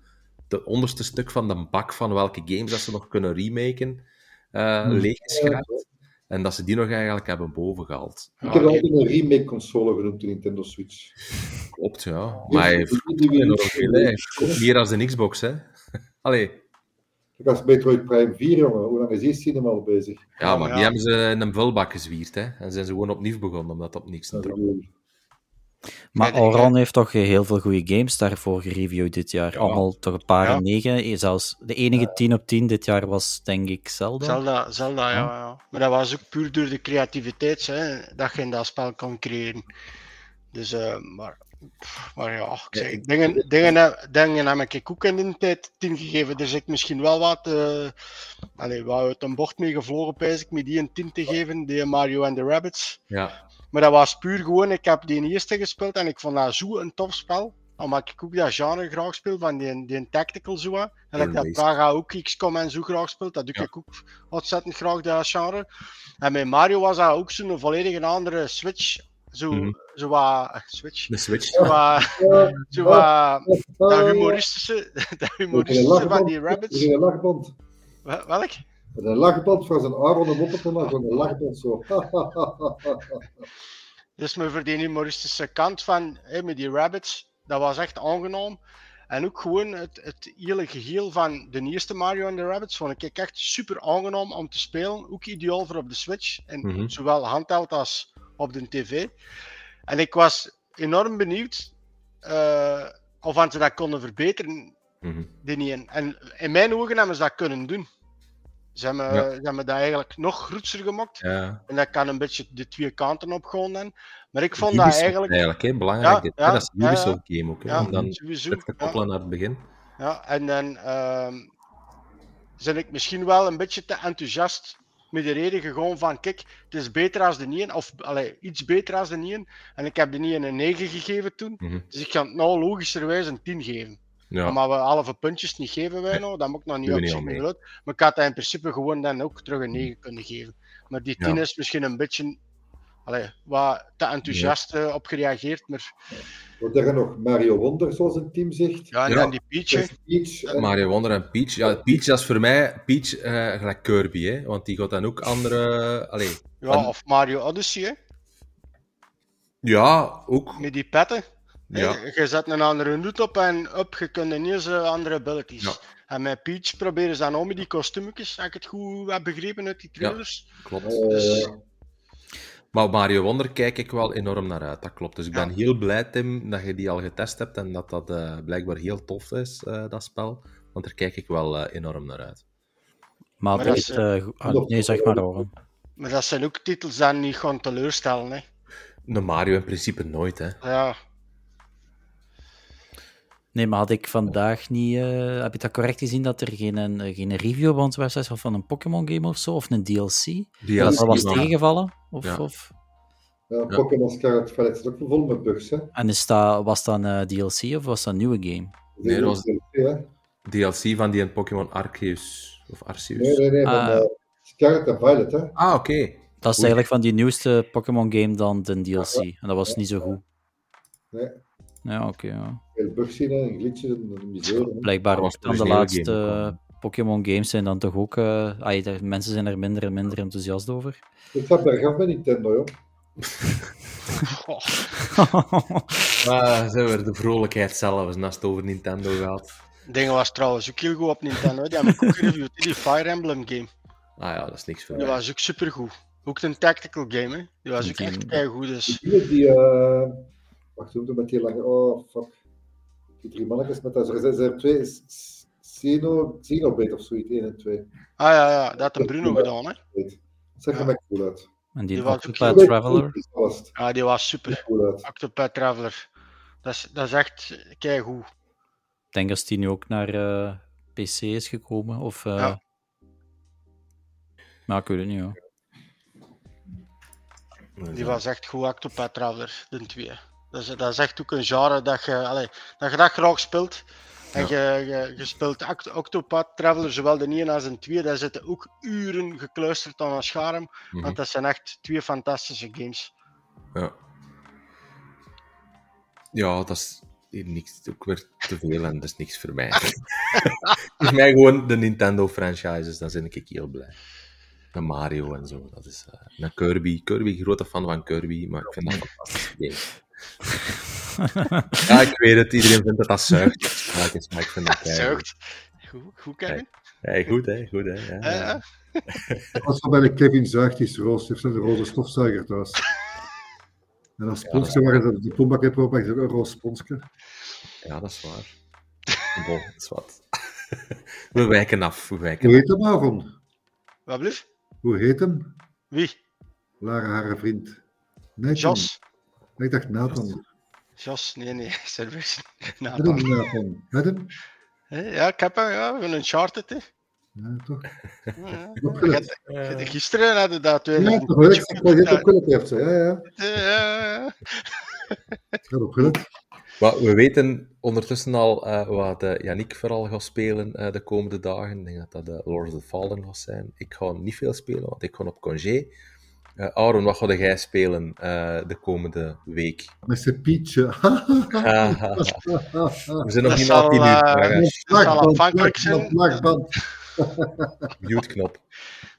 de onderste stuk van de bak van welke games dat ze nog kunnen remaken, Hmm. leeggeschraapt. En dat ze die nog eigenlijk hebben bovengehaald. Ik heb altijd een remake-console genoemd, de Nintendo Switch. Klopt, ja. Maar hij heeft meer dan een Xbox, hè. Allee, Dat is Metroid Prime 4, jongen. Hoe lang is die cinema al bezig? ja, maar die hebben ze in een vulbak gezwierd, hè. En zijn ze gewoon opnieuw begonnen, omdat dat op niks ik. Maar ik- Auron heeft toch heel veel goede games daarvoor gereviewd dit jaar. Ja. Allemaal toch een paar Ja. en negen. Eh, Zelfs de enige 10 op 10 dit jaar was, denk ik, Zelda. Zelda, Zelda ja, ja. Maar dat was ook puur door de creativiteit hè, dat je in dat spel kon creëren. Dus, eh, maar, maar ja, ik zeg, Ja, dingen, dingen, dingen heb ik ook in de tijd tien gegeven. Dus ik misschien wel wat, eh allee, wat uit een bocht mee gevlogen, pijs ik, met die een tien te geven, die Mario and the Rabbits. Ja, Maar dat was puur gewoon, ik heb die eerste gespeeld en ik vond dat zo een tof spel. Omdat ik ook dat genre graag speel, van die, die tactical zo. En dat ik dat. Praga ook XCOM en zo graag speelt, dat doe Ja. ik ook ontzettend graag, dat genre. En met Mario was dat ook zo'n volledig andere switch. Zo, zo wat, eh, switch. de Switch. Zo wat, Ja, zo wat, dat humoristische, dat humoristische van die rabbits. Een lachband. Welk? Een lachband voor zijn Aaron hem op te maken. Een lachband zo. Dus maar voor die humoristische kant van hè, met die rabbits, dat was echt aangenaam. En ook gewoon het, het hele geheel van de eerste Mario en de Rabbits vond ik echt super aangenaam om te spelen. Ook ideaal voor op de Switch. En Mhm. zowel handheld als op de tv. En ik was enorm benieuwd eh, of aan ze dat konden verbeteren, Mhm. die niet. En in mijn ogen hebben ze dat kunnen doen. Ze hebben, Ja. ze hebben dat eigenlijk nog grootser gemaakt. Ja. En dat kan een beetje de twee kanten op gaan dan. Maar ik vond dat eigenlijk... eigenlijk hè, belangrijk. Ja, dat is een ja, ja. Ubisoft game ook. Hè, Ja, om dan te koppelen naar het begin. Ja, en dan ehm ben ik misschien wel een beetje te enthousiast met de reden gegaan van, kijk, het is beter als de niet, of allee, iets beter als de niet. En ik heb de niet een 9 gegeven toen, Mhm. dus ik ga het nou logischerwijs een 10 geven. Ja. Maar we halve puntjes niet geven wij nou, dat moet ik nog niet doen we op niet zich aan mee. groot. Maar ik had dat in principe gewoon dan ook terug een 9 kunnen geven. Maar die 10 Ja. is misschien een beetje allee, wat te enthousiast eh, op gereageerd. Maar Wat er nog Mario Wonder, zoals een team zegt. ja, en Ja. dan die Peach. hè. Peach. en- Mario Wonder en Peach. Ja, Peach dat is voor mij Peach eh, gelijk Kirby, hè, want die gaat dan ook andere. Allee, Ja, van- of Mario Odyssey, hè, ja, ook. met die petten. Ja. Je zet een andere hoed op en op, je kunt ineens eh, andere abilities. Ja. En met Peach proberen ze dan ook met die kostuumetjes, als ik het goed heb begrepen uit die trailers. Klopt. Dus- Maar op Mario Wonder kijk ik wel enorm naar uit, dat klopt. Dus ik Ja. ben heel blij, Tim, dat je die al getest hebt en dat dat eh, blijkbaar heel tof is, eh, dat spel. Want daar kijk ik wel eh, enorm naar uit. Maar, Maar het dat is, eh, ah, nee, zeg maar. Maar dat zijn ook titels die niet gaan teleurstellen. Hè. De Mario in principe nooit, hè. Ja, Nee, maar had ik vandaag niet... eh, heb je dat correct gezien dat er geen, een- geen review op onze website was van een Pokémon game of zo? Of een DLC? Die dat was tegengevallen? Of, Ja. of... ja, Pokémon Scarlet Violet zit ook vol met bugs. Hè. En is dat, was dat een DLC of was dat een nieuwe game? Nee, dat was- Ja. DLC van die Pokémon Arceus. Of Arceus. Nee, nee, nee. Ah. maar, eh, Scarlet en Violet, hè. Ah, oké. Dat is eigenlijk van die nieuwste Pokémon game dan de DLC. En dat was niet zo goed. Nee. Ja, oké. ja. Veel bugs zien, en glitches en. Blijkbaar Dat was dan de laatste game Pokémon games zijn dan toch ook... eh, ah, daar- mensen zijn er minder en minder enthousiast over. Ik ga bergaf met Nintendo, joh. Ah, zijn we de vrolijkheid zelf, als het over Nintendo gaat. het ding was trouwens ook heel goed op Nintendo. hè. Die hebben ik ook gereviewd, die Fire Emblem game. Ah ja, dat is niks voor Die mij. was ook supergoed. Ook een tactical game, hè. Die was ook echt keigoed. Dus. Die, die eh wacht, hoe het met die lange, oh, fuck. Die drie mannetjes met dat, er zijn, er zijn twee, S- S- Xeno, Xenoblade of zoiets, 1 en 2. Ah ja, ja, dat had een Bruno gedaan, hè. Dat zag er Ja. mij cool uit. en die Die Octopath Traveler. Ja, die was super. cool. Octopath Traveler. Dat is, dat is echt keigoed. Ik denk dat die nu ook naar eh, PC is gekomen. Of, eh, Ja. Maar ik weet het niet, hoor. Die was echt goed, Octopath Traveler, de 2. Dat is, dat is echt ook een genre dat je, allee, dat je dat graag speelt. En je, je, je speelt Oct- Octopath Traveler, zowel de 1 als de 2. Daar zitten ook uren gekluisterd aan een scherm. Mhm. Want dat zijn echt twee fantastische games. Ja. Ja, dat is hier niks, ook weer te veel en dat is niks voor mij. voor mij gewoon de Nintendo franchises, dan ben ik heel blij. De Mario en zo, dat is... en Kirby, Kirby, grote fan van Kirby, maar ik vind dat game. Ja, ik weet het, iedereen vindt dat dat zuigt. Maar ik, maar ik vind dat kei Zuigt. Goed, goed Kevin. Ja, goed, hè, goed, hè. Ja, Eh, ja. eh. Wel bij de Kevin Zuigt, die is roos, heeft een roze stofzuiger thuis. En als is- sponsje waren ze de poembak heeft ook een roze sponsje. Ja, dat is waar. Bon, dat is wat. We wijken af, we wijken Hoe af. heet hem, Aaron? Wat blieft? Hoe heet hem? Wie? Lara, haar vriend. Nathan. Ik dacht Nathan. Jos? Nee, nee, serieus. Met hem, Nathan. Met hem? Hè, Ja, ik heb hem, ja, we hebben een Uncharted. Hè. Ja, toch? Ja, Gisteren hadden dat twee. Ja, toch. Ik heeft. Ja, ja. Ja. Maar we weten ondertussen al eh, wat uh, Yannick vooral gaat spelen eh, de komende dagen. Ik denk dat dat de Lord of the Fallen gaat zijn. Ik ga niet veel spelen, want ik ga op congé. Uh, Aaron, wat ga jij spelen uh, de komende week? Met zijn pietje. we zijn nog niet na 10 uur. Dat zal afhankelijk zijn. Mute-knop.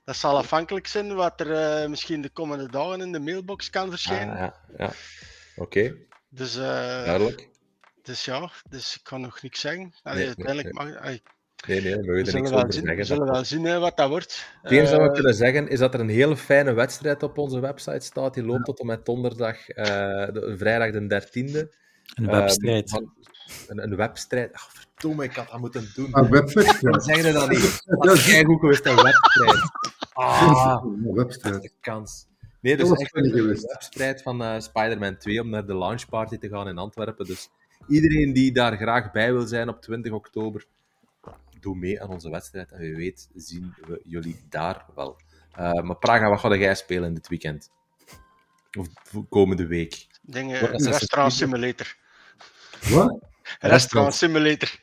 Dat zal afhankelijk zijn wat er uh, misschien de komende dagen in de mailbox kan verschijnen. Ah, ja, ja. Oké. Okay. Dus, uh, Duidelijk. Dus ja, dus ik kan nog niks zeggen. Allee, Nee, nee, uiteindelijk mag Nee, nee, we we willen zullen niks wel over zien, zeggen. we zullen wel zien hè, wat dat wordt. Het enige dat we Eh, kunnen zeggen is dat er een hele fijne wedstrijd op onze website staat. Die loopt tot en met donderdag, eh, de, vrijdag de 13e. Een Eh, webstrijd. een, een wedstrijd. Ach, verdomme, ik had dat moeten doen. Een website. Wat zeg je dat niet? Dat is keigoed geweest, een wedstrijd. Ah, Een de kans. Nee, dus echt een geweest. wedstrijd van eh, Spider-Man 2 om naar de launchparty te gaan in Antwerpen. Dus iedereen die daar graag bij wil zijn op 20 oktober, doe mee aan onze wedstrijd. En wie weet zien we jullie daar wel. Eh, maar Praga, wat ga jij spelen in dit weekend? Of komende week? dingen, dat? restaurant simulator. Wat? Restaurant simulator.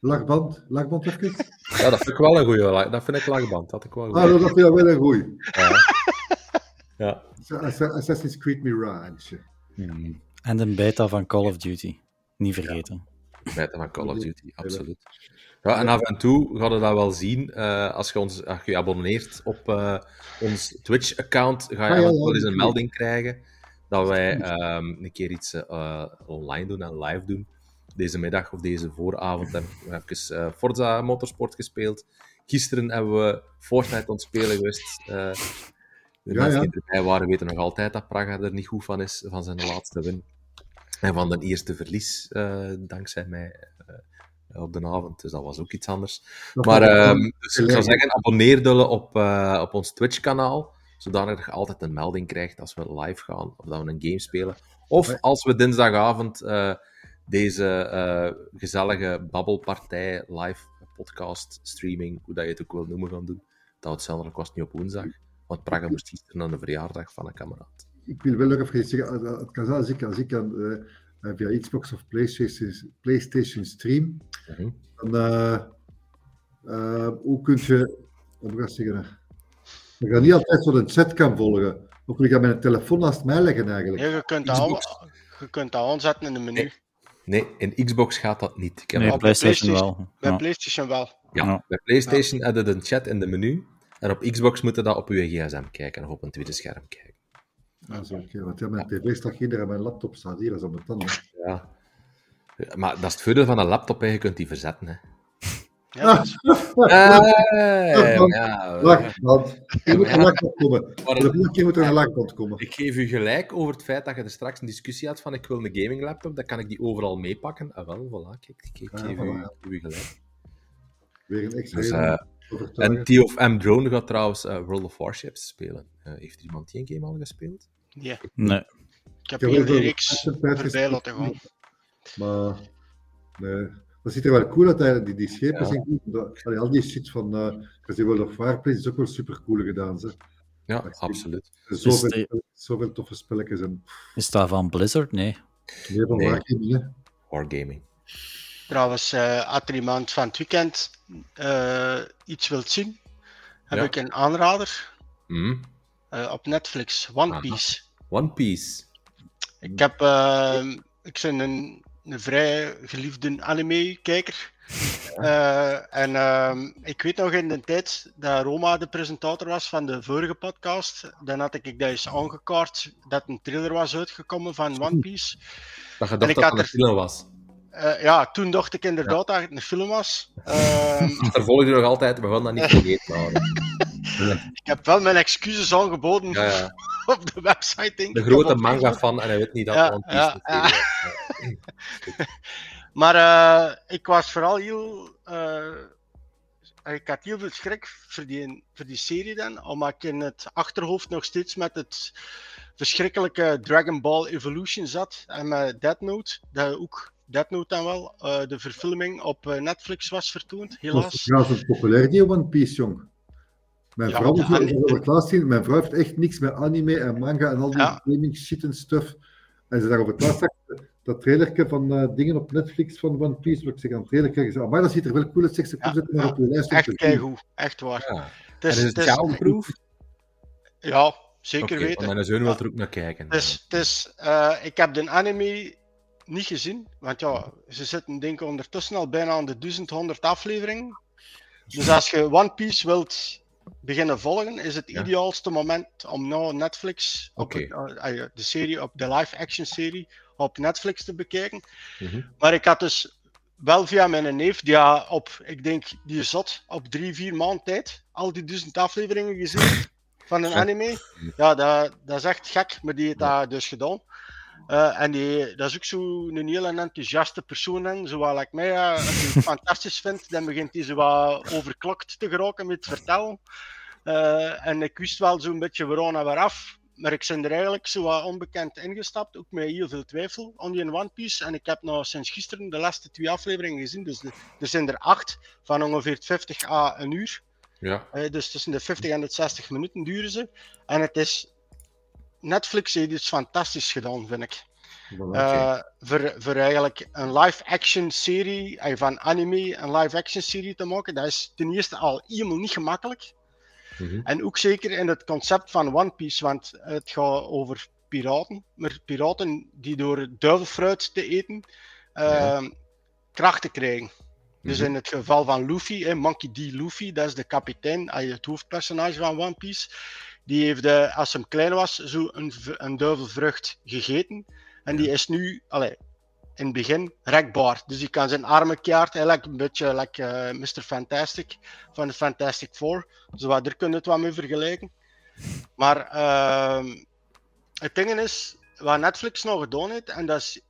Lachband? Lachband even? Ja, dat vind ik wel een goeie. Dat vind ik lachband. Dat ik wel goed. Ah, dat vind ik wel een goeie. Ja. Assassin's Creed Mirage. Hmm. En de beta van Call of Duty. Niet vergeten. Beta van Call of Duty, absoluut. Ja, en af en toe ga je dat wel zien. eh, als je ons als je abonneert op eh, ons Twitch-account, ga je Ah, ja, ja, wel eens een melding krijgen dat wij ehm, een keer iets eh, online doen en live doen. Deze middag of deze vooravond hebben we even Forza Motorsport gespeeld. Gisteren hebben we Fortnite aan het spelen geweest. De Ja, mensen ja. die erbij waren weten nog altijd dat Praga er niet goed van is, van zijn laatste win. En van de eerste verlies, eh, dankzij mij, eh, op de avond. Dus dat was ook iets anders. Dat Maar ehm, dus ik zou zeggen, abonneer Dulle op, eh, op ons Twitch-kanaal, zodat je altijd een melding krijgt als we live gaan, of dat we een game spelen. Of als we dinsdagavond deze gezellige babbelpartij, live podcast, streaming, hoe dat je het ook wil noemen, gaan doen. Dat uitzonderlijk was niet op woensdag, want Praga moest gisteren aan de verjaardag van een kameraad. Ik wil wel nog even zeggen. Als- Het kan zijn als ik, als ik aan, eh, eh, via Xbox of PlayStation, PlayStation stream, Mhm. dan eh, eh, hoe kun je, hoe moet ik zeggen? Je gaat niet altijd zo de chat kan volgen. Je dat met een telefoon naast mij leggen eigenlijk? Ja, je, kunt dat al, je kunt dat aanzetten in de menu. Nee. Nee, in Xbox gaat dat niet. Ik heb Nee, de PlayStation PlayStation- wel. Bij Ja. PlayStation wel. Ja, Ja. bij PlayStation hadden een chat in de menu. En op Xbox moeten dat op uw gsm kijken of op een tweede scherm kijken. Ja, zo, want ja, mijn tv staat geen en mijn laptop staat hier, dat is op mijn tanden. Ja. Maar dat is het voordeel van een laptop, hè. je kunt die verzetten. Hè. Ja, dat Eh. Er moet een lachband komen. Maar- Voor de volgende keer moet er een komen. ik geef u gelijk over het feit dat je er straks een discussie had van ik wil een gaming laptop, dan kan ik die overal meepakken. Ah wel, voilà, kijk, ik, ik Ja, geef, u, ja. ik geef u gelijk. Weer een extra Dus, en T of M Drone gaat trouwens eh, World of Warships spelen. Eh, heeft er iemand die een game al gespeeld? ja. Nee. Ik heb Ik heb heel die zo reeks voorbij laten gaan. Maar nee, dat ziet er wel cool uit. hè. Die, die schepen Ja. zijn goed. Dat, allee, al die shit van uh, die World of Warplanes is ook wel super cool gedaan. Ze. Ja, ik- absoluut. Zoveel, de- zoveel toffe spelletjes en Is dat van Blizzard? Nee. meer van Nee. Wargaming, hè. Wargaming. Trouwens, iemand van het weekend eh, iets wilt zien, heb Ja. ik een aanrader Hm? eh, op Netflix, One Aha. Piece. One Piece. Ik heb, eh, ik ben een, een vrij geliefde anime-kijker. Eh, en ehm, ik weet nog in de tijd dat Roma de presentator was van de vorige podcast, dan had ik dat eens aangekaart dat een trailer was uitgekomen van One Piece. Dat je ik dacht dat het een er- film was. Eh, ja, toen dacht ik inderdaad dat het een film was. Ehm, Er volgde nog altijd, we gaan dat niet vergeten houden. ik heb wel mijn excuses aangeboden Ja, ja. op de website, denk De grote manga fan en hij weet niet dat Ja, One Piece ja, ja. was. Maar eh, ik was vooral heel. eh, ik had heel veel schrik voor die, voor die serie dan, omdat ik in het achterhoofd nog steeds met het verschrikkelijke Dragon Ball Evolution zat en met Death Note, dat ook Death Note dan wel, eh, de verfilming op eh, Netflix was vertoond, Dat helaas. is trouwens populair, die One Piece, jong. Mijn Ja, vrouw, ja, dat laatst zien, mijn vrouw heeft echt niks met anime en manga en al die Ja. gaming shit en stuff. En ze daar op het laatst zag, dat trailerke van eh, dingen op Netflix van One Piece, wat ik zeg aan het trailerke, gezegd, maar dat ziet er wel cool uit, zeg ze, Ja, zetten maar ja. op je lijst om Echt keigoed, echt waar. Ja. Het is, en is het childproof? ja, zeker Oké, weten. want mijn zoon wil Ja. er ook naar kijken. Het is, het is, eh, ik heb de anime niet gezien, want ja, ze zitten denk ik ondertussen al bijna aan de 1100 afleveringen. Dus als je One Piece wilt beginnen volgen, is het Ja. ideaalste moment om nou Netflix, op eh, eh, de serie, op de live-action serie, op Netflix te bekijken. Mhm. Maar ik had dus wel via mijn neef, die op, ik denk, die zot op drie, vier maanden tijd al die duizend afleveringen gezien van een anime. Ja, dat, dat is echt gek, maar die heeft dat dus gedaan. Eh, en die, dat is ook zo'n heel enthousiaste persoon. En, zoals ik mij, ja, als hij het fantastisch vindt, dan begint hij zo wat overklokt te geraken met het vertellen. Eh, en ik wist wel zo'n beetje waarom en waaraf. Maar ik ben er eigenlijk zo wat onbekend ingestapt, ook met heel veel twijfel, on die One Piece. En ik heb nou sinds gisteren de laatste twee afleveringen gezien. Dus de- er zijn er acht, van ongeveer 50 à een uur. Ja. Eh, dus tussen de 50 en de 60 minuten duren ze. En het is... Netflix heeft iets fantastisch gedaan, vind ik. Eh, voor, voor eigenlijk een live-action serie, eh, van anime een live-action serie te maken, dat is ten eerste al helemaal niet gemakkelijk. Mhm. En ook zeker in het concept van One Piece, want het gaat over piraten, maar piraten die door duivelfruit te eten Ja. eh, krachten krijgen. Dus Mhm. in het geval van Luffy, hè, Monkey D. Luffy, dat is de kapitein, het hoofdpersonage van One Piece. Die heeft, eh, als hij klein was, zo een, een duivelvrucht gegeten. En die is nu, allee, in het begin, rekbaar. Dus die kan zijn armen keert, eigenlijk een beetje like, eh, Mr. Fantastic van de Fantastic Four. Wat, daar kun je het wat mee vergelijken. Maar ehm, het ding is, wat Netflix nog gedaan heeft, en dat is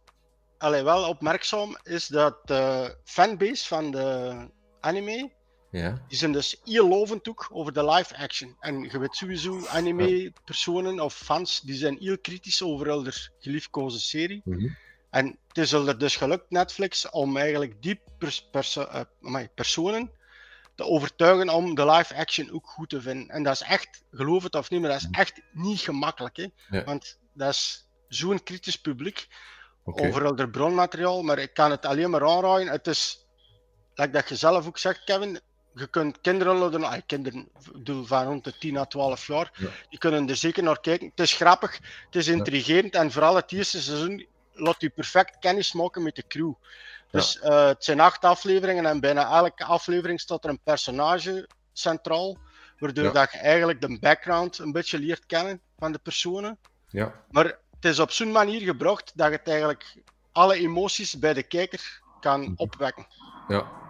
allee, wel opmerkzaam, is dat de fanbase van de anime, Ja. die zijn dus heel lovend ook over de live action. En je weet sowieso, anime-personen of fans, die zijn heel kritisch over hun geliefkozen serie. Mhm. En het is er dus gelukt, Netflix, om eigenlijk die pers- perso- eh, personen te overtuigen om de live action ook goed te vinden. En dat is echt, geloof het of niet, maar dat is echt niet gemakkelijk. Hè? Ja. Want dat is zo'n kritisch publiek over al bronmateriaal, maar ik kan het alleen maar aanraaien. Het is, like dat je zelf ook zegt, Kevin, je kunt kinderen laten, ah, kinderen bedoel, van rond de 10 à 12 jaar, Ja. die kunnen er zeker naar kijken. Het is grappig, het is intrigerend en vooral het eerste seizoen laat je perfect kennis maken met de crew. Dus eh, het zijn acht afleveringen en bijna elke aflevering staat er een personage centraal, waardoor Ja. dat je eigenlijk de background een beetje leert kennen van de personen. Ja. Maar het is op zo'n manier gebracht dat het eigenlijk alle emoties bij de kijker kan opwekken. ja.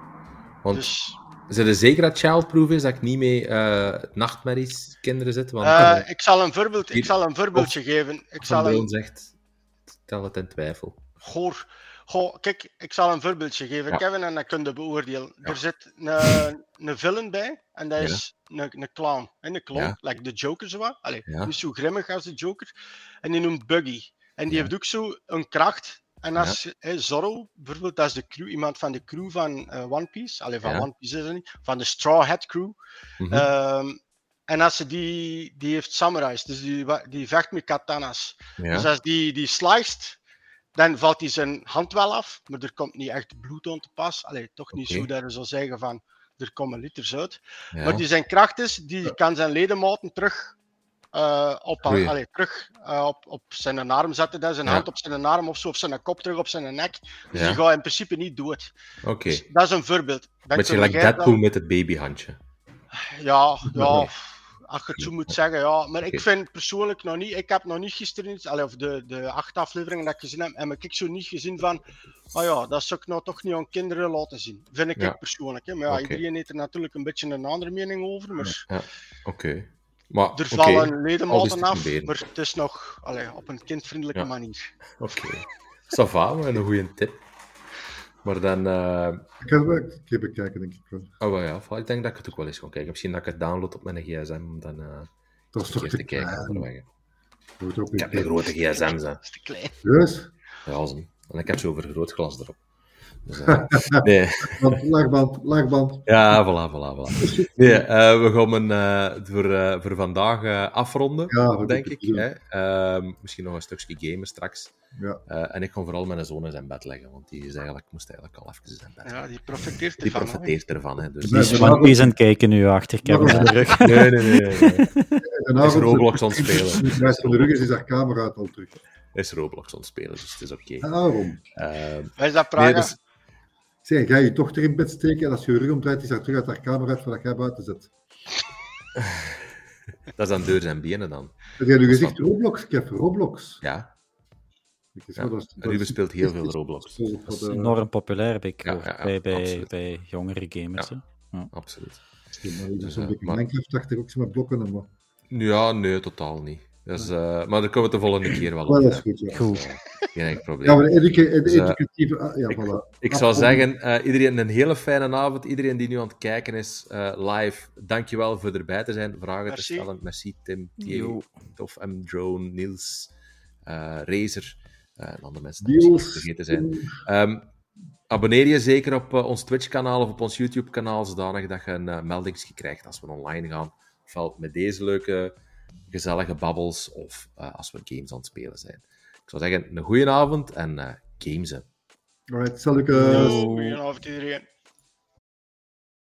Want Dus zijn er zeker dat childproof is, dat ik niet mee eh nachtmerries kinderen zit? Want eh, ik zal een, voorbeeld, ik zal een voorbeeldje geven. Ik zal een, zegt, stel het in twijfel. goor, goh, kijk, ik zal een voorbeeldje geven, Ja. Kevin, en dan kun je beoordelen. Ja. Er zit een, een villain bij, en dat Ja. is een, een clown. En een clown, like de Joker zo wat. Allee, niet zo grimmig als de Joker. En die noemt Buggy. En die heeft ook zo een kracht. En als hè, Zorro, bijvoorbeeld, dat is de crew, iemand van de crew van eh, One Piece. Alleen van Ja. One Piece is het niet. Van de Straw Hat crew. Mhm. Ehm, en als ze die, die heeft samurais, dus die, die vecht met katanas. ja. Dus als die, die sliced, dan valt hij zijn hand wel af, maar er komt niet echt bloed aan te pas. Allee, toch niet zo dat je zou zeggen van, er komen liters uit. ja. Maar die zijn kracht is, die kan zijn ledematen terug, eh, op, allee, terug eh, op, op zijn arm zetten. Dat is zijn Ja. hand op zijn arm of zo, of zijn kop terug op zijn nek. Dus Ja. die gaat in principe niet dood. Oké. Dus dat is een voorbeeld. Dan Beetje like Deadpool dan- met het babyhandje. Ja, ja. Als je het zo moet zeggen, ja. Maar ik vind persoonlijk nog niet... Ik heb nog niet gisteren iets... allee, Of de, de acht afleveringen dat ik gezien heb, heb ik zo niet gezien van... Oh ja, dat zou ik nou toch niet aan kinderen laten zien. Vind ik, Ja. ik persoonlijk. Hè. Maar ja, iedereen heeft er natuurlijk een beetje een andere mening over. Maar Ja. Oké. Maar, er vallen Al is ledematen te af. proberen. Maar het is nog allee, op een kindvriendelijke Ja. manier. Oké. Ça va, maar een goede tip. Maar dan... eh, Ik ga het wel een keer bekijken, denk ik wel. Oh wel ja, voilà. ik denk dat ik het ook wel eens ga kijken. Misschien dat ik het download op mijn gsm, om dan eh Dat is een toch te te kijken Ik heb een grote gsm, hè. Dat is te klein. Juist. Ja, zo. En ik heb zo'n vergrootglas erop. Dus, eh, nee. Want, laagband, laagband. Ja, voilà, voilà, voilà. Nee, eh, we gaan hem eh, voor, eh, voor vandaag eh, afronden, Ja, denk ik. ik doen. Hè? Ehm, misschien nog een stukje gamen straks. Ja. Eh, en ik ga vooral mijn zoon in zijn bed leggen, want die is eigenlijk, moest eigenlijk al even in zijn bed Ja, die profiteert Die ervan. profiteert ervan. Hè? Dus, Die is One Piece aan het kijken nu achter rug. nee, nee, nee. nee, is Roblox aan het spelen. De rest van de rug is haar camera uit al terug. Is Roblox aan het spelen, dus het is oké. Daarom. Ehm, Wij is dat nee, Praga? dus, Zeg, ga je je dochter in bed steken en als je je rug omdraait, is haar terug uit haar camera uit voordat jij buiten zit. dat is dan deur zijn benen dan. Heb jij nu gezegd Roblox, Kev? Roblox. Ja. Ja, dat is- dat is- speelt heel veel Roblox. Dat is enorm populair heb ik Ja, ja, ja, bij, bij, bij jongere gamers. Ja. Absoluut. Maar ik Dus, zo'n eh, beetje maar- Minecraft achter ook zo met blokken en maar. Ja, nee, totaal niet. Dus, eh, maar daar komen we de volgende keer wel op. dat is goed, ja. Goed. Geen enkel probleem. Ja, maar Dus, eh, ah, ja, ik- voilà. Ik zou zeggen, eh, iedereen een hele fijne avond. Iedereen die nu aan het kijken is eh, live, dankjewel voor erbij te zijn, vragen Merci. te stellen. Merci Tim, Thierry, Yo. Tof M, Drone, Niels, eh Razer en andere mensen die vergeten zijn. Ehm, abonneer je zeker op ons Twitch-kanaal of op ons YouTube-kanaal, zodanig dat je een uh, meldingsje krijgt als we online gaan. Ofwel met deze leuke, gezellige babbels, of eh, als we games aan het spelen zijn. Ik zou zeggen, een goede avond en eh games. hè. Alright, salut. eh, Goedenavond iedereen.